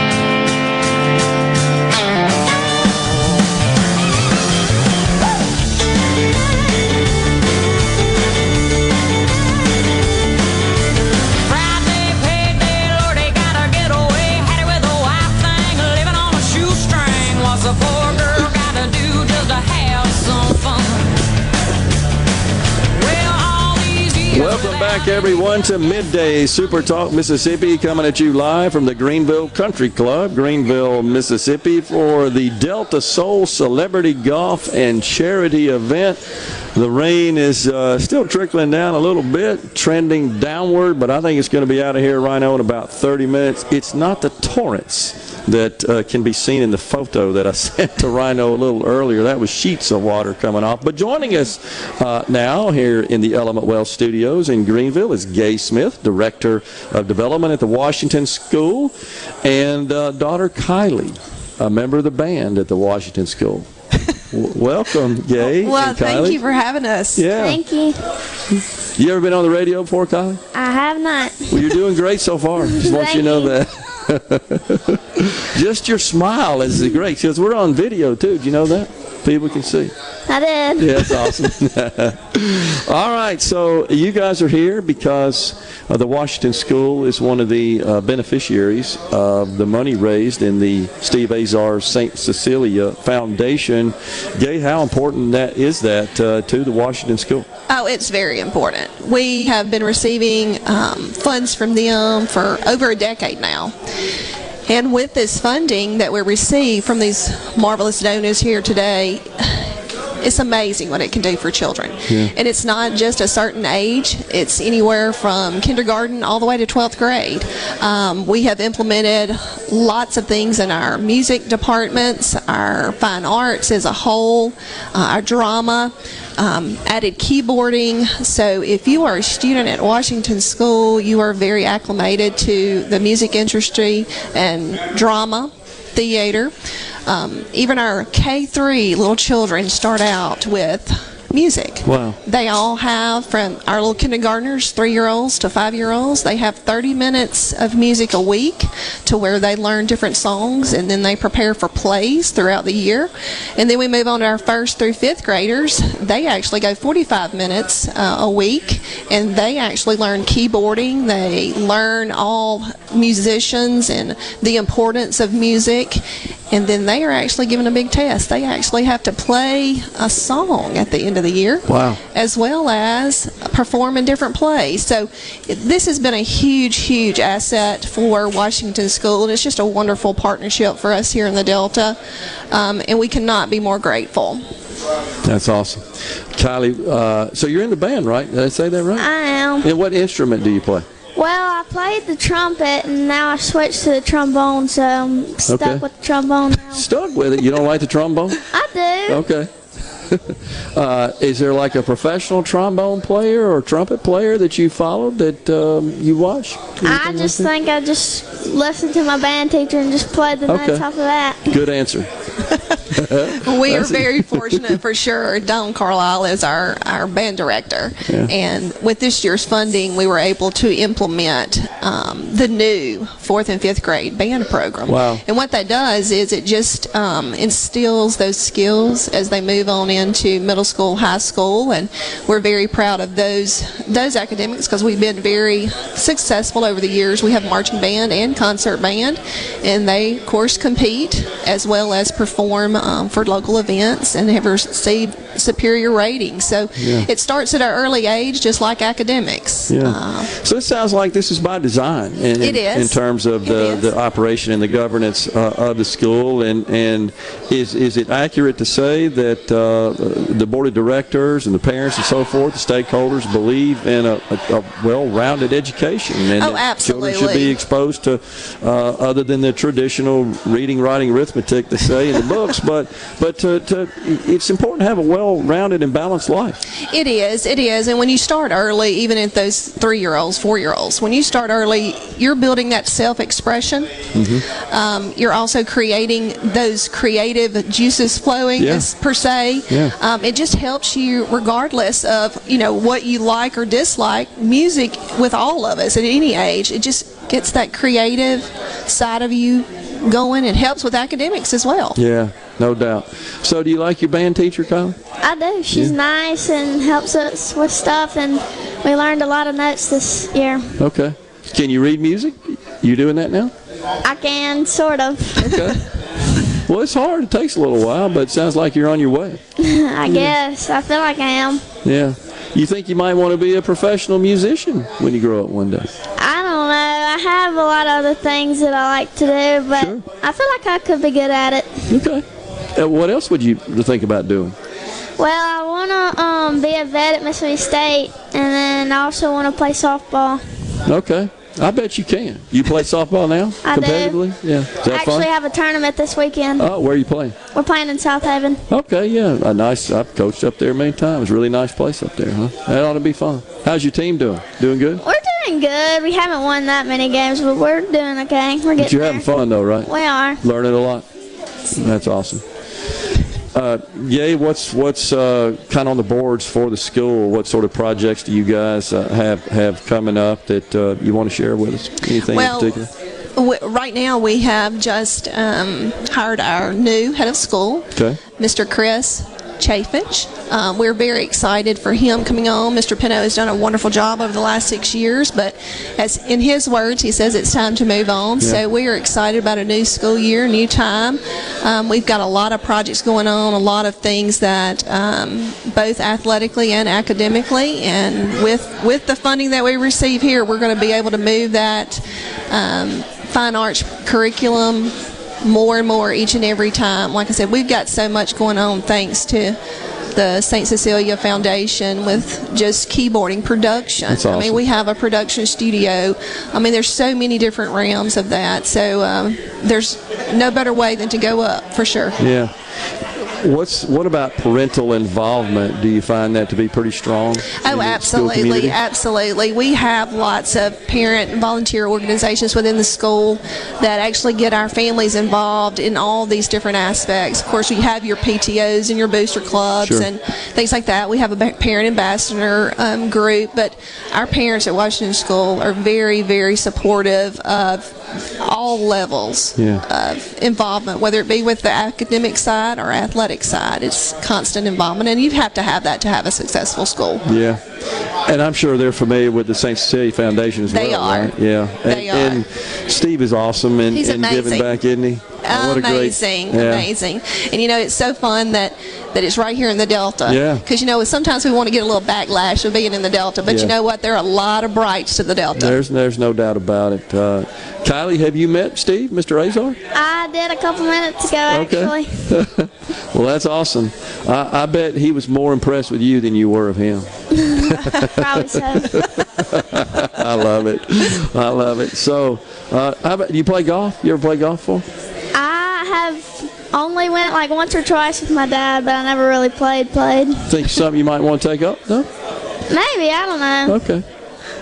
Everyone, to Midday Super Talk Mississippi, coming at you live from the Greenville Country Club, Greenville, Mississippi, for the Delta Soul Celebrity Golf and Charity event. The rain is uh, still trickling down a little bit, trending downward, but I think it's going to be out of here, Rhino, in about 30 minutes. It's not the torrents that uh, can be seen in the photo that I sent to Rhino a little earlier. That was sheets of water coming off. But joining us uh, now here in the Element Wealth Studios in Greenville is Gay Smith, Director of Development at the Washington School, and uh, daughter Kylie, a member of the band at the Washington School. Welcome, Gay. Well, and thank you for having us. Yeah. Thank you. You ever been on the radio before, Kylie? I have not. Well, you're doing great so far. Just want you to know that. Just your smile is great because we're on video too. Do you know that? People can see. I did. Yeah, that's awesome. All right, so you guys are here because uh, the Washington School is one of the uh, beneficiaries of the money raised in the Steve Azar St. Cecilia Foundation. Gay, how important that is that uh, to the Washington School? Oh, it's very important. We have been receiving um, funds from them for over a decade now. And with this funding that we receive from these marvelous donors here today, it's amazing what it can do for children. Yeah. And it's not just a certain age, it's anywhere from kindergarten all the way to 12th grade. Um, we have implemented lots of things in our music departments, our fine arts as a whole, uh, our drama. Um, added keyboarding. So, if you are a student at Washington School, you are very acclimated to the music industry and drama theater. Um, even our K3 little children start out with music. Wow. They all have, from our little kindergartners, three year olds to five year olds, they have 30 minutes of music a week to where they learn different songs and then they prepare for plays throughout the year. And then we move on to our first through fifth graders. They actually go 45 minutes uh, a week and they actually learn keyboarding. They learn all musicians and the importance of music. And then they are actually given a big test. They actually have to play a song at the end of the year Wow. as well as perform in different plays. So this has been a huge, huge asset for Washington School, and it's just a wonderful partnership for us here in the Delta, um, and we cannot be more grateful. That's awesome. Kylie, uh, so you're in the band, right? Did I say that right? I am. And what instrument do you play? Well, I played the trumpet, and now I switched to the trombone, so I'm stuck Okay. with the trombone now. Stuck with it. You don't like the trombone? I do. Okay. uh, is there like a professional trombone player or trumpet player that you followed that um, you watch? I just think I just listened to my band teacher and just played the Okay. notes off of that. Good answer. we are very fortunate for sure. Don Carlisle is our, our band director. Yeah. And with this year's funding, we were able to implement um, the new fourth and fifth grade band program. Wow. And what that does is it just um, instills those skills as they move on into middle school, high school, and we're very proud of those those academics because we've been very successful over the years. We have marching band and concert band, and they of course compete as well as perform um, for local events and have received superior ratings. So Yeah. it starts at an early age, just like academics. Yeah. Uh, so it sounds like this is by design. In, It in, is. in terms of the, the operation and the governance uh, of the school. And and is is it accurate to say that uh, the board of directors and the parents and so forth, the stakeholders, believe in a, a, a well-rounded education and Oh, that children should be exposed to uh, other than the traditional reading, writing, arithmetic they say in the but but to, to it's important to have a well-rounded and balanced life. It is, it is. And when you start early, even at those three year olds, four year olds, when you start early, you're building that self expression. Mm-hmm. Um, you're also creating those creative juices flowing, Yeah. as, per se. Yeah. Um, it just helps you, regardless of you know what you like or dislike. Music with all of us at any age, it just gets that creative side of you going. It helps with academics as well. Yeah, no doubt. So, do you like your band teacher, Kyle? I do. She's nice and helps us with stuff, and we learned a lot of notes this year. Okay. Can you read music? You doing that now? I can, sort of. Okay. well, it's hard. It takes a little while, but it sounds like you're on your way. I guess. I feel like I am. Yeah. You think you might want to be a professional musician when you grow up one day? I don't know. I have a lot of other things that I like to do, but I feel like I could be good at it. Okay. Uh, what else would you think about doing? Well, I want to um, be a vet at Mississippi State, and then I also want to play softball. Okay. I bet you can. You play softball now? I do. Competitively? Yeah. Is I actually fun? have a tournament this weekend. Oh, where are you playing? We're playing in South Haven. Okay, yeah. A nice. I've coached up there many times. Really nice place up there, huh? That ought to be fun. How's your team doing? Doing good? We're doing good. We haven't won that many games, but we're doing okay. We're getting But you're having fun though, right? We are. Learning a lot. That's awesome. Uh, Gay, what's what's uh, kind of on the boards for the school? What sort of projects do you guys uh, have have coming up that uh, you want to share with us? Anything Well, in particular? Right now, we have just um, hired our new head of school, Okay. Mr. Chris Chaffinch. Um, we're very excited for him coming on. Mr. Pino has done a wonderful job over the last six years, but as in his words, he says it's time to move on. Yeah. So we are excited about a new school year, new time. Um, we've got a lot of projects going on, a lot of things that um, both athletically and academically, and with with the funding that we receive here, we're going to be able to move that um, fine arts curriculum more and more each and every time. Like I said, we've got so much going on thanks to the St. Cecilia Foundation with just keyboarding production. That's I mean, we have a production studio. I mean, there's so many different realms of that. So um, there's no better way than to go up for sure. Yeah. What's what about parental involvement? Do you find that to be pretty strong? Oh, absolutely, absolutely. We have lots of parent volunteer organizations within the school that actually get our families involved in all these different aspects. Of course, you have your PTOs and your booster clubs Sure. and things like that. We have a parent ambassador um, group, but our parents at Washington School are very, very supportive of all levels Yeah. of involvement, whether it be with the academic side or athletic side. It's constant involvement, and you have to have that to have a successful school. Yeah, and I'm sure they're familiar with the St. Cecilia Foundation as They well. are. Right? Yeah, and, They are. and Steve is awesome and, and giving back, isn't he? What great- amazing, yeah. amazing. And you know, it's so fun that that it's right here in the Delta. Yeah. Because you know, sometimes we want to get a little backlash of being in the Delta, but Yeah. you know what? There are a lot of brights to the Delta. There's there's no doubt about it. Uh, Kylie, have you met Steve, Mr. Azar? I did a couple minutes ago, actually. Okay. well, that's awesome. I, I bet he was more impressed with you than you were of him. Probably so. I love it. I love it. So, uh, how about, do you play golf? You ever play golf for? I have only went like once or twice with my dad, but I never really played. Played. Think something you might want to take up? No. Maybe I don't know. Okay.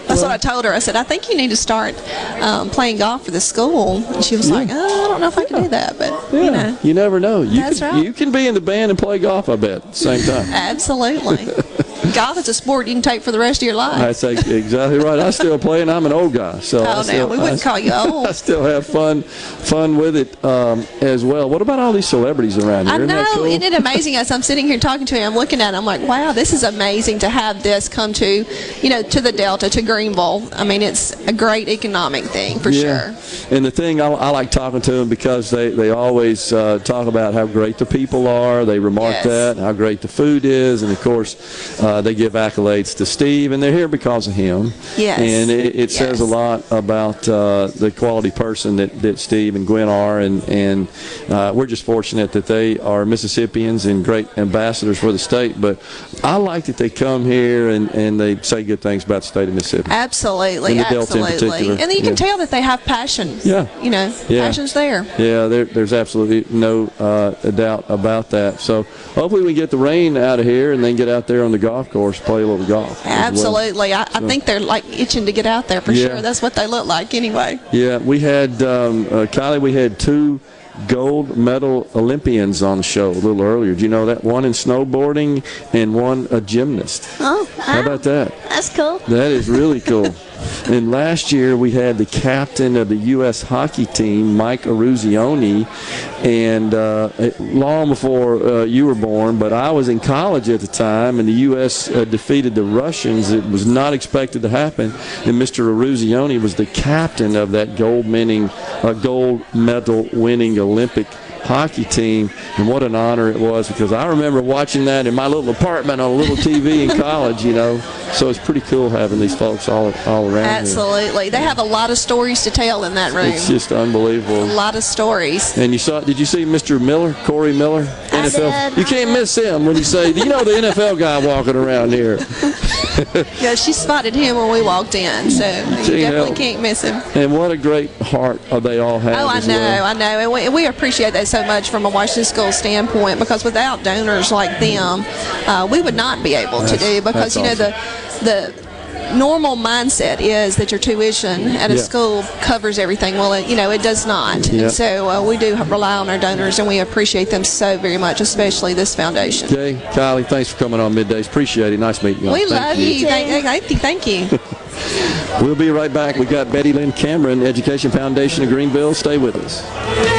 That's what I told her. I said, I think you need to start um, playing golf for the school. And she was like, oh, I don't know if I can do that, but you know. You never know. You That's can, right. You can be in the band and play golf. I bet at the same time. Absolutely. golf is a sport you can take for the rest of your life. That's ex- exactly right. I still play, and I'm an old guy, so Oh, still, we wouldn't I- call you old. I still have fun, fun with it um, as well. What about all these celebrities around here? I Isn't know, cool? isn't it amazing? As I'm sitting here talking to him, I'm looking at it, I'm like, wow, this is amazing to have this come to, you know, to the Delta, to Greenville. I mean, it's a great economic thing for yeah. sure. And the thing I, I like talking to them because they they always uh, talk about how great the people are. They remark Yes. that how great the food is, and of course uh, they give accolades to Steve, and they're here because of him. Yes. And it, it says a lot about uh, the quality person that, that Steve and Gwen are, and and uh, we're just fortunate that they are Mississippians and great ambassadors for the state. But I like that they come here and, and they say good things about the state of Mississippi. Absolutely, And the Delta in absolutely. particular, And you can yeah. tell that they have passion. Yeah. You know, Yeah. passion's there. Yeah, there, there's absolutely no uh, doubt about that. So hopefully we get the rain out of here and then get out there on the golf course, play a little golf. as well. Absolutely. I, I So- think they're like itching to get out there for Yeah. sure. That's what they look like anyway. Yeah, we had um, uh, Kylie. We had two gold medal Olympians on the show a little earlier. Do you know that? One in snowboarding and one a gymnast. Oh, How about that? that's cool. That is really cool. and last year we had the captain of the U.S. hockey team, Mike Eruzione, and uh, long before uh, you were born, but I was in college at the time, and the U.S. Uh, defeated the Russians. It was not expected to happen, and Mr. Eruzione was the captain of that gold winning, uh, gold medal winning Olympic hockey team, and what an honor it was because I remember watching that in my little apartment on a little TV in college, you know. So it's pretty cool having these folks all all around here. Absolutely. They have a lot of stories to tell in that room. It's just unbelievable. a lot of stories. And you saw? Did you see Mr. Miller, Corey Miller, NFL? did. You can't miss him when you say, "Do you know the NFL guy walking around here?" Yeah, she spotted him when we walked in, so you definitely can't miss him. And what a great heart they all have. Oh, I know, well. I know, and we, and we appreciate that so much from a Washington School standpoint because without donors like them, uh, we would not be able to That's- do because you know the the normal mindset is that your tuition at a Yeah. school covers everything. Well, it, you know it does not, Yeah. and so uh, we do rely on our donors, and we appreciate them so very much, especially this foundation. Okay, Kylie, thanks for coming on middays. Appreciate it. Nice meeting you. We Thank love you. Thank, thank, thank you. We'll be right back. We've got Betty Lynn Cameron, Education Foundation of Greenville. Stay with us.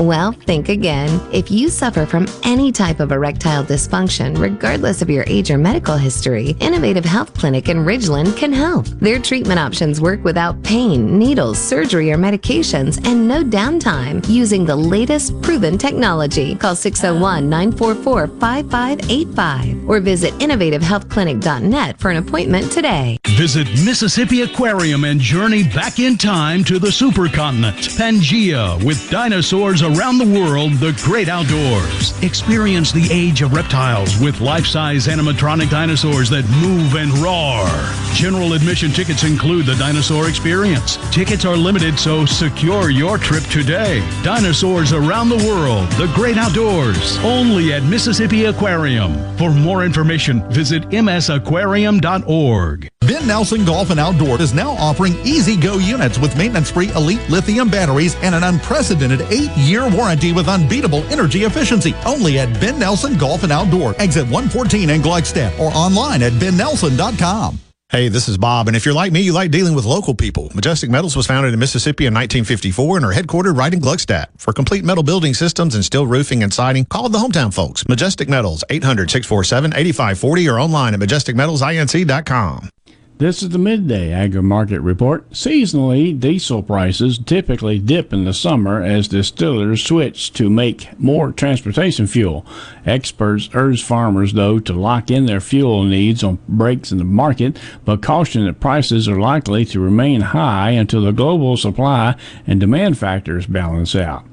Well, think again. If you suffer from any type of erectile dysfunction, regardless of your age or medical history, Innovative Health Clinic in Ridgeland can help. Their treatment options work without pain, needles, surgery, or medications, and no downtime using the latest proven technology. Call 601 944 5585 or visit innovativehealthclinic.net for an appointment today. Visit Mississippi Aquarium and journey back in time to the supercontinent, Pangea, with dinosaurs around the world, the great outdoors. Experience the age of reptiles with life-size animatronic dinosaurs that move and roar. General admission tickets include the dinosaur experience. Tickets are limited, so secure your trip today. Dinosaurs around the world, the great outdoors, only at Mississippi Aquarium. For more information, visit msaquarium.org. Ben Nelson Golf and Outdoor is now offering E-Z-GO units with maintenance free elite lithium batteries and an unprecedented eight year warranty with unbeatable energy efficiency. Only at Ben Nelson Golf and Outdoor, exit 114 in Gluckstadt or online at bennelson.com. Hey, this is Bob, and if you're like me, you like dealing with local people. Majestic Metals was founded in Mississippi in 1954 and are headquartered right in Gluckstadt. For complete metal building systems and steel roofing and siding, call the hometown folks. Majestic Metals, 800-647-8540 or online at majesticmetalsinc.com. This is the midday agri market report. Seasonally, diesel prices typically dip in the summer as distillers switch to make more transportation fuel. Experts urge farmers, though, to lock in their fuel needs on breaks in the market, but caution that prices are likely to remain high until the global supply and demand factors balance out.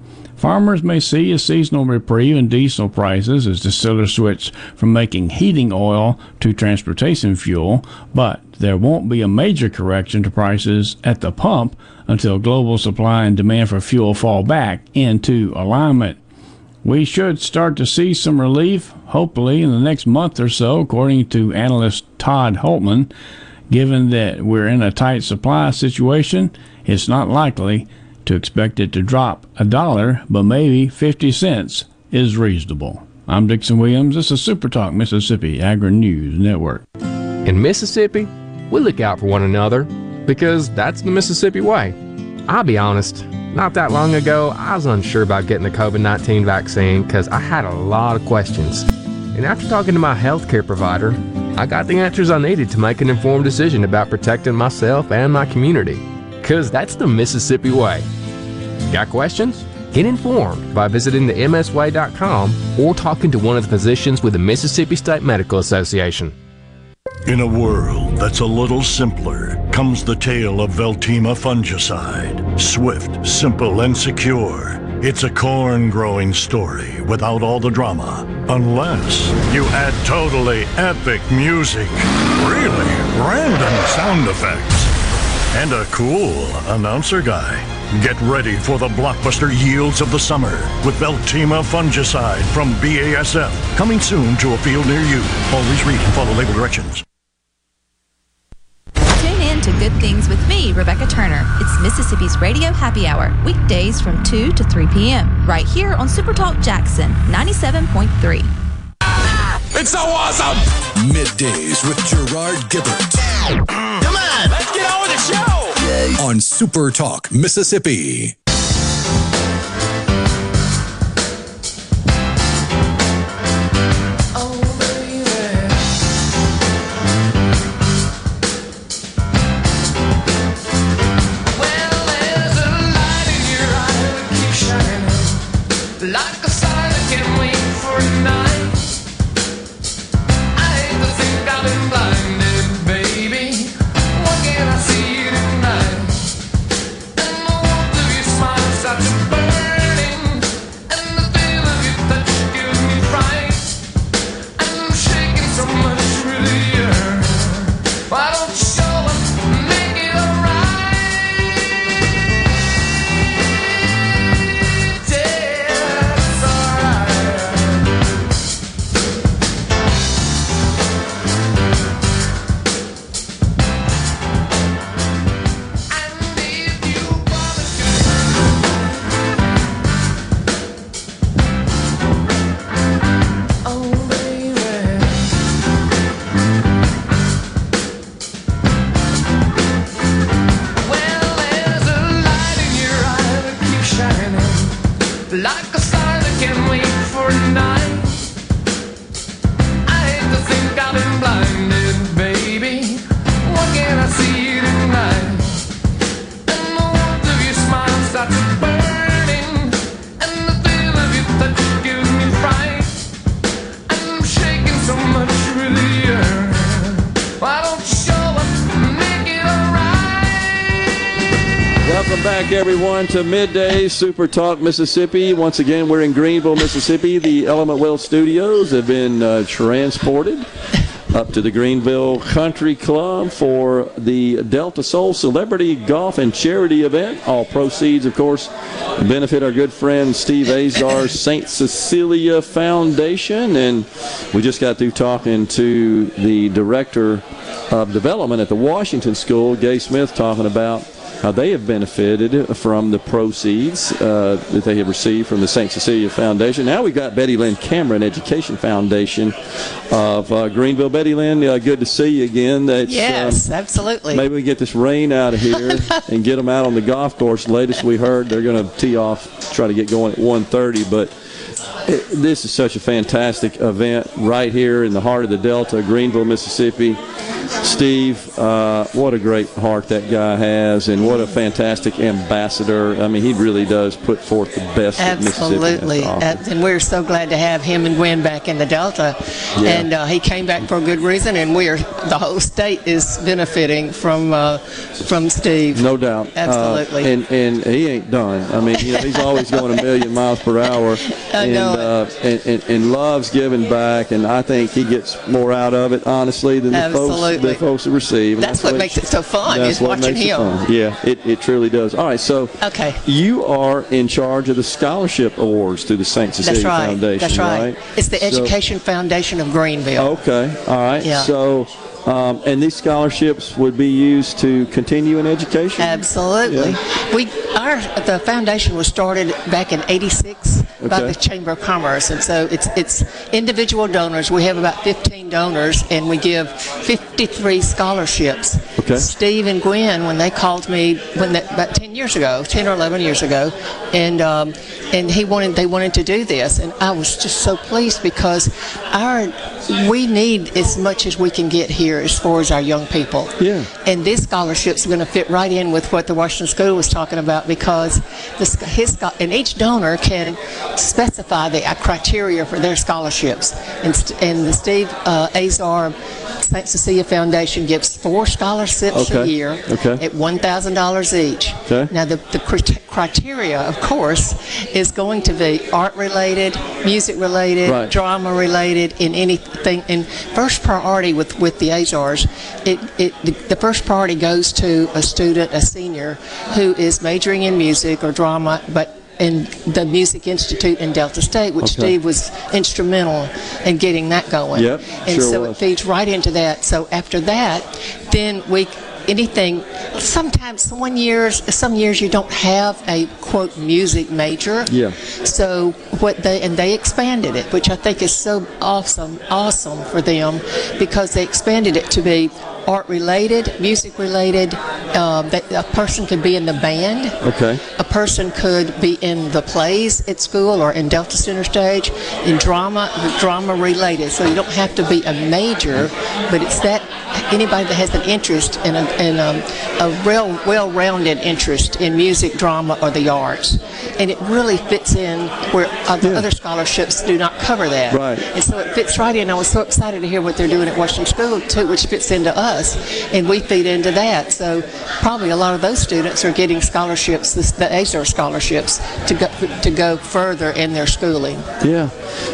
Farmers may see a seasonal reprieve in diesel prices as distillers switch from making heating oil to transportation fuel, but there won't be a major correction to prices at the pump until global supply and demand for fuel fall back into alignment. We should start to see some relief, hopefully, in the next month or so, according to analyst Todd Hultman. Given that we're in a tight supply situation, it's not likely to expect it to drop a dollar, but maybe 50 cents is reasonable. I'm Dixon Williams. This is Super Talk Mississippi Agri News Network. In Mississippi, we look out for one another because that's the Mississippi way. I'll be honest, not that long ago, I was unsure about getting the COVID 19 vaccine because I had a lot of questions. And after talking to my healthcare provider, I got the answers I needed to make an informed decision about protecting myself and my community. Because that's the Mississippi way. Got questions? Get informed by visiting the msway.com or talking to one of the physicians with the Mississippi State Medical Association. In a world that's a little simpler comes the tale of Veltyma fungicide. Swift, simple, and secure. It's a corn growing story without all the drama. Unless you add totally epic music, really random sound effects, and a cool announcer guy. Get ready for the blockbuster yields of the summer with Veltyma fungicide from BASF. Coming soon to a field near you. Always read and follow label directions. Tune in to Good Things with me, Rebecca Turner. It's Mississippi's Radio Happy Hour, weekdays from 2 to 3 p.m., right here on Supertalk Jackson 97.3. It's so awesome! Middays with Gerard Gibert. The show! On Super Talk, Mississippi. Like a star that can't wait for a everyone, to Midday Super Talk Mississippi. Once again, we're in Greenville, Mississippi. The Element Wealth Studios have been uh, transported up to the Greenville Country Club for the Delta Soul Celebrity Golf and Charity event. All proceeds, of course, benefit our good friend Steve Azar's St. Cecilia Foundation. And we just got through talking to the director of development at the Washington School, Gay Smith, talking about how they have benefited from the proceeds uh, that they have received from the St. Cecilia Foundation. Now we've got Betty Lynn Cameron Education Foundation of uh, Greenville. Betty Lynn, uh, good to see you again. That's, Yes, um, absolutely. Maybe we get this rain out of here and get them out on the golf course. Latest we heard, they're going to tee off, try to get going at 1:30. But it, this is such a fantastic event right here in the heart of the Delta, Greenville, Mississippi. Steve, uh, what a great heart that guy has, and what a fantastic ambassador. I mean, he really does put forth the best Absolutely, and we're so glad to have him and Gwen back in the Delta. Yeah. And uh, he came back for a good reason, and we're the whole state is benefiting from uh, from Steve. No doubt. Absolutely. Uh, and and he ain't done. I mean, you know, he's always going a million miles per hour, and, uh, and, and and loves giving back. And I think he gets more out of it, honestly, than the folks Absolutely. the folks that receive. And That's what makes it so fun, That's is what watching makes it him. fun. Yeah, it, it truly does. All right, so Okay. you are in charge of the scholarship awards through the St. Cecilia That's right. Foundation. That's right. It's the So- Education Foundation of Greenville. Okay. All right. Yeah. So, um, and these scholarships would be used to continue in education. Absolutely. We our the foundation was started back in '86 by Okay. the Chamber of Commerce, and so it's it's individual donors. We have about 15 donors, and we give 53 scholarships. Okay. Steve and Gwen, when they called me when they, about 10 years ago, 10 or 11 years ago, and um, and he wanted they wanted to do this, and I was just so pleased because our we need as much as we can get here as far as our young people. Yeah. And this scholarship's going to fit right in with what the Washington School was talking about because this, his and each donor can specify the criteria for their scholarships. And, and the Steve uh, Azar St. Cecilia Foundation gives four scholarships a year Okay. at $1,000 each. Okay. Now, the, the crit- criteria, of course, is going to be art related, music related, Right. drama related, in anything. And first priority with, with the Azars, it, it, the, the first priority goes to a student, a senior, who is majoring in music or drama, but in the Music Institute in Delta State, which Okay. Steve was instrumental in getting that going. Yep, and sure so was. it feeds right into that. So after that, then we anything. Sometimes one years, some years you don't have a quote music major. Yeah. So what they and they expanded it, which I think is so awesome, awesome for them, because they expanded it to be art related, music related. Uh, that a person could be in the band. Okay. A person could be in the plays at school or in Delta Center Stage, in drama, drama related. So you don't have to be a major, but it's that anybody that has an interest in a, in a, um, a real well-rounded interest in music, drama, or the arts, and it really fits in where other, other scholarships do not cover that. Right. And so it fits right in. I was so excited to hear what they're doing at Washington School too, which fits into us, and we feed into that. So probably a lot of those students are getting scholarships, the, the Azar scholarships, to go to go further in their schooling. Yeah.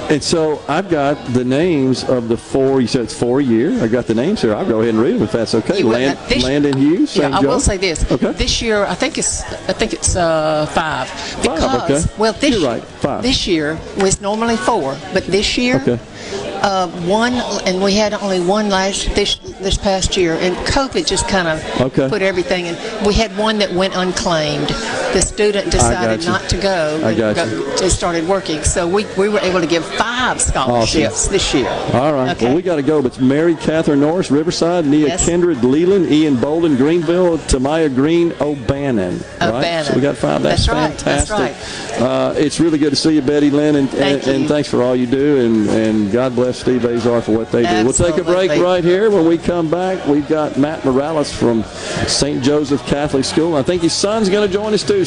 And so I've got the names of the four. You said it's four year. I got the names here. I'll go ahead and read them if that's okay. Land, this- Landon Hughes, St. Yeah, I Joe. will say this. Okay. This year, I think it's I think it's uh, five. Because okay. well, this You're right, five. This year was normally four, but this year. Okay. Uh, one, and we had only one last this this past year, and COVID just kind of Okay. put everything in. We had one that went unclaimed. The student decided not to go. I got go- you. They started working, so we, we were able to give five scholarships this year. All right. Okay. Well, we got to go. But it's Mary Catherine Norris, Riverside, Nia Yes. Kindred, Leland, Ian Bolden, Greenville, Tamaya Green, O'Bannon. Right? O'Bannon. So we got five. That's, That's right. That's fantastic. Uh, it's really good to see you, Betty Lynn, and, Thank and, and thanks for all you do. And, and God bless Steve Azar for what they do. We'll take a break right here. When we come back, we've got Matt Morales from St. Joseph Catholic School. I think his son's going to join us too.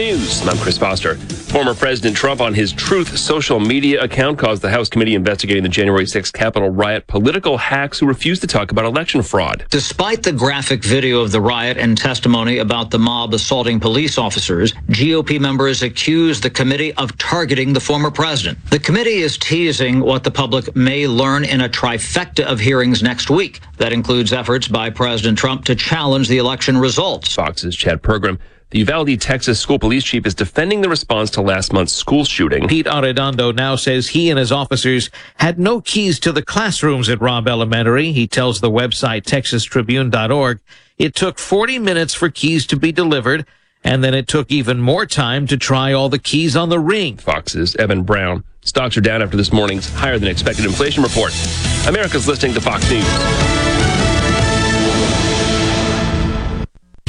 News. I'm Chris Foster. Former President Trump on his Truth social media account caused the House committee investigating the January 6th Capitol riot political hacks who refused to talk about election fraud. Despite the graphic video of the riot and testimony about the mob assaulting police officers, GOP members accused the committee of targeting the former president. The committee is teasing what the public may learn in a trifecta of hearings next week. That includes efforts by President Trump to challenge the election results. Fox's Chad Pergram. The Uvalde, Texas school police chief is defending the response to last month's school shooting. Pete Arredondo now says he and his officers had no keys to the classrooms at Robb Elementary. He tells the website texastribune.org it took 40 minutes for keys to be delivered, and then it took even more time to try all the keys on the ring. Fox's Evan Brown. Stocks are down after this morning's higher than expected inflation report. America's listening to Fox News.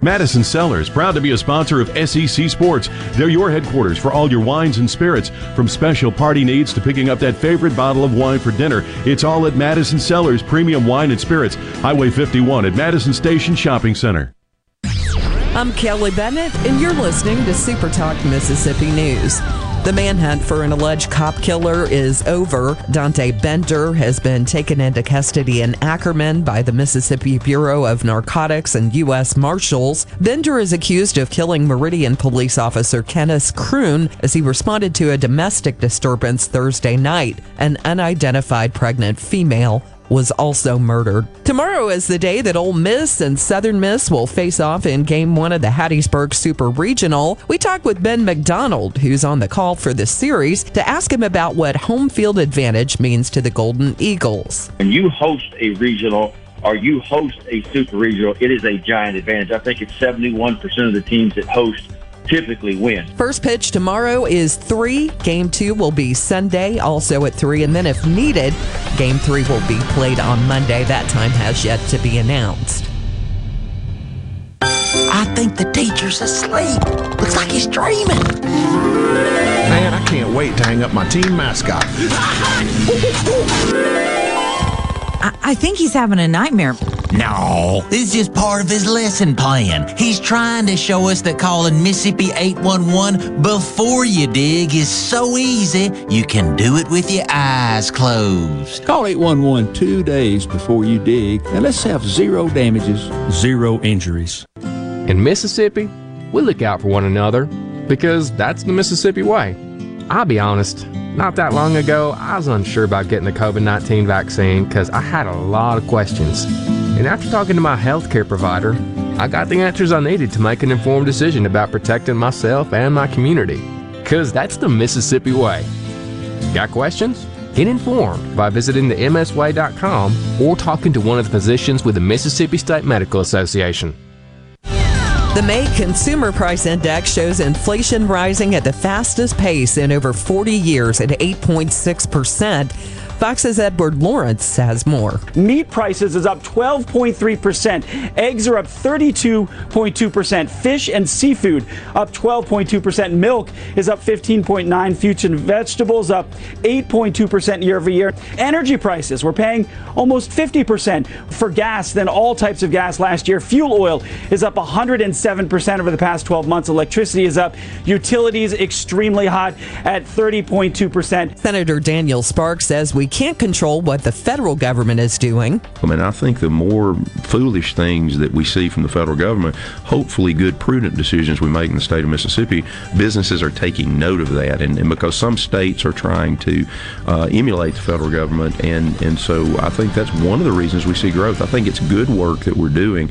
Madison Cellars, proud to be a sponsor of SEC Sports. They're your headquarters for all your wines and spirits. From special party needs to picking up that favorite bottle of wine for dinner, it's all at Madison Cellars Premium Wine and Spirits, Highway 51 at Madison Station Shopping Center. I'm Kelly Bennett, and you're listening to Super Talk Mississippi News. The manhunt for an alleged cop killer is over. Dante Bender has been taken into custody in Ackerman by the Mississippi Bureau of Narcotics and U.S. Marshals. Bender is accused of killing Meridian police officer Kennis Croom as he responded to a domestic disturbance Thursday night. An unidentified pregnant female was also murdered. Tomorrow is the day that Ole Miss and Southern Miss will face off in Game 1 of the Hattiesburg Super Regional. We talked with Ben McDonald, who's on the call for this series, to ask him about what home field advantage means to the Golden Eagles. When you host a regional or you host a super regional, it is a giant advantage. I think it's 71% of the teams that host typically win. First pitch tomorrow is 3. Game 2 will be Sunday, also at 3. And then, if needed, Game 3 will be played on Monday. That time has yet to be announced. I think the teacher's asleep. Looks like he's dreaming. Man, I can't wait to hang up my team mascot. I, I think he's having a nightmare. No, this is just part of his lesson plan. He's trying to show us that calling Mississippi 811 before you dig is so easy, you can do it with your eyes closed. Call 811 two days before you dig, and let's have zero damages, zero injuries. In Mississippi, we look out for one another because that's the Mississippi way. I'll be honest, not that long ago, I was unsure about getting the COVID 19 vaccine because I had a lot of questions. And after talking to my healthcare provider, I got the answers I needed to make an informed decision about protecting myself and my community. Because that's the Mississippi way. Got questions? Get informed by visiting the msway.com or talking to one of the physicians with the Mississippi State Medical Association. The May Consumer Price Index shows inflation rising at the fastest pace in over 40 years at 8.6%. Fox's Edward Lawrence has more. Meat prices is up 12.3%. Eggs are up 32.2%. Fish and seafood up 12.2%. Milk is up 15.9. Fruits and vegetables up 8.2% year over year. Energy prices, we're paying almost 50% for gas than all types of gas last year. Fuel oil is up 107% over the past 12 months. Electricity is up. Utilities extremely hot at 30.2%. Senator Daniel Sparks says we can't control what the federal government is doing. I mean, I think the more foolish things that we see from the federal government, hopefully good, prudent decisions we make in the state of Mississippi, businesses are taking note of that. And, and because some states are trying to uh, emulate the federal government, and, and so I think that's one of the reasons we see growth. I think it's good work that we're doing.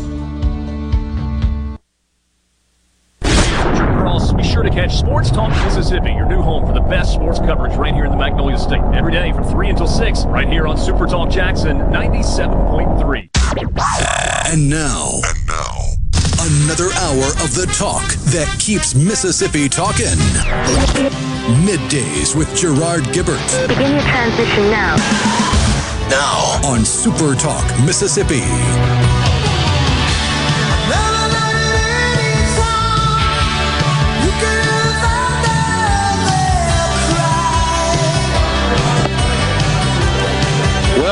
sure to catch Sports Talk Mississippi, your new home for the best sports coverage right here in the Magnolia State. Every day from 3 until 6, right here on Super Talk Jackson 97.3. And now, and now, another hour of the talk that keeps Mississippi talking. Middays with Gerard Gibert. Begin your transition now. Now on Super Talk Mississippi.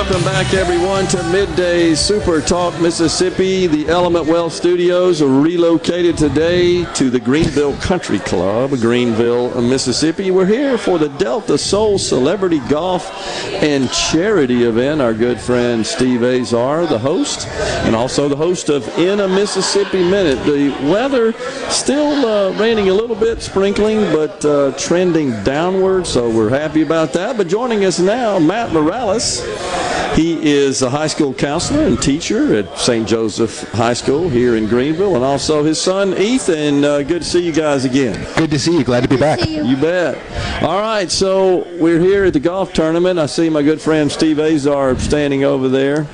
Welcome back, everyone, to Midday Super Talk Mississippi. The Element Wealth Studios are relocated today to the Greenville Country Club, Greenville, Mississippi. We're here for the Delta Soul Celebrity Golf and Charity event. Our good friend Steve Azar, the host, and also the host of In a Mississippi Minute. The weather still uh, raining a little bit, sprinkling, but uh, trending downward, so we're happy about that. But joining us now, Matt Morales. He is a high school counselor and teacher at St. Joseph High School here in Greenville, and also his son Ethan. Uh, good to see you guys again. Good to see you. Glad to be back. You. you. bet. All right, so we're here at the golf tournament. I see my good friend Steve Azar standing over there.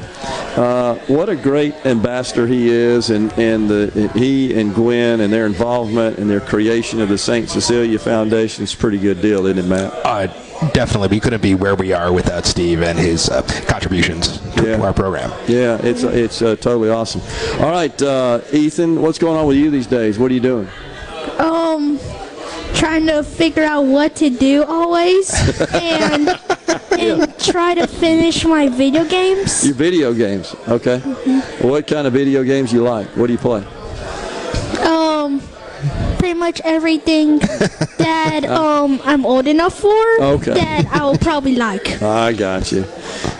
Uh, what a great ambassador he is, and, and the, he and Gwen and their involvement and their creation of the St. Cecilia Foundation is a pretty good deal, isn't it, Matt? Uh, definitely. We couldn't be where we are without Steve and his uh, contributions to, yeah. our program. Yeah, it's it's uh, totally awesome. All right, uh, Ethan, what's going on with you these days? What are you doing? Um, trying to figure out what to do always, and and yeah. try to finish my video games. Your video games, okay. Mm-hmm. What kind of video games you like? What do you play? Pretty much everything that um I'm old enough for. Okay. That I'll probably like. I got you.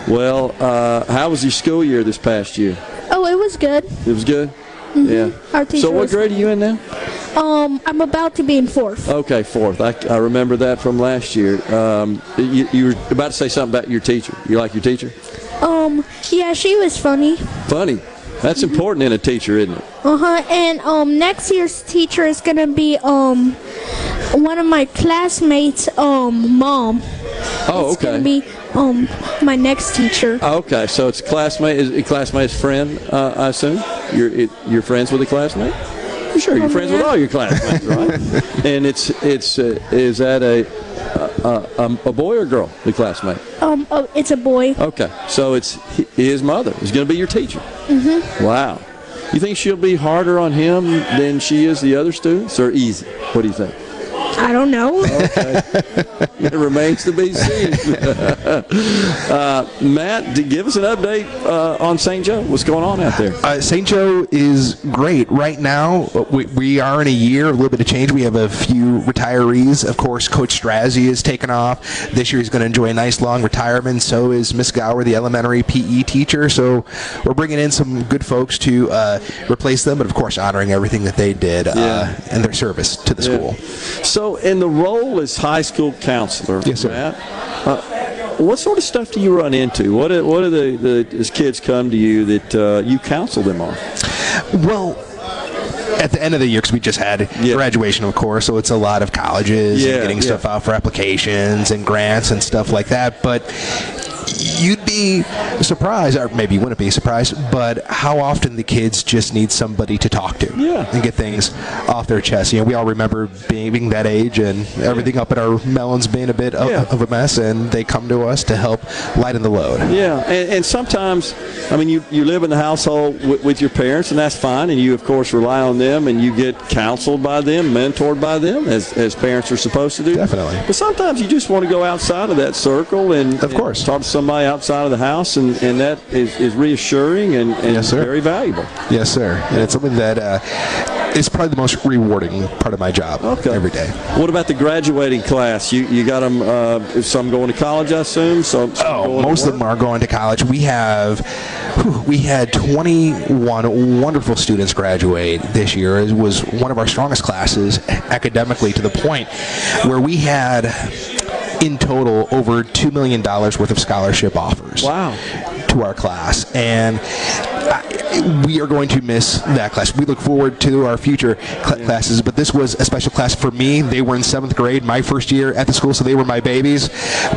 Well, uh, how was your school year this past year? Oh, it was good. It was good. Mm-hmm. Yeah. Our teacher so, what grade are you in now? Um, I'm about to be in fourth. Okay, fourth. I, I remember that from last year. Um, you, you were about to say something about your teacher. You like your teacher? Um, yeah, she was funny. Funny. That's important in a teacher, isn't it? Uh huh. And um, next year's teacher is gonna be um, one of my classmates' um mom. Oh, It's okay. gonna be um my next teacher. Okay, so it's classmate, is a classmate's friend, uh, I assume. You're it, you're friends with a classmate. Sure, you're Um, friends with all your classmates, right? and it's it's uh, is that a a, a a boy or girl? The classmate. Um, oh, it's a boy. Okay, so it's his mother is going to be your teacher. Mhm. Wow. You think she'll be harder on him than she is the other students, or easy? What do you think? I don't know. Okay. it remains to be seen. uh, Matt, d- give us an update uh, on St. Joe. What's going on out there? Uh, St. Joe is great. Right now, we, we are in a year, a little bit of change. We have a few retirees. Of course, Coach Strazzi is taken off. This year he's going to enjoy a nice long retirement. So is Miss Gower, the elementary PE teacher. So we're bringing in some good folks to uh, replace them, but of course, honoring everything that they did uh, Yeah. and their service to the Yeah. school. So, in the role as high school counselor, Yes, sir. Matt, uh, what sort of stuff do you run into? What do, what do the, the as kids come to you that uh, you counsel them on? Well, at the end of the year, because we just had graduation, of course, so it's a lot of colleges Yeah, and getting yeah. stuff out for applications and grants and stuff like that. But you'd be surprised, or maybe you wouldn't be surprised, but how often the kids just need somebody to talk to Yeah. and get things off their chest. You know, we all remember being, being that age and everything up at our melons being a bit of, Yeah. of a mess, and they come to us to help lighten the load. Yeah, and, and sometimes, I mean, you, you live in the household with, with your parents, and that's fine, and you, of course, rely on them, and you get counseled by them, mentored by them, as, as parents are supposed to do. Definitely. But sometimes you just want to go outside of that circle and, Of course. and talk to somebody outside of the house, and, and that is, is reassuring and, and Yes, sir. very valuable. Yes, sir. And it's something that uh, is probably the most rewarding part of my job every day. What about the graduating class? You you got them, uh, some going to college, I assume? So, some Oh, most of them are going to college. We have, whew, we had 21 wonderful students graduate this year. It was one of our strongest classes academically to the point where we had, in total, over $2 million worth of scholarship offers. Wow. To our class. And I, we are going to miss that class. We look forward to our future cl- classes, but this was a special class for me. They were in seventh grade, my first year at the school, so they were my babies.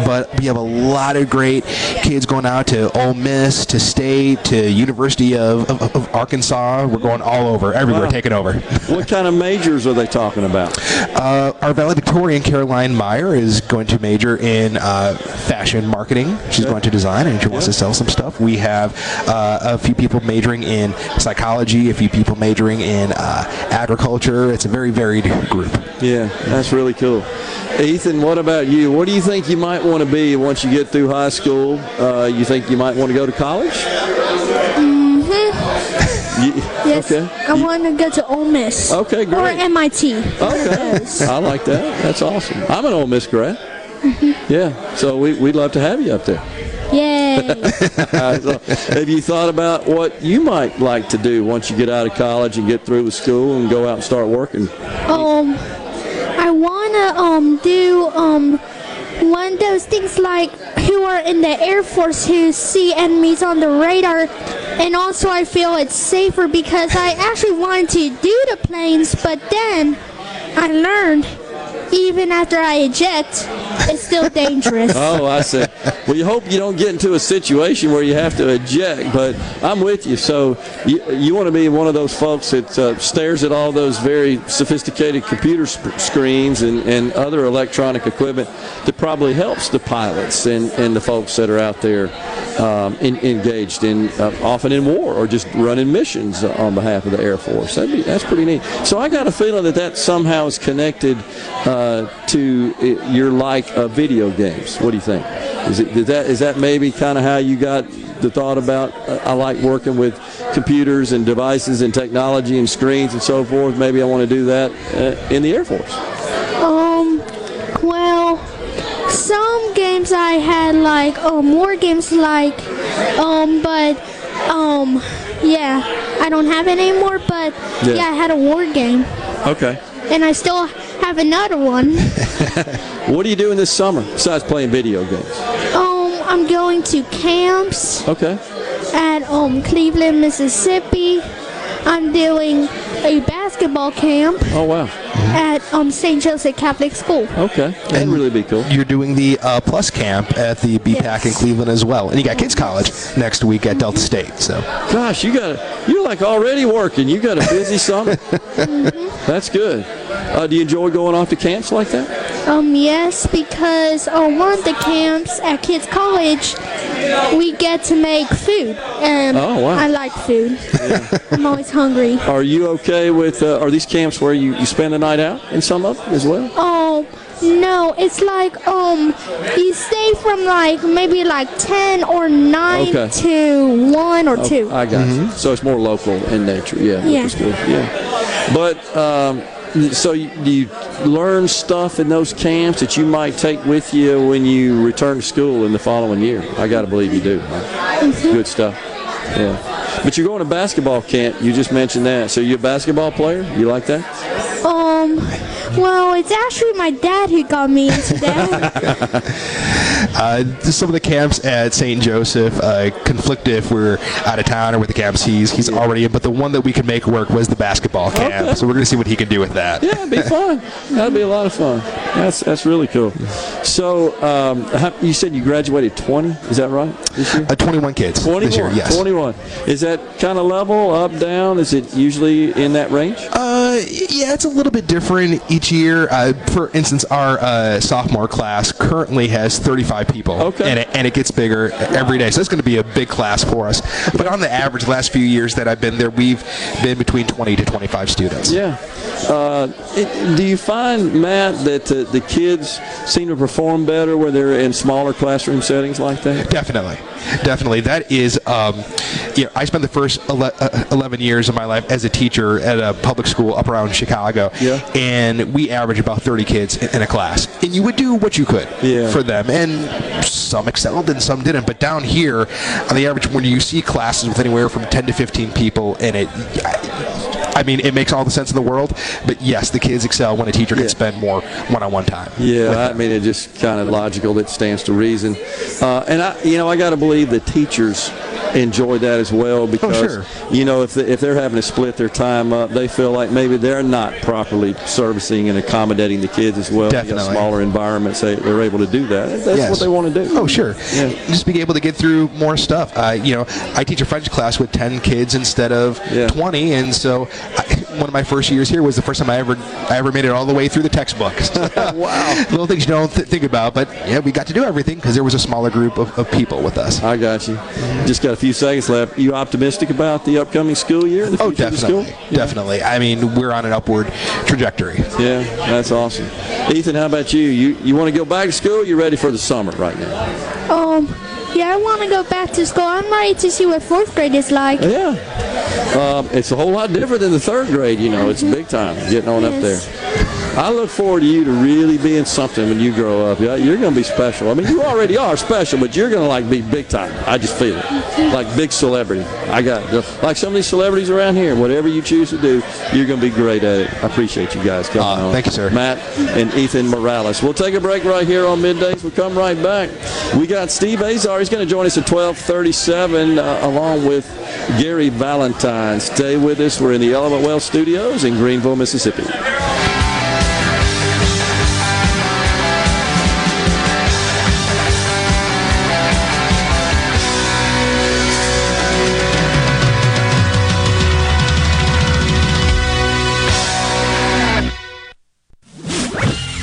But we have a lot of great kids going out to Ole Miss, to State, to University of, of, of Arkansas. We're going all over, everywhere, Wow. taking over. What kind of majors are they talking about? Uh, our valedictorian, Caroline Meyer, is going to major in uh, fashion marketing. She's going to design and she wants to sell some stuff. We have uh, a few people majoring in psychology, a few people majoring in uh, agriculture. It's a very varied group. Yeah, that's really cool. Ethan, what about you? What do you think you might want to be once you get through high school? Uh, you think you might want to go to college? hmm You- Yes. Okay. I want to go to Ole Miss. Okay, great. Or. MIT. Okay. I like that. That's awesome. I'm an Ole Miss grad. Mm-hmm. Yeah, so we, we'd love to have you up there. Have you thought about what you might like to do once you get out of college and get through with school and go out and start working? um, I wanna um do um one of those things like who are in the Air Force who see enemies on the radar, and also I feel it's safer because I actually wanted to do the planes, but then I learned even after I eject, it's still dangerous. Oh, I see. Well, you hope you don't get into a situation where you have to eject, but I'm with you. So you, you want to be one of those folks that uh, stares at all those very sophisticated computer sp- screens and, and other electronic equipment that probably helps the pilots and, and the folks that are out there um, in, engaged in uh, often in war or just running missions on behalf of the Air Force. That'd be, that's pretty neat. So I got a feeling that that somehow is connected uh, to uh, your like of video games. What do you think? Is it is that is that maybe kind of how you got the thought about uh, I like working with computers and devices and technology and screens and so forth. Maybe I want to do that uh, in the Air Force. Um, well, some games I had like um more games like um but um yeah I don't have it anymore but Yeah. yeah, I had a war game Okay. and I still have another one. What are you doing this summer besides playing video games? um, I'm going to camps Okay. at um Cleveland, Mississippi. I'm doing a basketball camp Oh wow. at um St. Joseph Catholic School. Okay. That'd really be cool. You're doing the uh, Plus Camp at the BPAC in Cleveland as well. And you got Kids College next week at Delta State. So Gosh, you got a, you're like already working. You got a busy summer. That's good. Uh, do you enjoy going off to camps like that? Um, yes, because on one of the camps at Kids College, we get to make food, and Oh, wow. I like food. I'm always hungry. Are you okay with? Uh, are these camps where you, you spend the night out in some of them as well? Oh no, it's like um, you stay from like maybe like ten or nine Okay. to one or Oh, two. I got you. So it's more local in nature. Yeah. with Yeah. the school. Yeah. But um, so you, you learn stuff in those camps that you might take with you when you return to school in the following year? I got to believe you do. right? Good stuff. Yeah. But you're going to basketball camp. You just mentioned that. So you a basketball player? You like that? Um, well, it's actually my dad who got me into that. uh, some of the camps at St. Joseph uh, conflict if we're out of town or with the camps he's, he's already in. But the one that we could make work was the basketball camp. Okay. So we're going to see what he can do with that. Yeah, it'd be fun. That'd be a lot of fun. That's that's really cool. So um, how, you said you graduated 20. Is that right? This year? Uh, 21 kids 21. this year, yes. 21. Is that kind of level, up, down? Is it usually in that range? Uh, yeah, it's a little bit different each year. Uh, for instance, our uh, sophomore class currently has 35 people, Okay. and it, and it gets bigger every day. So it's going to be a big class for us. But on the average, last few years that I've been there, we've been between 20 to 25 students. Yeah. Uh, it, do you find, Matt, that uh, the kids seem to perform better when they're in smaller classroom settings like that? Definitely, definitely. That is, um, you know, I spent the first ele- uh, 11 years of my life as a teacher at a public school up around Chicago, Yeah. and we average about 30 kids in, in a class, and you would do what you could Yeah. for them, and some excelled and some didn't. But down here, on the average, when you see classes with anywhere from 10 to 15 people in it. I, I mean, it makes all the sense in the world. But yes, the kids excel when a teacher can spend more one-on-one time. Yeah, I mean, it's just kind of logical. That stands to reason. Uh, and I, you know, I got to believe the teachers enjoy that as well because sure. you know if, they, if they're having to split their time up, they feel like maybe they're not properly servicing and accommodating the kids as well. Definitely. smaller environments, they, they're able to do that. That's Yes. what they want to do. Oh, sure. yeah. Just being able to get through more stuff. Uh, you know, I teach a French class with 10 kids instead of 20, and so I, one of my first years here was the first time I ever I ever made it all the way through the textbook. wow. Little things you don't th- think about, but yeah, we got to do everything because there was a smaller group of, of people with us. I got you. Just got a few seconds left. You optimistic about the upcoming school year? The Oh, future of the definitely. school? Definitely. I mean, we're on an upward trajectory. Yeah, that's awesome. Ethan, how about you? You you want to go back to school? You're ready for the summer right now? Um, yeah, I want to go back to school. I'm ready to see what fourth grade is like. Yeah. Um, it's a whole lot different than the third grade. You know, it's big time getting on up there. I look forward to you to really being something when you grow up. Yeah, You're going to be special. I mean, you already are special, but you're going to like be big time. I just feel it, like big celebrity. I got like some of these celebrities around here. Whatever you choose to do, you're going to be great at it. I appreciate you guys coming on. thank you, sir. Matt and Ethan Morales. We'll take a break right here on middays. We'll come right back. We got Steve Azar. He's going to join us at 12:37, uh, along with Gary Valentine. Stay with us. We're in the Element Wealth Studios in Greenville, Mississippi.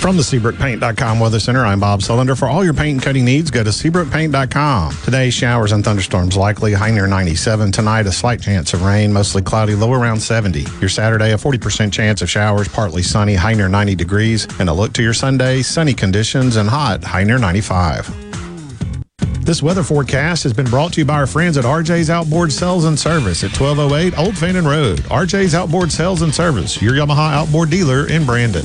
From the SeabrookPaint.com Weather Center, I'm Bob Sullender. For all your paint and coating needs, go to SeabrookPaint.com. Today, showers and thunderstorms likely, high near 97. Tonight, a slight chance of rain, mostly cloudy, low around 70. Your Saturday, a 40% chance of showers, partly sunny, high near 90 degrees. And a look to your Sunday, sunny conditions and hot, high near 95. This weather forecast has been brought to you by our friends at RJ's Outboard Sales and Service at 1208 Old Fannin Road. RJ's Outboard Sales and Service, your Yamaha outboard dealer in Brandon.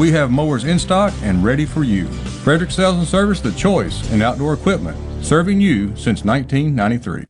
we have mowers in stock and ready for you. Frederick Sales and Service, the choice in outdoor equipment, serving you since 1993.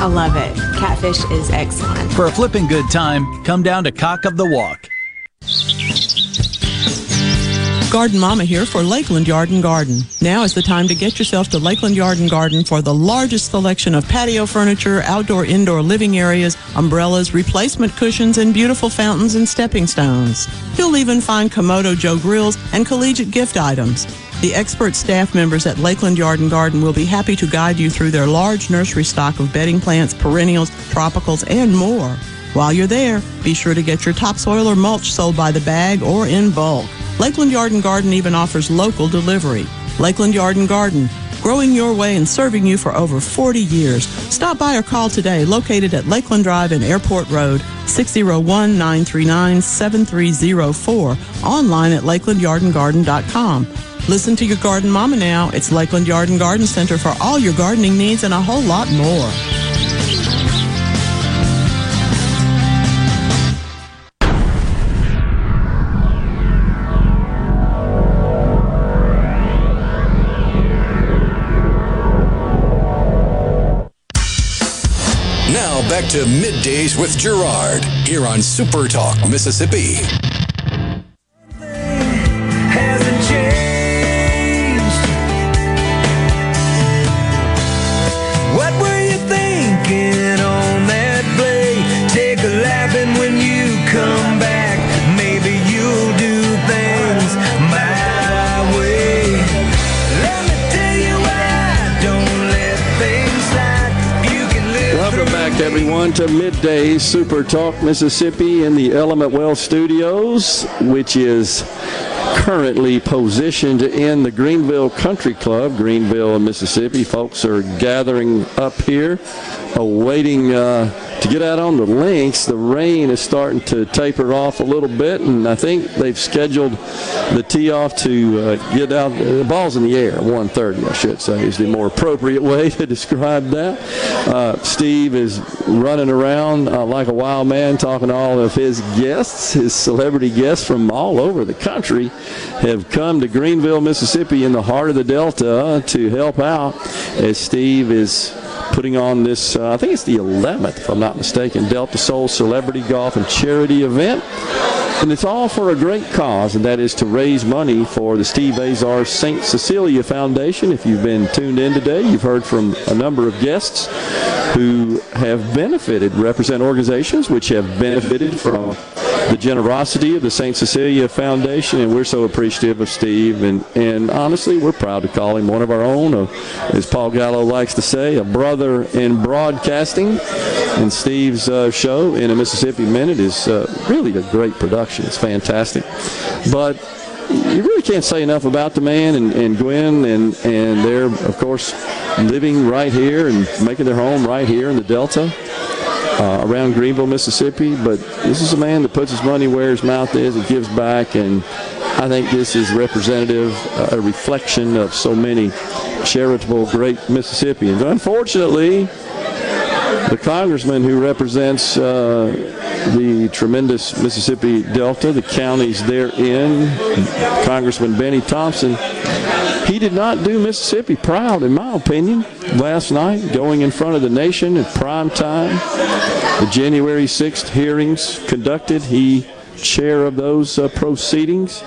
I love it. Catfish is excellent. For a flipping good time, come down to Cock of the Walk. Garden Mama here for Lakeland Yard and Garden. Now is the time to get yourself to Lakeland Yard and Garden for the largest selection of patio furniture, outdoor indoor living areas, umbrellas, replacement cushions, and beautiful fountains and stepping stones. You'll even find Kamado Joe grills and collegiate gift items. The expert staff members at Lakeland Yard and Garden will be happy to guide you through their large nursery stock of bedding plants, perennials, tropicals, and more. While you're there, be sure to get your topsoil or mulch sold by the bag or in bulk. Lakeland Yard and Garden even offers local delivery. Lakeland Yard and Garden, growing your way and serving you for over 40 years. Stop by or call today, located at Lakeland Drive and Airport Road, 601-939-7304, online at lakelandyardandgarden.com. Listen to your garden mama now. It's Lakeland Yard and Garden Center for all your gardening needs and a whole lot more. Now back to Middays with Gerard here on Super Talk, Mississippi. To Midday Super Talk Mississippi in the Element Wealth Studios, which is currently positioned in the Greenville Country Club, Greenville, Mississippi. Folks are gathering up here, awaiting uh, to get out on the links. The rain is starting to taper off a little bit, and I think they've scheduled the tee off to uh, get out. The ball's in the air, 1:30, I should say, is the more appropriate way to describe that. Uh, Steve is running around uh, like a wild man, talking to all of his guests, his celebrity guests from all over the country, have come to Greenville, Mississippi, in the heart of the Delta, to help out as Steve is putting on this, uh, I think it's the 11th, if I'm not mistaken, Delta Soul Celebrity Golf and Charity event. And it's all for a great cause, and that is to raise money for the Steve Azar St. Cecilia Foundation. If you've been tuned in today, you've heard from a number of guests who have benefited, represent organizations which have benefited from the generosity of the St. Cecilia Foundation, and we're so appreciative of Steve. And, and honestly, we're proud to call him one of our own, uh, as Paul Gallo likes to say, a brother in broadcasting. And Steve's uh, show in a Mississippi Minute is uh, really a great production. It's fantastic. But you really can't say enough about the man and, and Gwen, and, and they're, of course, living right here and making their home right here in the Delta uh, around Greenville, Mississippi. But this is a man that puts his money where his mouth is and gives back. And I think this is representative, uh, a reflection of so many charitable, great Mississippians. Unfortunately, the congressman who represents uh, the tremendous Mississippi Delta, the counties therein, Congressman Benny Thompson, he did not do Mississippi proud, in my opinion, last night, going in front of the nation at prime time. The January 6th hearings conducted, he chair of those uh, proceedings.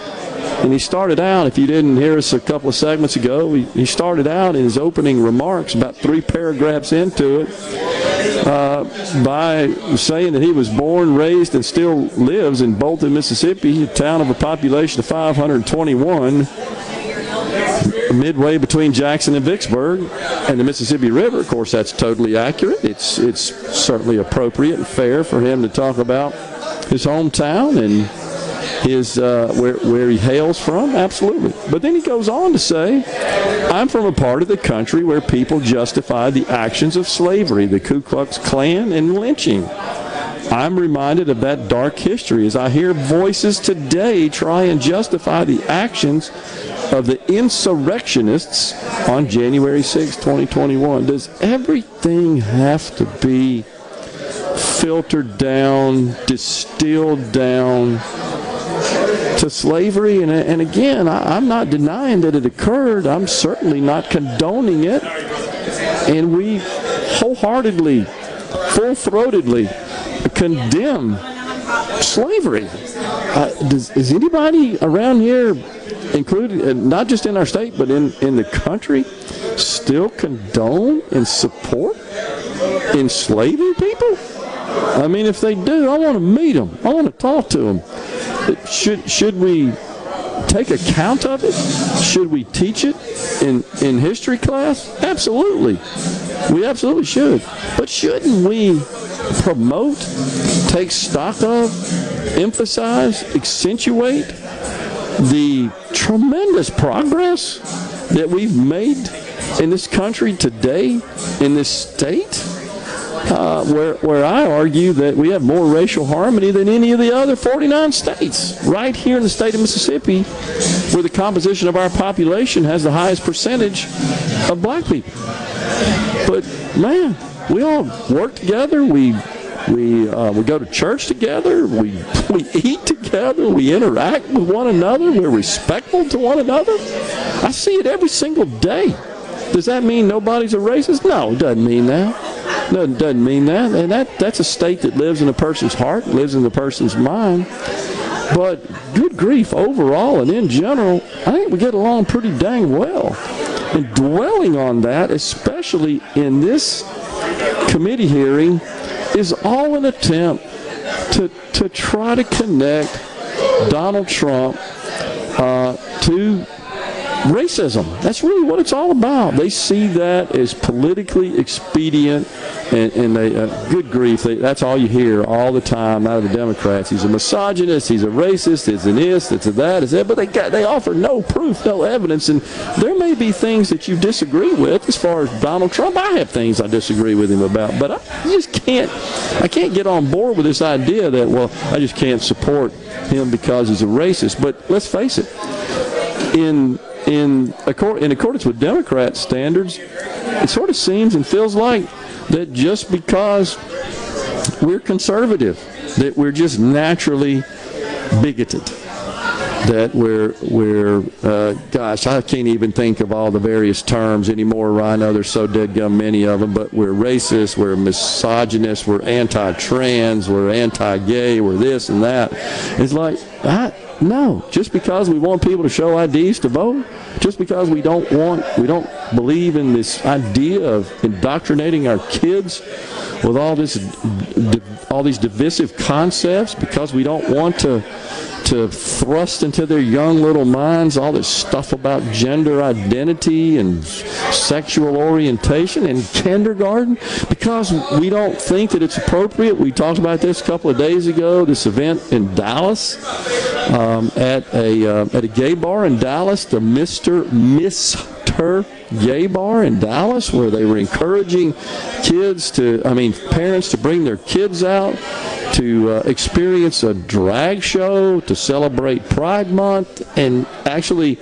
And he started out, if you didn't hear us a couple of segments ago, he, he started out in his opening remarks, about three paragraphs into it, uh, by saying that he was born, raised, and still lives in Bolton, Mississippi, a town of a population of 521 midway between Jackson and Vicksburg and the Mississippi River. Of course, that's totally accurate. It's it's certainly appropriate and fair for him to talk about his hometown and his uh, where where he hails from. Absolutely. But then he goes on to say, "I'm from a part of the country where people justify the actions of slavery, the Ku Klux Klan, and lynching." I'm reminded of that dark history as I hear voices today try and justify the actions of the insurrectionists on January 6, 2021. Does everything have to be filtered down, distilled down to slavery? And, and again, I, I'm not denying that it occurred. I'm certainly not condoning it. And we wholeheartedly, full throatedly condemn slavery. Uh, does, is anybody around here, including uh, not just in our state but in, in the country, still condone and support enslaving people? I mean, if they do, I want to meet them. I want to talk to them. Should should we take account of it? Should we teach it in in history class? Absolutely. We absolutely should. But shouldn't we promote, take stock of, emphasize, accentuate the tremendous progress that we've made in this country today, in this state? Uh, where, where I argue that we have more racial harmony than any of the other 49 states. Right here in the state of Mississippi, where the composition of our population has the highest percentage of black people. But man, we all work together. We we uh, we go to church together. We we eat together. We interact with one another. We're respectful to one another. I see it every single day. Does that mean nobody's a racist? No, it doesn't mean that. doesn't, doesn't mean that. And that that's a state that lives in a person's heart, lives in the person's mind. But good grief, overall and in general, I think we get along pretty dang well. And dwelling on that, especially in this committee hearing, is all an attempt to, to try to connect Donald Trump uh, to racism. That's really what it's all about. They see that as politically expedient, and, and they, uh, good grief, they, that's all you hear all the time out of the Democrats. He's a misogynist, he's a racist, it's an this, it's a that, it's that, but they got, they offer no proof, no evidence, and there may be things that you disagree with as far as Donald Trump. I have things I disagree with him about, but I just can't, I can't get on board with this idea that well, I just can't support him because he's a racist. But let's face it, in in in accordance with Democrat standards, it sort of seems and feels like that just because we're conservative, that we're just naturally bigoted. That we're we're uh, gosh, I can't even think of all the various terms anymore. I know there's so dead gum many of them, but we're racist, we're misogynist, we're anti-trans, we're anti-gay, we're this and that. It's like I, no, just because we want people to show IDs to vote, just because we don't want, we don't believe in this idea of indoctrinating our kids with all this, all these divisive concepts, because we don't want to to thrust into their young little minds all this stuff about gender identity and sexual orientation in kindergarten? Because we don't think that it's appropriate. We talked about this a couple of days ago, this event in Dallas um, at a uh, at a gay bar in Dallas, the Mister Mister Gay Bar in Dallas, where they were encouraging kids to, I mean, parents to bring their kids out to uh, experience a drag show, to celebrate Pride Month, and actually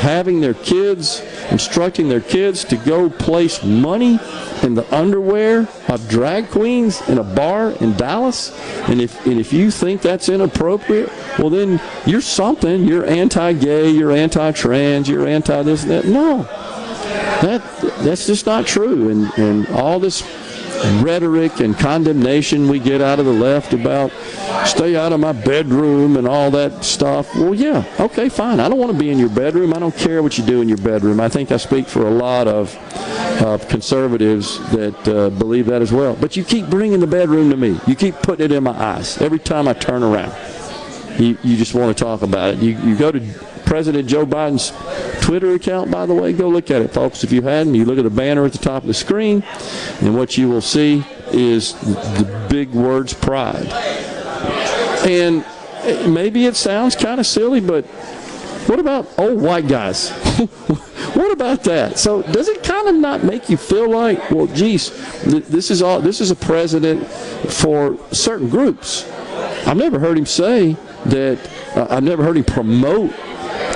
having their kids, instructing their kids to go place money in the underwear of drag queens in a bar in Dallas. And if and if you think that's inappropriate, well then you're something. You're anti-gay. You're anti-trans. You're anti this and that. No, that that's just not true. And and all this rhetoric and condemnation we get out of the left about stay out of my bedroom and all that stuff. Well, yeah, okay, fine. I don't want to be in your bedroom. I don't care what you do in your bedroom. I think I speak for a lot of, of conservatives that uh, believe that as well. But you keep bringing the bedroom to me. You keep putting it in my eyes every time I turn around. You, you just want to talk about it. You, you go to President Joe Biden's Twitter account, by the way. Go look at it, folks. If you hadn't, you look at the banner at the top of the screen, and what you will see is the big words pride. And maybe it sounds kind of silly, but what about old white guys? what about that? So does it kind of not make you feel like, well, geez, this is all this is a president for certain groups? I've never heard him say that. Uh, I've never heard him promote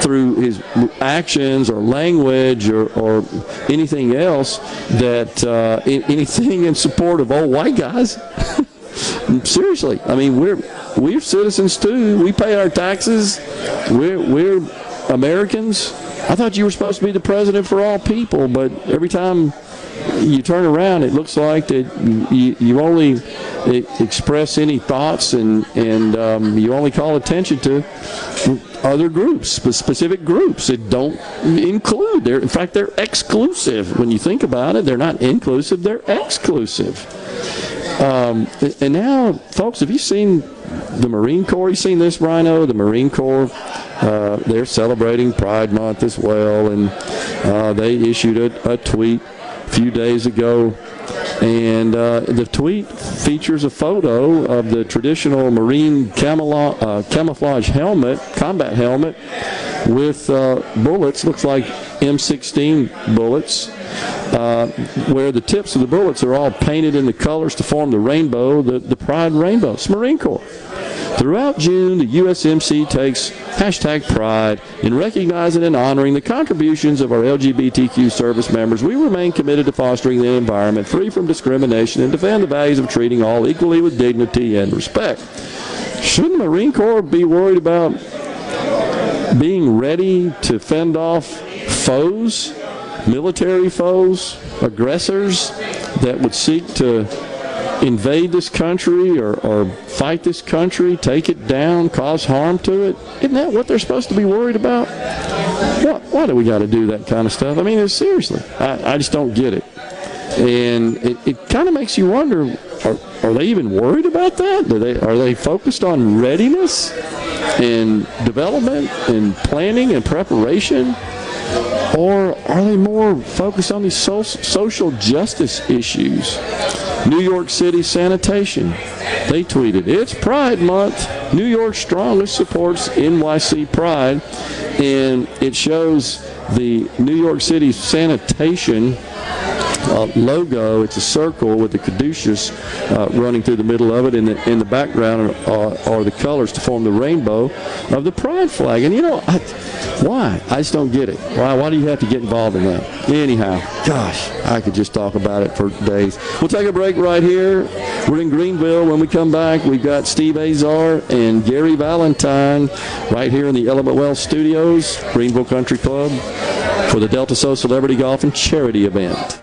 through his actions or language or, or anything else that uh, anything in support of old white guys. Seriously, I mean we're we're citizens too. We pay our taxes. We're we're Americans. I thought you were supposed to be the president for all people, but every time you turn around, it looks like that you, you only express any thoughts and and um, you only call attention to other groups, specific groups that don't include. They're, in fact, they're exclusive. When you think about it, they're not inclusive, they're exclusive. Um, and now, folks, have you seen the Marine Corps? You seen this, Rhino? The Marine Corps, uh, they're celebrating Pride Month as well, and uh, they issued a, a tweet few days ago and uh, the tweet features a photo of the traditional Marine camelo- uh, camouflage helmet, combat helmet, with uh, bullets, looks like M16 bullets, uh, where the tips of the bullets are all painted in the colors to form the rainbow, the, the Pride Rainbow. It's Marine Corps. Throughout June, the USMC takes hashtag pride in recognizing and honoring the contributions of our LGBTQ service members. We remain committed to fostering an environment free from discrimination and defend the values of treating all equally with dignity and respect. Shouldn't the Marine Corps be worried about being ready to fend off foes, military foes, aggressors that would seek to invade this country or, or fight this country, take it down, cause harm to it? Isn't that what they're supposed to be worried about? Why, why do we got to do that kind of stuff? I mean, seriously, I, I just don't get it. And it, it kind of makes you wonder are, are they even worried about that? Do they, are they focused on readiness and development and planning and preparation? Or are they more focused on these so- social justice issues? New York City sanitation. They tweeted, It's Pride Month. New York strongly supports NYC Pride. And it shows the New York City sanitation uh, logo. It's a circle with the caduceus uh, running through the middle of it. In the in the background are, are, the colors to form the rainbow of the pride flag. And you know, I, why? I just don't get it. Why? Why do you have to get involved in that? Anyhow, gosh, I could just talk about it for days. We'll take a break right here. We're in Greenville. When we come back, we've got Steve Azar and Gary Valentine right here in the Element Wealth Studios, Greenville Country Club, for the Delta Soul Celebrity Golf and Charity event.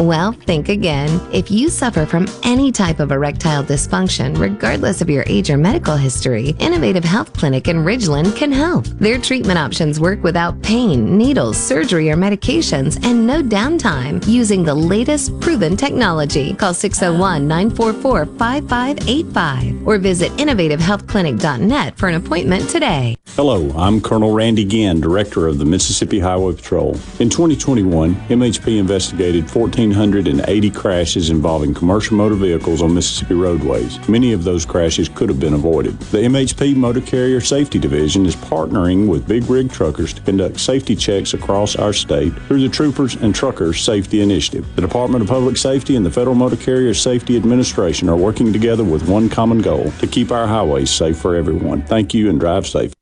Well, think again. If you suffer from any type of erectile dysfunction, regardless of your age or medical history, Innovative Health Clinic in Ridgeland can help. Their treatment options work without pain, needles, surgery, or medications, and no downtime using the latest proven technology. Call 601 944 5585 or visit innovativehealthclinic.net for an appointment today. Hello, I'm Colonel Randy Ginn, Director of the Mississippi Highway Patrol. In 2021, MHP investigated 1,480 crashes involving commercial motor vehicles on Mississippi roadways. Many of those crashes could have been avoided. The MHP Motor Carrier Safety Division is partnering with big rig truckers to conduct safety checks across our state through the Troopers and Truckers Safety Initiative. The Department of Public Safety and the Federal Motor Carrier Safety Administration are working together with one common goal to keep our highways safe for everyone. Thank you and drive safe.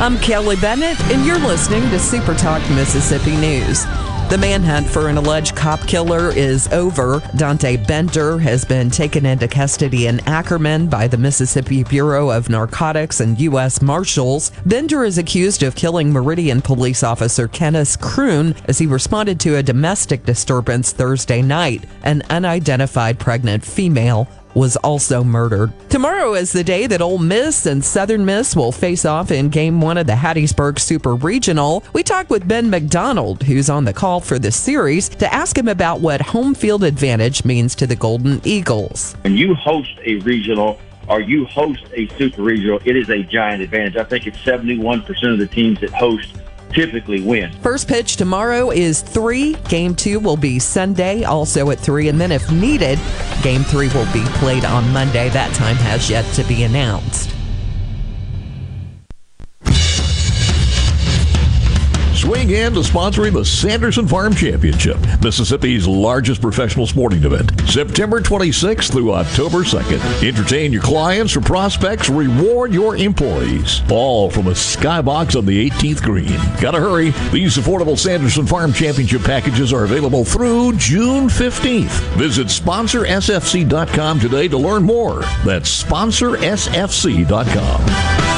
I'm Kelly Bennett, and you're listening to Super Talk Mississippi News. The manhunt for an alleged cop killer is over. Dante Bender has been taken into custody in Ackerman by the Mississippi Bureau of Narcotics and U.S. Marshals. Bender is accused of killing Meridian police officer Kennis Croom as he responded to a domestic disturbance Thursday night. An unidentified pregnant female was also murdered. Tomorrow is the day that Ole Miss and Southern Miss will face off in Game 1 of the Hattiesburg Super Regional. We talked with Ben McDonald, who's on the call for this series, to ask him about what home field advantage means to the Golden Eagles. When you host a regional or you host a super regional, it is a giant advantage. I think it's 71% of the teams that host typically win. First pitch tomorrow is 3. Game 2 will be Sunday, also at 3. And then, if needed, Game 3 will be played on Monday. That time has yet to be announced. Swing in to sponsoring the Sanderson Farm Championship, Mississippi's largest professional sporting event, September 26th through October 2nd. Entertain your clients or prospects, reward your employees. All from a skybox on the 18th green. Gotta hurry. These affordable Sanderson Farm Championship packages are available through June 15th. Visit sponsorsfc.com today to learn more. That's sponsorsfc.com.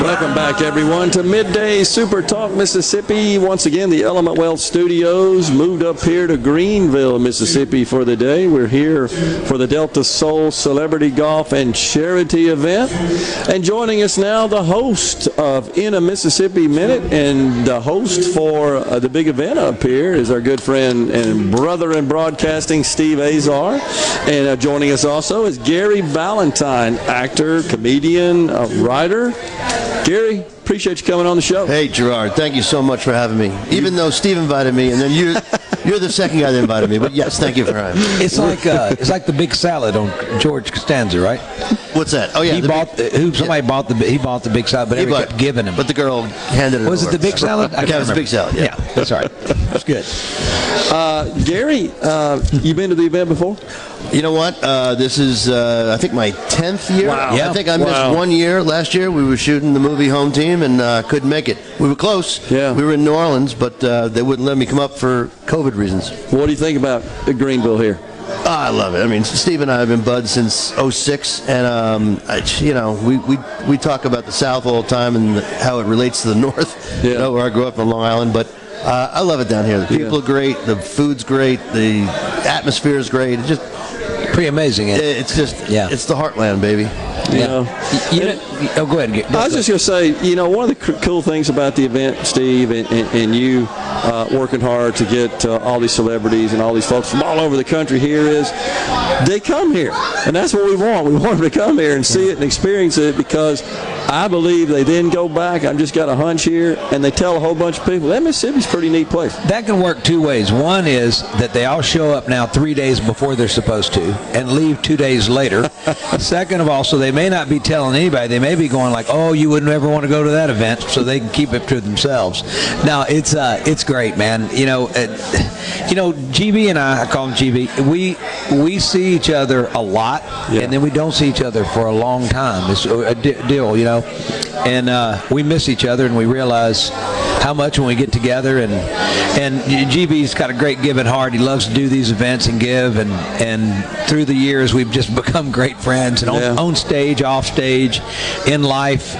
Welcome back, everyone, to Midday Super Talk Mississippi. Once again, the Element Wealth Studios moved up here to Greenville, Mississippi for the day. We're here for the Delta Soul Celebrity Golf and Charity event. And joining us now, the host of In a Mississippi Minute and the host for uh, the big event up here is our good friend and brother in broadcasting, Steve Azar. And uh, joining us also is Gary Valentine, actor, comedian, uh, writer. Gary, appreciate you coming on the show. Hey, Gerard, thank you so much for having me. Even though Steve invited me, and then you, you're the second guy that invited me. But yes, thank you for having me. It's like uh, it's like the big salad on George Costanza, right? What's that? Oh yeah, he the bought the, who somebody bought the he bought the big salad, but He bought- kept giving him. But the girl handed it. was it the big salad? I Yeah, can't it was the big salad. Yeah, that's all right. That's good. Uh, Gary, uh, you been to the event before? You know what? Uh, this is uh, I think my tenth year. Wow. Yeah. I think I missed Wow. one year last year. We were shooting the movie Home Team and uh, couldn't make it. We were close. Yeah. We were in New Orleans, but uh, they wouldn't let me come up for COVID reasons. What do you think about Greenville here? Oh, I love it. I mean, Steve and I have been buds since '06, and um, I, you know, we, we we talk about the South all the time and how it relates to the North. You know, where I grew up on Long Island, but uh, I love it down here. The people are great. The food's great. The atmosphere is great. It's just pretty amazing. It, it's just yeah. It's the heartland, baby. You know, You know, oh, go ahead. I was just going to say, you know, one of the c- cool things about the event, Steve, and, and, and you uh, working hard to get uh, all these celebrities and all these folks from all over the country here is they come here. And that's what we want. We want them to come here and see it and experience it because I believe they then go back. I've just got a hunch here, and they tell a whole bunch of people that Mississippi's a pretty neat place. That can work two ways. One is that they all show up now three days before they're supposed to and leave two days later. Second of all, so they may not be telling anybody. They may be going like, "Oh, you wouldn't ever want to go to that event," so they can keep it to themselves. Now it's uh, it's great, man. You know, it, you know, GB and I, I call him GB. We we see each other a lot, and then we don't see each other for a long time. It's a deal, you know. And uh, we miss each other, and we realize how much when we get together. And and GB's got a great giving heart. He loves to do these events and give. And and through the years, we've just become great friends. And on, on stage, off stage, in life,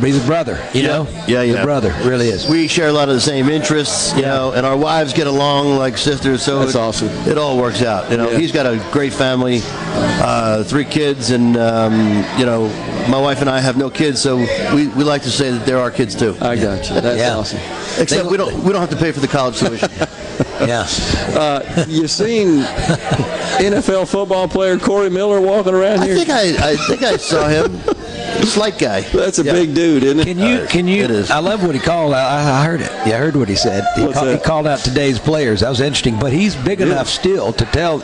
he's a brother. You know, Yeah, He's yeah. a brother. Really is. We share a lot of the same interests, you know, and our wives get along like sisters. So That's it, awesome. It all works out. You know, Yeah. he's got a great family, uh, three kids, and um, you know, my wife and I have no kids, so we, we like to say that they're our kids too. I got you. That's Yeah. awesome. Except we don't we don't have to pay for the college tuition. yeah. Uh, you seen NFL football player Corey Miller walking around I here? think I I think I saw him. Slight guy. That's a Yeah. big dude, isn't it? Can you? Can you? I love what he called. I, I heard it. Yeah, I heard what he said. He, What's called, he called out today's players. That was interesting. But he's big enough still to tell,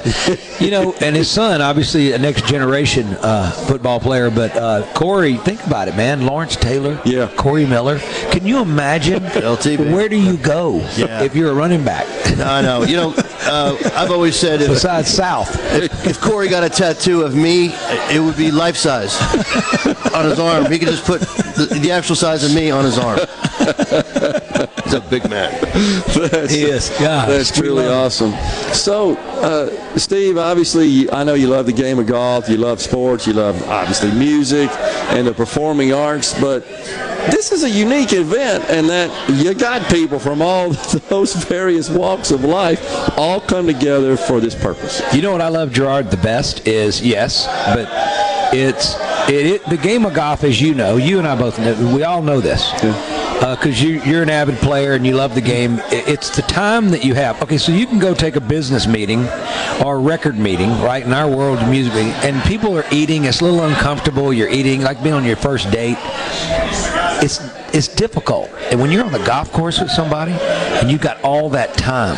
you know. And his son, obviously, a next generation uh, football player. But uh, Corey, think about it, man. Lawrence Taylor. Yeah. Corey Miller. Can you imagine? LTB. Where do you go Yeah. if you're a running back? I know. You know, uh, I've always said if, Besides South. if, if Corey got a tattoo of me, it would be life size on his arm. He could just put the, the actual size of me on his arm. He's a big man. That's, He is. Gosh, that's we truly awesome. So, uh, Steve, obviously, I know you love the game of golf. You love sports. You love obviously music and the performing arts. But this is a unique event, and that you got people from all those various walks of life all come together for this purpose. You know what I love, Gerard, the best is yes, but it's it, it the game of golf, as you know, you and I both know, we all know this. Because uh, you, you're an avid player and you love the game. It's the time that you have. Okay, so you can go take a business meeting or a record meeting, right? In our world, the music meeting, and people are eating. It's a little uncomfortable. You're eating like being on your first date. It's it's difficult. And when you're on the golf course with somebody and you've got all that time,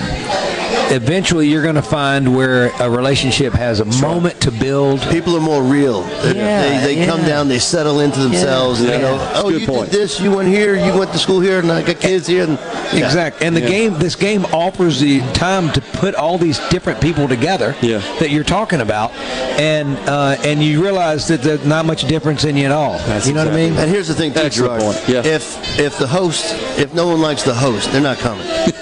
eventually you're going to find where a relationship has a moment to build. People are more real. They, Yeah, they, they come down, they settle into themselves, and they Yeah. go, "Oh, you point. did this, you went here, you went to school here, and I got kids here." And yeah. Exactly. And the Yeah. game, this game offers the time to put all these different people together Yeah. that you're talking about, and uh, and you realize that there's not much difference in you at all. you know what I mean? And here's the thing, too, Excellent Gerard. point. Yeah. If if the host, if no one likes the host, they're not coming.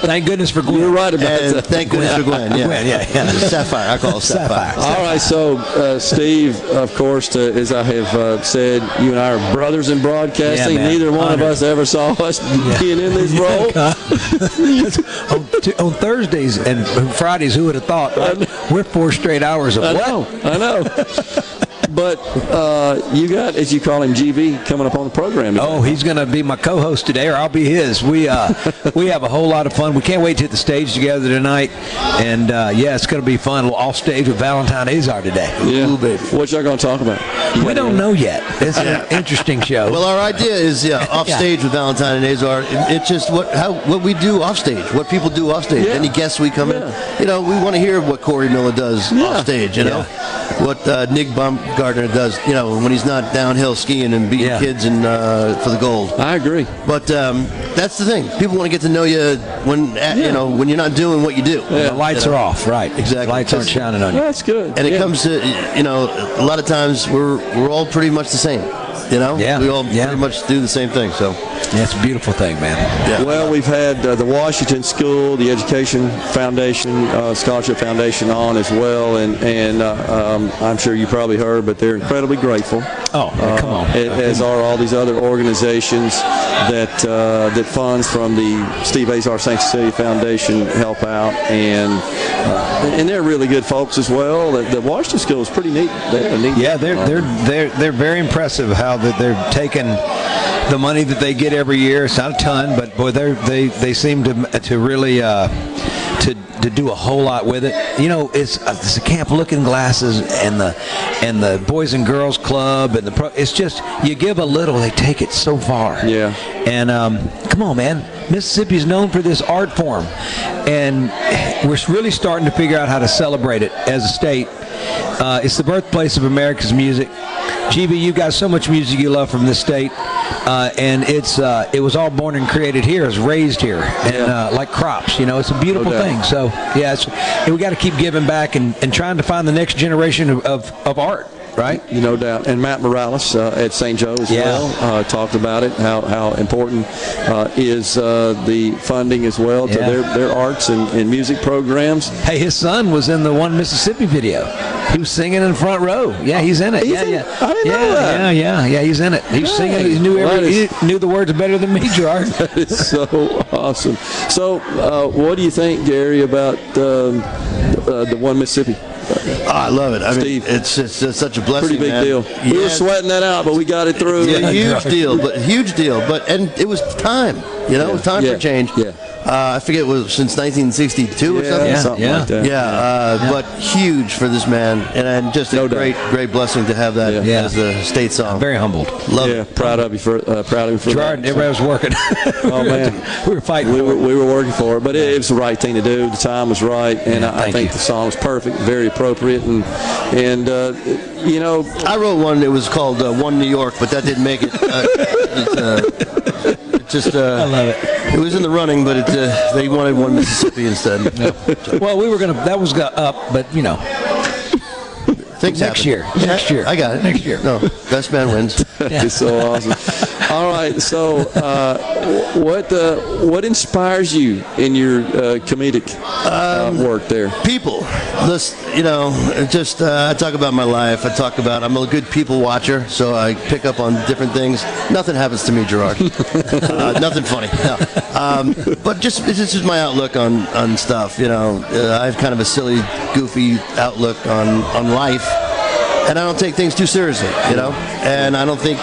Thank goodness for Gwen. You're right about And that. thank goodness for Gwen. Yeah, Gwen, yeah, yeah. Sapphire. I call it Sapphire. All right, so uh, Steve, of course, to, as I have uh, said, you and I are brothers in broadcasting. Yeah. Neither one of us ever saw us being in this role. on, t- on Thursdays and Fridays, who would have thought? We're four straight hours of I what? know, I know. But uh, you got, as you call him, GV, coming up on the program. today. Oh, he's going to be my co-host today, or I'll be his. We uh, we have a whole lot of fun. We can't wait to hit the stage together tonight, and uh, yeah, it's going to be fun. We'll off stage with Valentine Azar today. yeah. What y'all going to talk about? We don't know yet. It's an interesting show. Well, our idea is yeah, off Yeah. stage with Valentine and Azar. It's just what how what we do off stage, what people do off stage. Yeah. Any guests we come Yeah. in, you know, we want to hear what Corey Miller does Yeah. off stage. You know, what uh, Nick Baumgartner does. You know, when he's not downhill skiing and beating Yeah. kids and uh, for the gold. I agree. But um, that's the thing. People want to get to know you when at, you know when you're not doing what you do. the lights You know? are off, right? Exactly. Lights aren't shining on you. That's good. And it comes to you know a lot of times we're we're all pretty much the same. You know, Yeah. we all Yeah. pretty much do the same thing. So Yeah, it's a beautiful thing, man. yeah. Well, we've had uh, the Washington School, the Education Foundation, uh, Scholarship Foundation on as well, and and uh, um, I'm sure you probably heard, but they're incredibly grateful. Oh, yeah, come on. a- As are all these other organizations that uh, that funds from the Steve Azar St. Cecilia Foundation help out, and uh, and they're really good folks as well. The, the Washington School is pretty neat. They're neat. Yeah, they're they're they're they're very impressive how that they're taking the money that they get every year. It's not a ton, but boy, they they they seem to to really uh, to to do a whole lot with it. You know, it's, uh, it's the Camp Looking Glasses and the and the Boys and Girls Club and the pro, it's just you give a little, they take it so far. Yeah. And um, come on, man, Mississippi is known for this art form, and we're really starting to figure out how to celebrate it as a state. Uh, it's the birthplace of America's music. GB, you got so much music you love from this state. uh, and it's uh, it was all born and created here, it's raised here, and uh, like crops. You know, it's a beautiful No thing. So yeah, it's, we got to keep giving back and, and trying to find the next generation of, of, of art. Right? You no doubt. And Matt Morales uh, at St. Joe as Yeah. well uh, talked about it, how, how important uh, is uh, the funding as well to Yeah. their, their arts and, and music programs. Hey, his son was in the one Mississippi video. He was singing in the front row. Yeah, he's in it. He's yeah, in- yeah. I didn't yeah, know that. Yeah, yeah, yeah. He's in it. He was singing. He knew every. is- He knew the words better than me, Gerard. That is so awesome. So, uh, what do you think, Gary, about um, uh, the one Mississippi? Oh, I love it. I mean, Steve. it's, it's just such a blessing. Pretty big man. deal. We were sweating that out, but we got it through. Yeah, huge deal, but huge deal. But and it was time. You know, it was time Yeah. for change. Yeah. Uh, I forget it was since 1962 or Yeah, something. something yeah. like that. Yeah, uh, but huge for this man, and, and just a No doubt. great, great blessing to have that Yeah. as a state song. Very humbled. Love yeah, it. proud of you for uh, proud of you for Gerard, that. everybody was working. Oh man, we were fighting. we for were, it. we were working for it, but it, it was the right thing to do. The time was right, and Yeah, I, I think you. the song was perfect, very appropriate, and and uh, you know, I wrote one that was called uh, "One New York," but that didn't make it. Uh, it's, uh, it just uh, I love it. it was in the running, but it, uh, they wanted one Mississippi instead. Well, we were gonna. That was up, but you know, Things next happen. year. Next year. I got it. Next year. No, best man wins. it's so awesome. All right, so uh, what uh, what inspires you in your uh, comedic uh, work there? people this you know just uh, i talk about my life i talk about i'm a good people watcher so i pick up on different things nothing happens to me gerard uh, nothing funny no. um, but just this is my outlook on on stuff you know uh, i have kind of a silly goofy outlook on on life and I don't take things too seriously, you know. And I don't think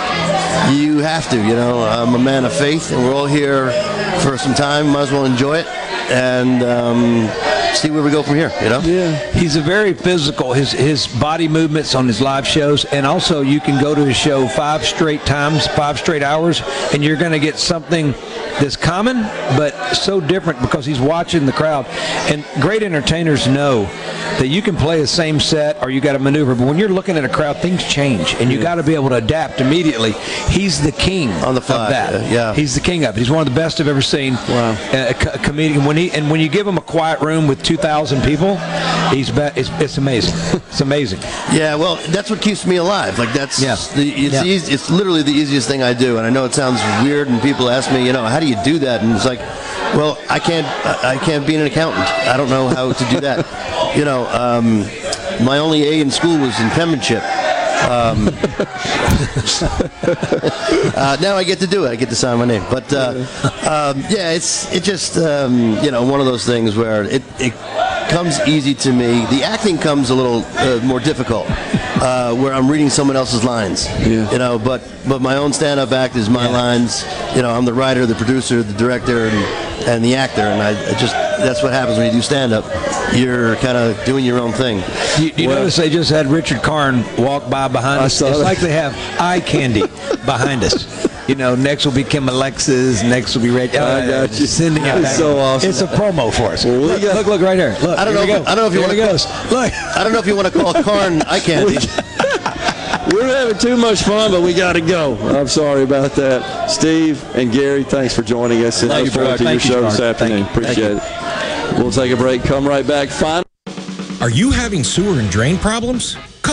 you have to, you know. I'm a man of faith, and we're all here for some time. Might as well enjoy it and um, see where we go from here, you know. Yeah. He's a very physical. His his body movements on his live shows, and also you can go to his show five straight times, five straight hours, and you're going to get something that's common but so different because he's watching the crowd. And great entertainers know that you can play the same set or you got to maneuver, but when you're looking at a crowd, things change, and you got to be able to adapt immediately. He's the king On the of that. uh, yeah. he's the king of it. He's one of the best I've ever seen. Wow. A, a comedian when he and when you give him a quiet room with two thousand people, he's be, it's, it's amazing. It's amazing. Yeah, well, that's what keeps me alive. Like that's Yeah. the, it's Yeah. easy, it's literally the easiest thing I do. And I know it sounds weird, and people ask me, you know, how do you do that? And it's like, well, I can't I can't be an accountant. I don't know how to do that. you know, um, my only A in school was in penmanship. Um, uh, now I get to do it. I get to sign my name. But uh, um, yeah, it's it just um, you know one of those things where it, it comes easy to me. The acting comes a little uh, more difficult, uh, where I'm reading someone else's lines. Yeah. You know, but but my own stand-up act is my lines. You know, I'm the writer, the producer, the director, and, and the actor, and I, I just that's what happens when you do stand-up. You're kind of doing your own thing. You, you notice they just had Richard Karn walk by behind I us. It's that. like they have eye candy behind us. You know, next will be Kim Alexis. Next will be Ray. I got you. Sending out so awesome. It's a promo for us. Well, look, got- look, look right here. Look, I don't know. If. I don't know if you want to. Look. I don't know if you want to call Karn eye candy. We're having too much fun, but we got to go. I'm sorry about that. Steve and Gary, thanks for joining us. And Thank look you, forward Gerard. to your you, show this Gerard. Thank afternoon. Thank Appreciate it. We'll take a break. Come right back. Final. Are you having sewer and drain problems?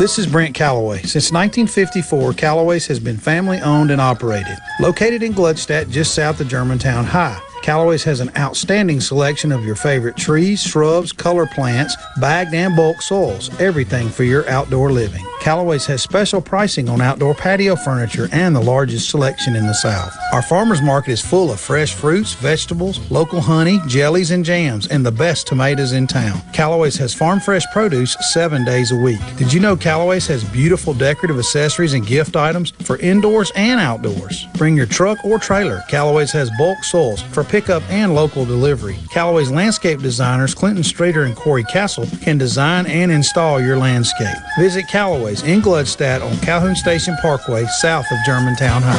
This is Brent Callaway. Since 1954, Callaway's has been family owned and operated. Located in Gluckstadt, just south of Germantown High. Callaway's has an outstanding selection of your favorite trees, shrubs, color plants, bagged and bulk soils, everything for your outdoor living. Callaway's has special pricing on outdoor patio furniture and the largest selection in the South. Our farmers market is full of fresh fruits, vegetables, local honey, jellies, and jams, and the best tomatoes in town. Callaway's has farm fresh produce seven days a week. Did you know Callaway's has beautiful decorative accessories and gift items for indoors and outdoors? Bring your truck or trailer. Callaway's has bulk soils for pickup and local delivery. Callaway's landscape designers, Clinton Streeter and Corey Castle, can design and install your landscape. Visit Callaway's in Gluckstadt on Calhoun Station Parkway, south of Germantown High.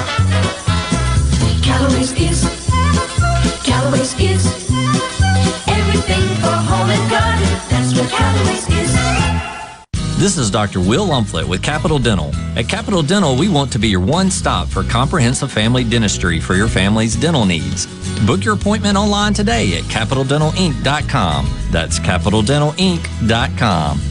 Callaway's is, Callaway's is everything for home and garden. That's what Callaway's is. This is Dr. Will Umflett with Capital Dental. At Capital Dental, we want to be your one stop for comprehensive family dentistry for your family's dental needs. Book your appointment online today at capitaldentalinc.com. That's capitaldentalinc.com.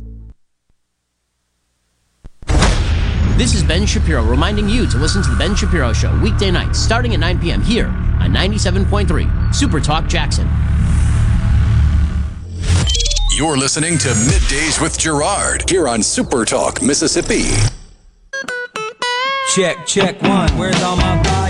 This is Ben Shapiro reminding you to listen to The Ben Shapiro Show weekday nights starting at 9 p.m. here on 97.3 Super Talk Jackson. You're listening to Middays with Gerard here on Super Talk, Mississippi. Check, check one. Where's all my volume?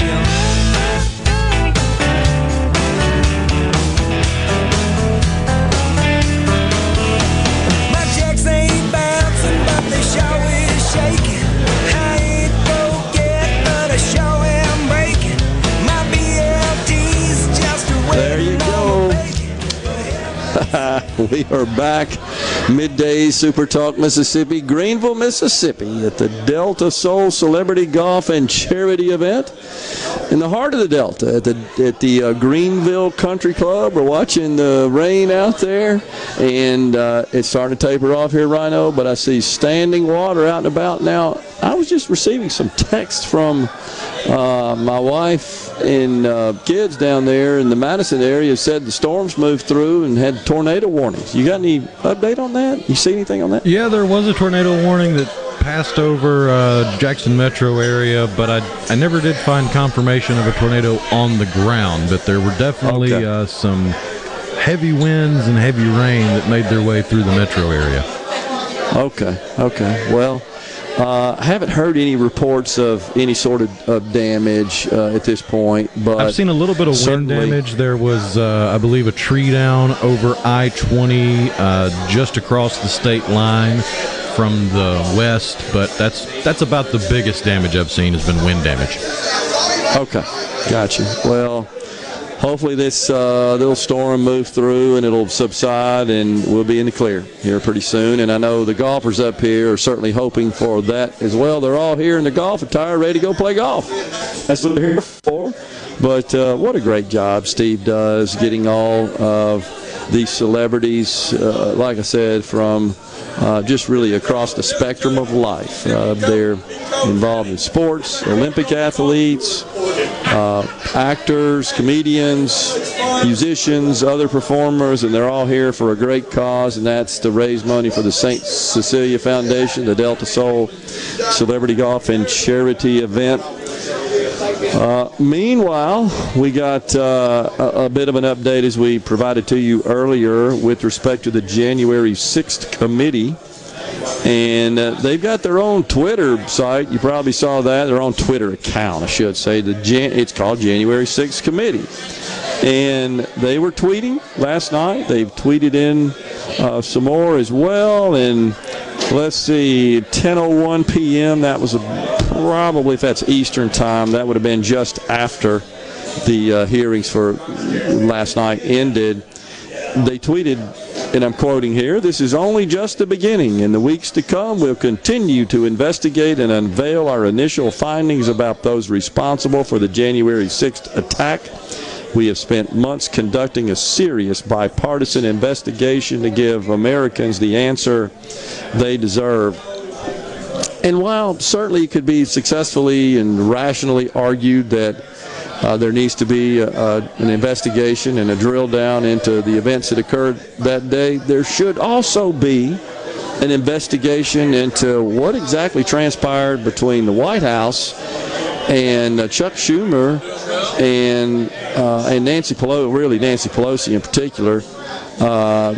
we are back. Midday Super Talk Mississippi, Greenville, Mississippi, at the Delta Soul Celebrity Golf and Charity Event in the heart of the Delta at the at the uh, Greenville Country Club. We're watching the rain out there, and uh, it's starting to taper off here, Rhino. But I see standing water out and about now. I was just receiving some text from uh, my wife and uh, kids down there in the Madison area. Said the storms moved through and had tornado warnings. You got any update on that? You see anything on that? Yeah, there was a tornado warning that passed over uh, Jackson metro area, but I I never did find confirmation of a tornado on the ground. But there were definitely Okay. uh, some heavy winds and heavy rain that made their way through the metro area. Okay, okay. Well, uh, I haven't heard any reports of any sort of, of damage uh, at this point, but I've seen a little bit of wind damage. There was, uh, I believe, a tree down over I 20 uh, just across the state line. from the west, but that's that's about the biggest damage I've seen has been wind damage. Okay, gotcha. Well, hopefully this uh, little storm moves through and it'll subside and we'll be in the clear here pretty soon. And I know the golfers up here are certainly hoping for that as well. They're all here in the golf attire, ready to go play golf. That's what they're here for. But uh, what a great job Steve does getting all of these celebrities, uh, like I said, from uh, just really across the spectrum of life. Uh, they're involved in sports, Olympic athletes, uh, actors, comedians, musicians, other performers, and they're all here for a great cause, and that's to raise money for the St. Cecilia Foundation, the Delta Soul Celebrity Golf and Charity event. Uh, meanwhile, we got uh, a, a bit of an update as we provided to you earlier with respect to the January 6th committee. And uh, they've got their own Twitter site. You probably saw that. Their own Twitter account, I should say. The Jan- It's called January 6th Committee. And they were tweeting last night. They've tweeted in uh, some more as well. And let's see, 10:01 p.m. That was a, probably, if that's Eastern time, that would have been just after the uh, hearings for last night ended. They tweeted, and I'm quoting here: "This is only just the beginning. In the weeks to come, we'll continue to investigate and unveil our initial findings about those responsible for the January 6th attack." We have spent months conducting a serious bipartisan investigation to give Americans the answer they deserve. And while certainly it could be successfully and rationally argued that uh, there needs to be a, a, an investigation and a drill down into the events that occurred that day, there should also be an investigation into what exactly transpired between the White House and uh, Chuck Schumer and uh, and Nancy Pelosi, really Nancy Pelosi in particular, uh,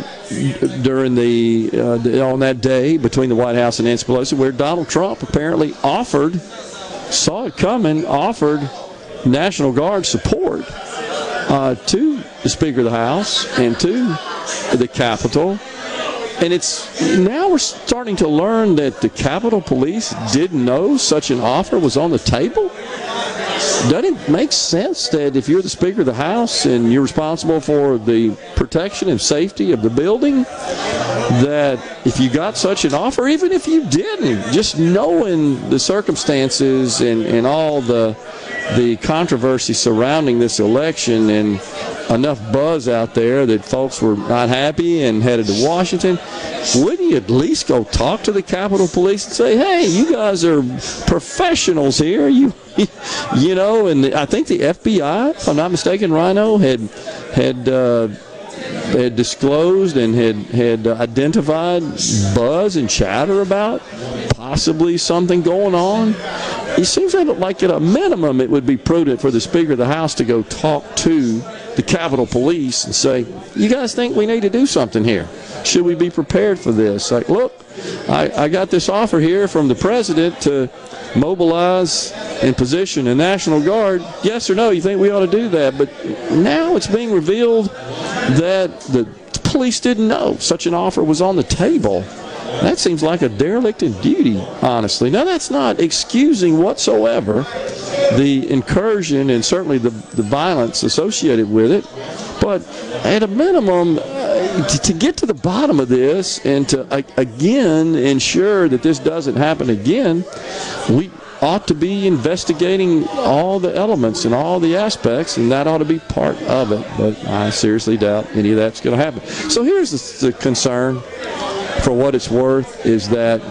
during the, uh, the on that day between the White House and Nancy Pelosi, where Donald Trump apparently offered, saw it coming, offered National Guard support uh, to the Speaker of the House and to the Capitol. And it's now we're starting to learn that the Capitol Police didn't know such an offer was on the table. Doesn't it make sense that if you're the Speaker of the House and you're responsible for the protection and safety of the building, that if you got such an offer, even if you didn't, just knowing the circumstances and, and all the the controversy surrounding this election and enough buzz out there that folks were not happy and headed to Washington, wouldn't you at least go talk to the Capitol Police and say, "Hey, you guys are professionals here. You, you know." And I think the FBI, if I'm not mistaken, Rhino had had. Uh, had disclosed and had had identified buzz and chatter about possibly something going on. It seems like at a minimum it would be prudent for the Speaker of the House to go talk to the Capitol Police and say, "You guys think we need to do something here? Should we be prepared for this?" Like, look, I, I got this offer here from the president to mobilize and position a National Guard. Yes or no? You think we ought to do that? But now it's being revealed that the police didn't know such an offer was on the table. That seems like a derelict in duty, honestly. Now, that's not excusing whatsoever the incursion and certainly the, the violence associated with it, but at a minimum, uh, to, to get to the bottom of this and to uh, again ensure that this doesn't happen again, we ought to be investigating all the elements and all the aspects, and that ought to be part of it. But I seriously doubt any of that's going to happen. So here's the, the concern, for what it's worth, is that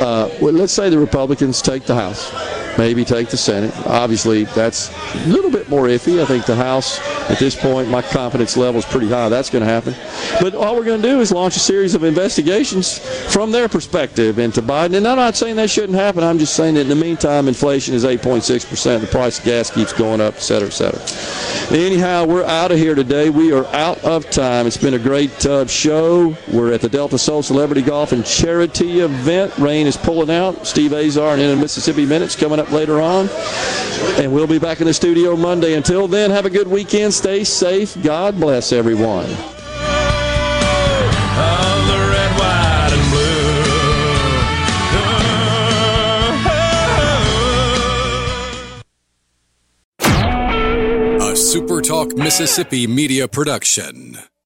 uh, well, let's say the Republicans take the House, maybe take the Senate. Obviously, that's a little bit more iffy. I think the House, at this point, my confidence level is pretty high. That's going to happen. But all we're going to do is launch a series of investigations from their perspective into Biden. And I'm not saying that shouldn't happen. I'm just saying that in the meantime, inflation is 8.6%. The price of gas keeps going up, et cetera, et cetera. Anyhow, we're out of here today. We are out of time. It's been a great uh, show. We're at the Delta Soul Celebrity Golf and Charity event. Rain is pulling out. Steve Azar and in Mississippi Minutes coming up later on. And we'll be back in the studio Monday. Until then, have a good weekend. Stay safe. God bless everyone. SuperTalk Mississippi Media Production.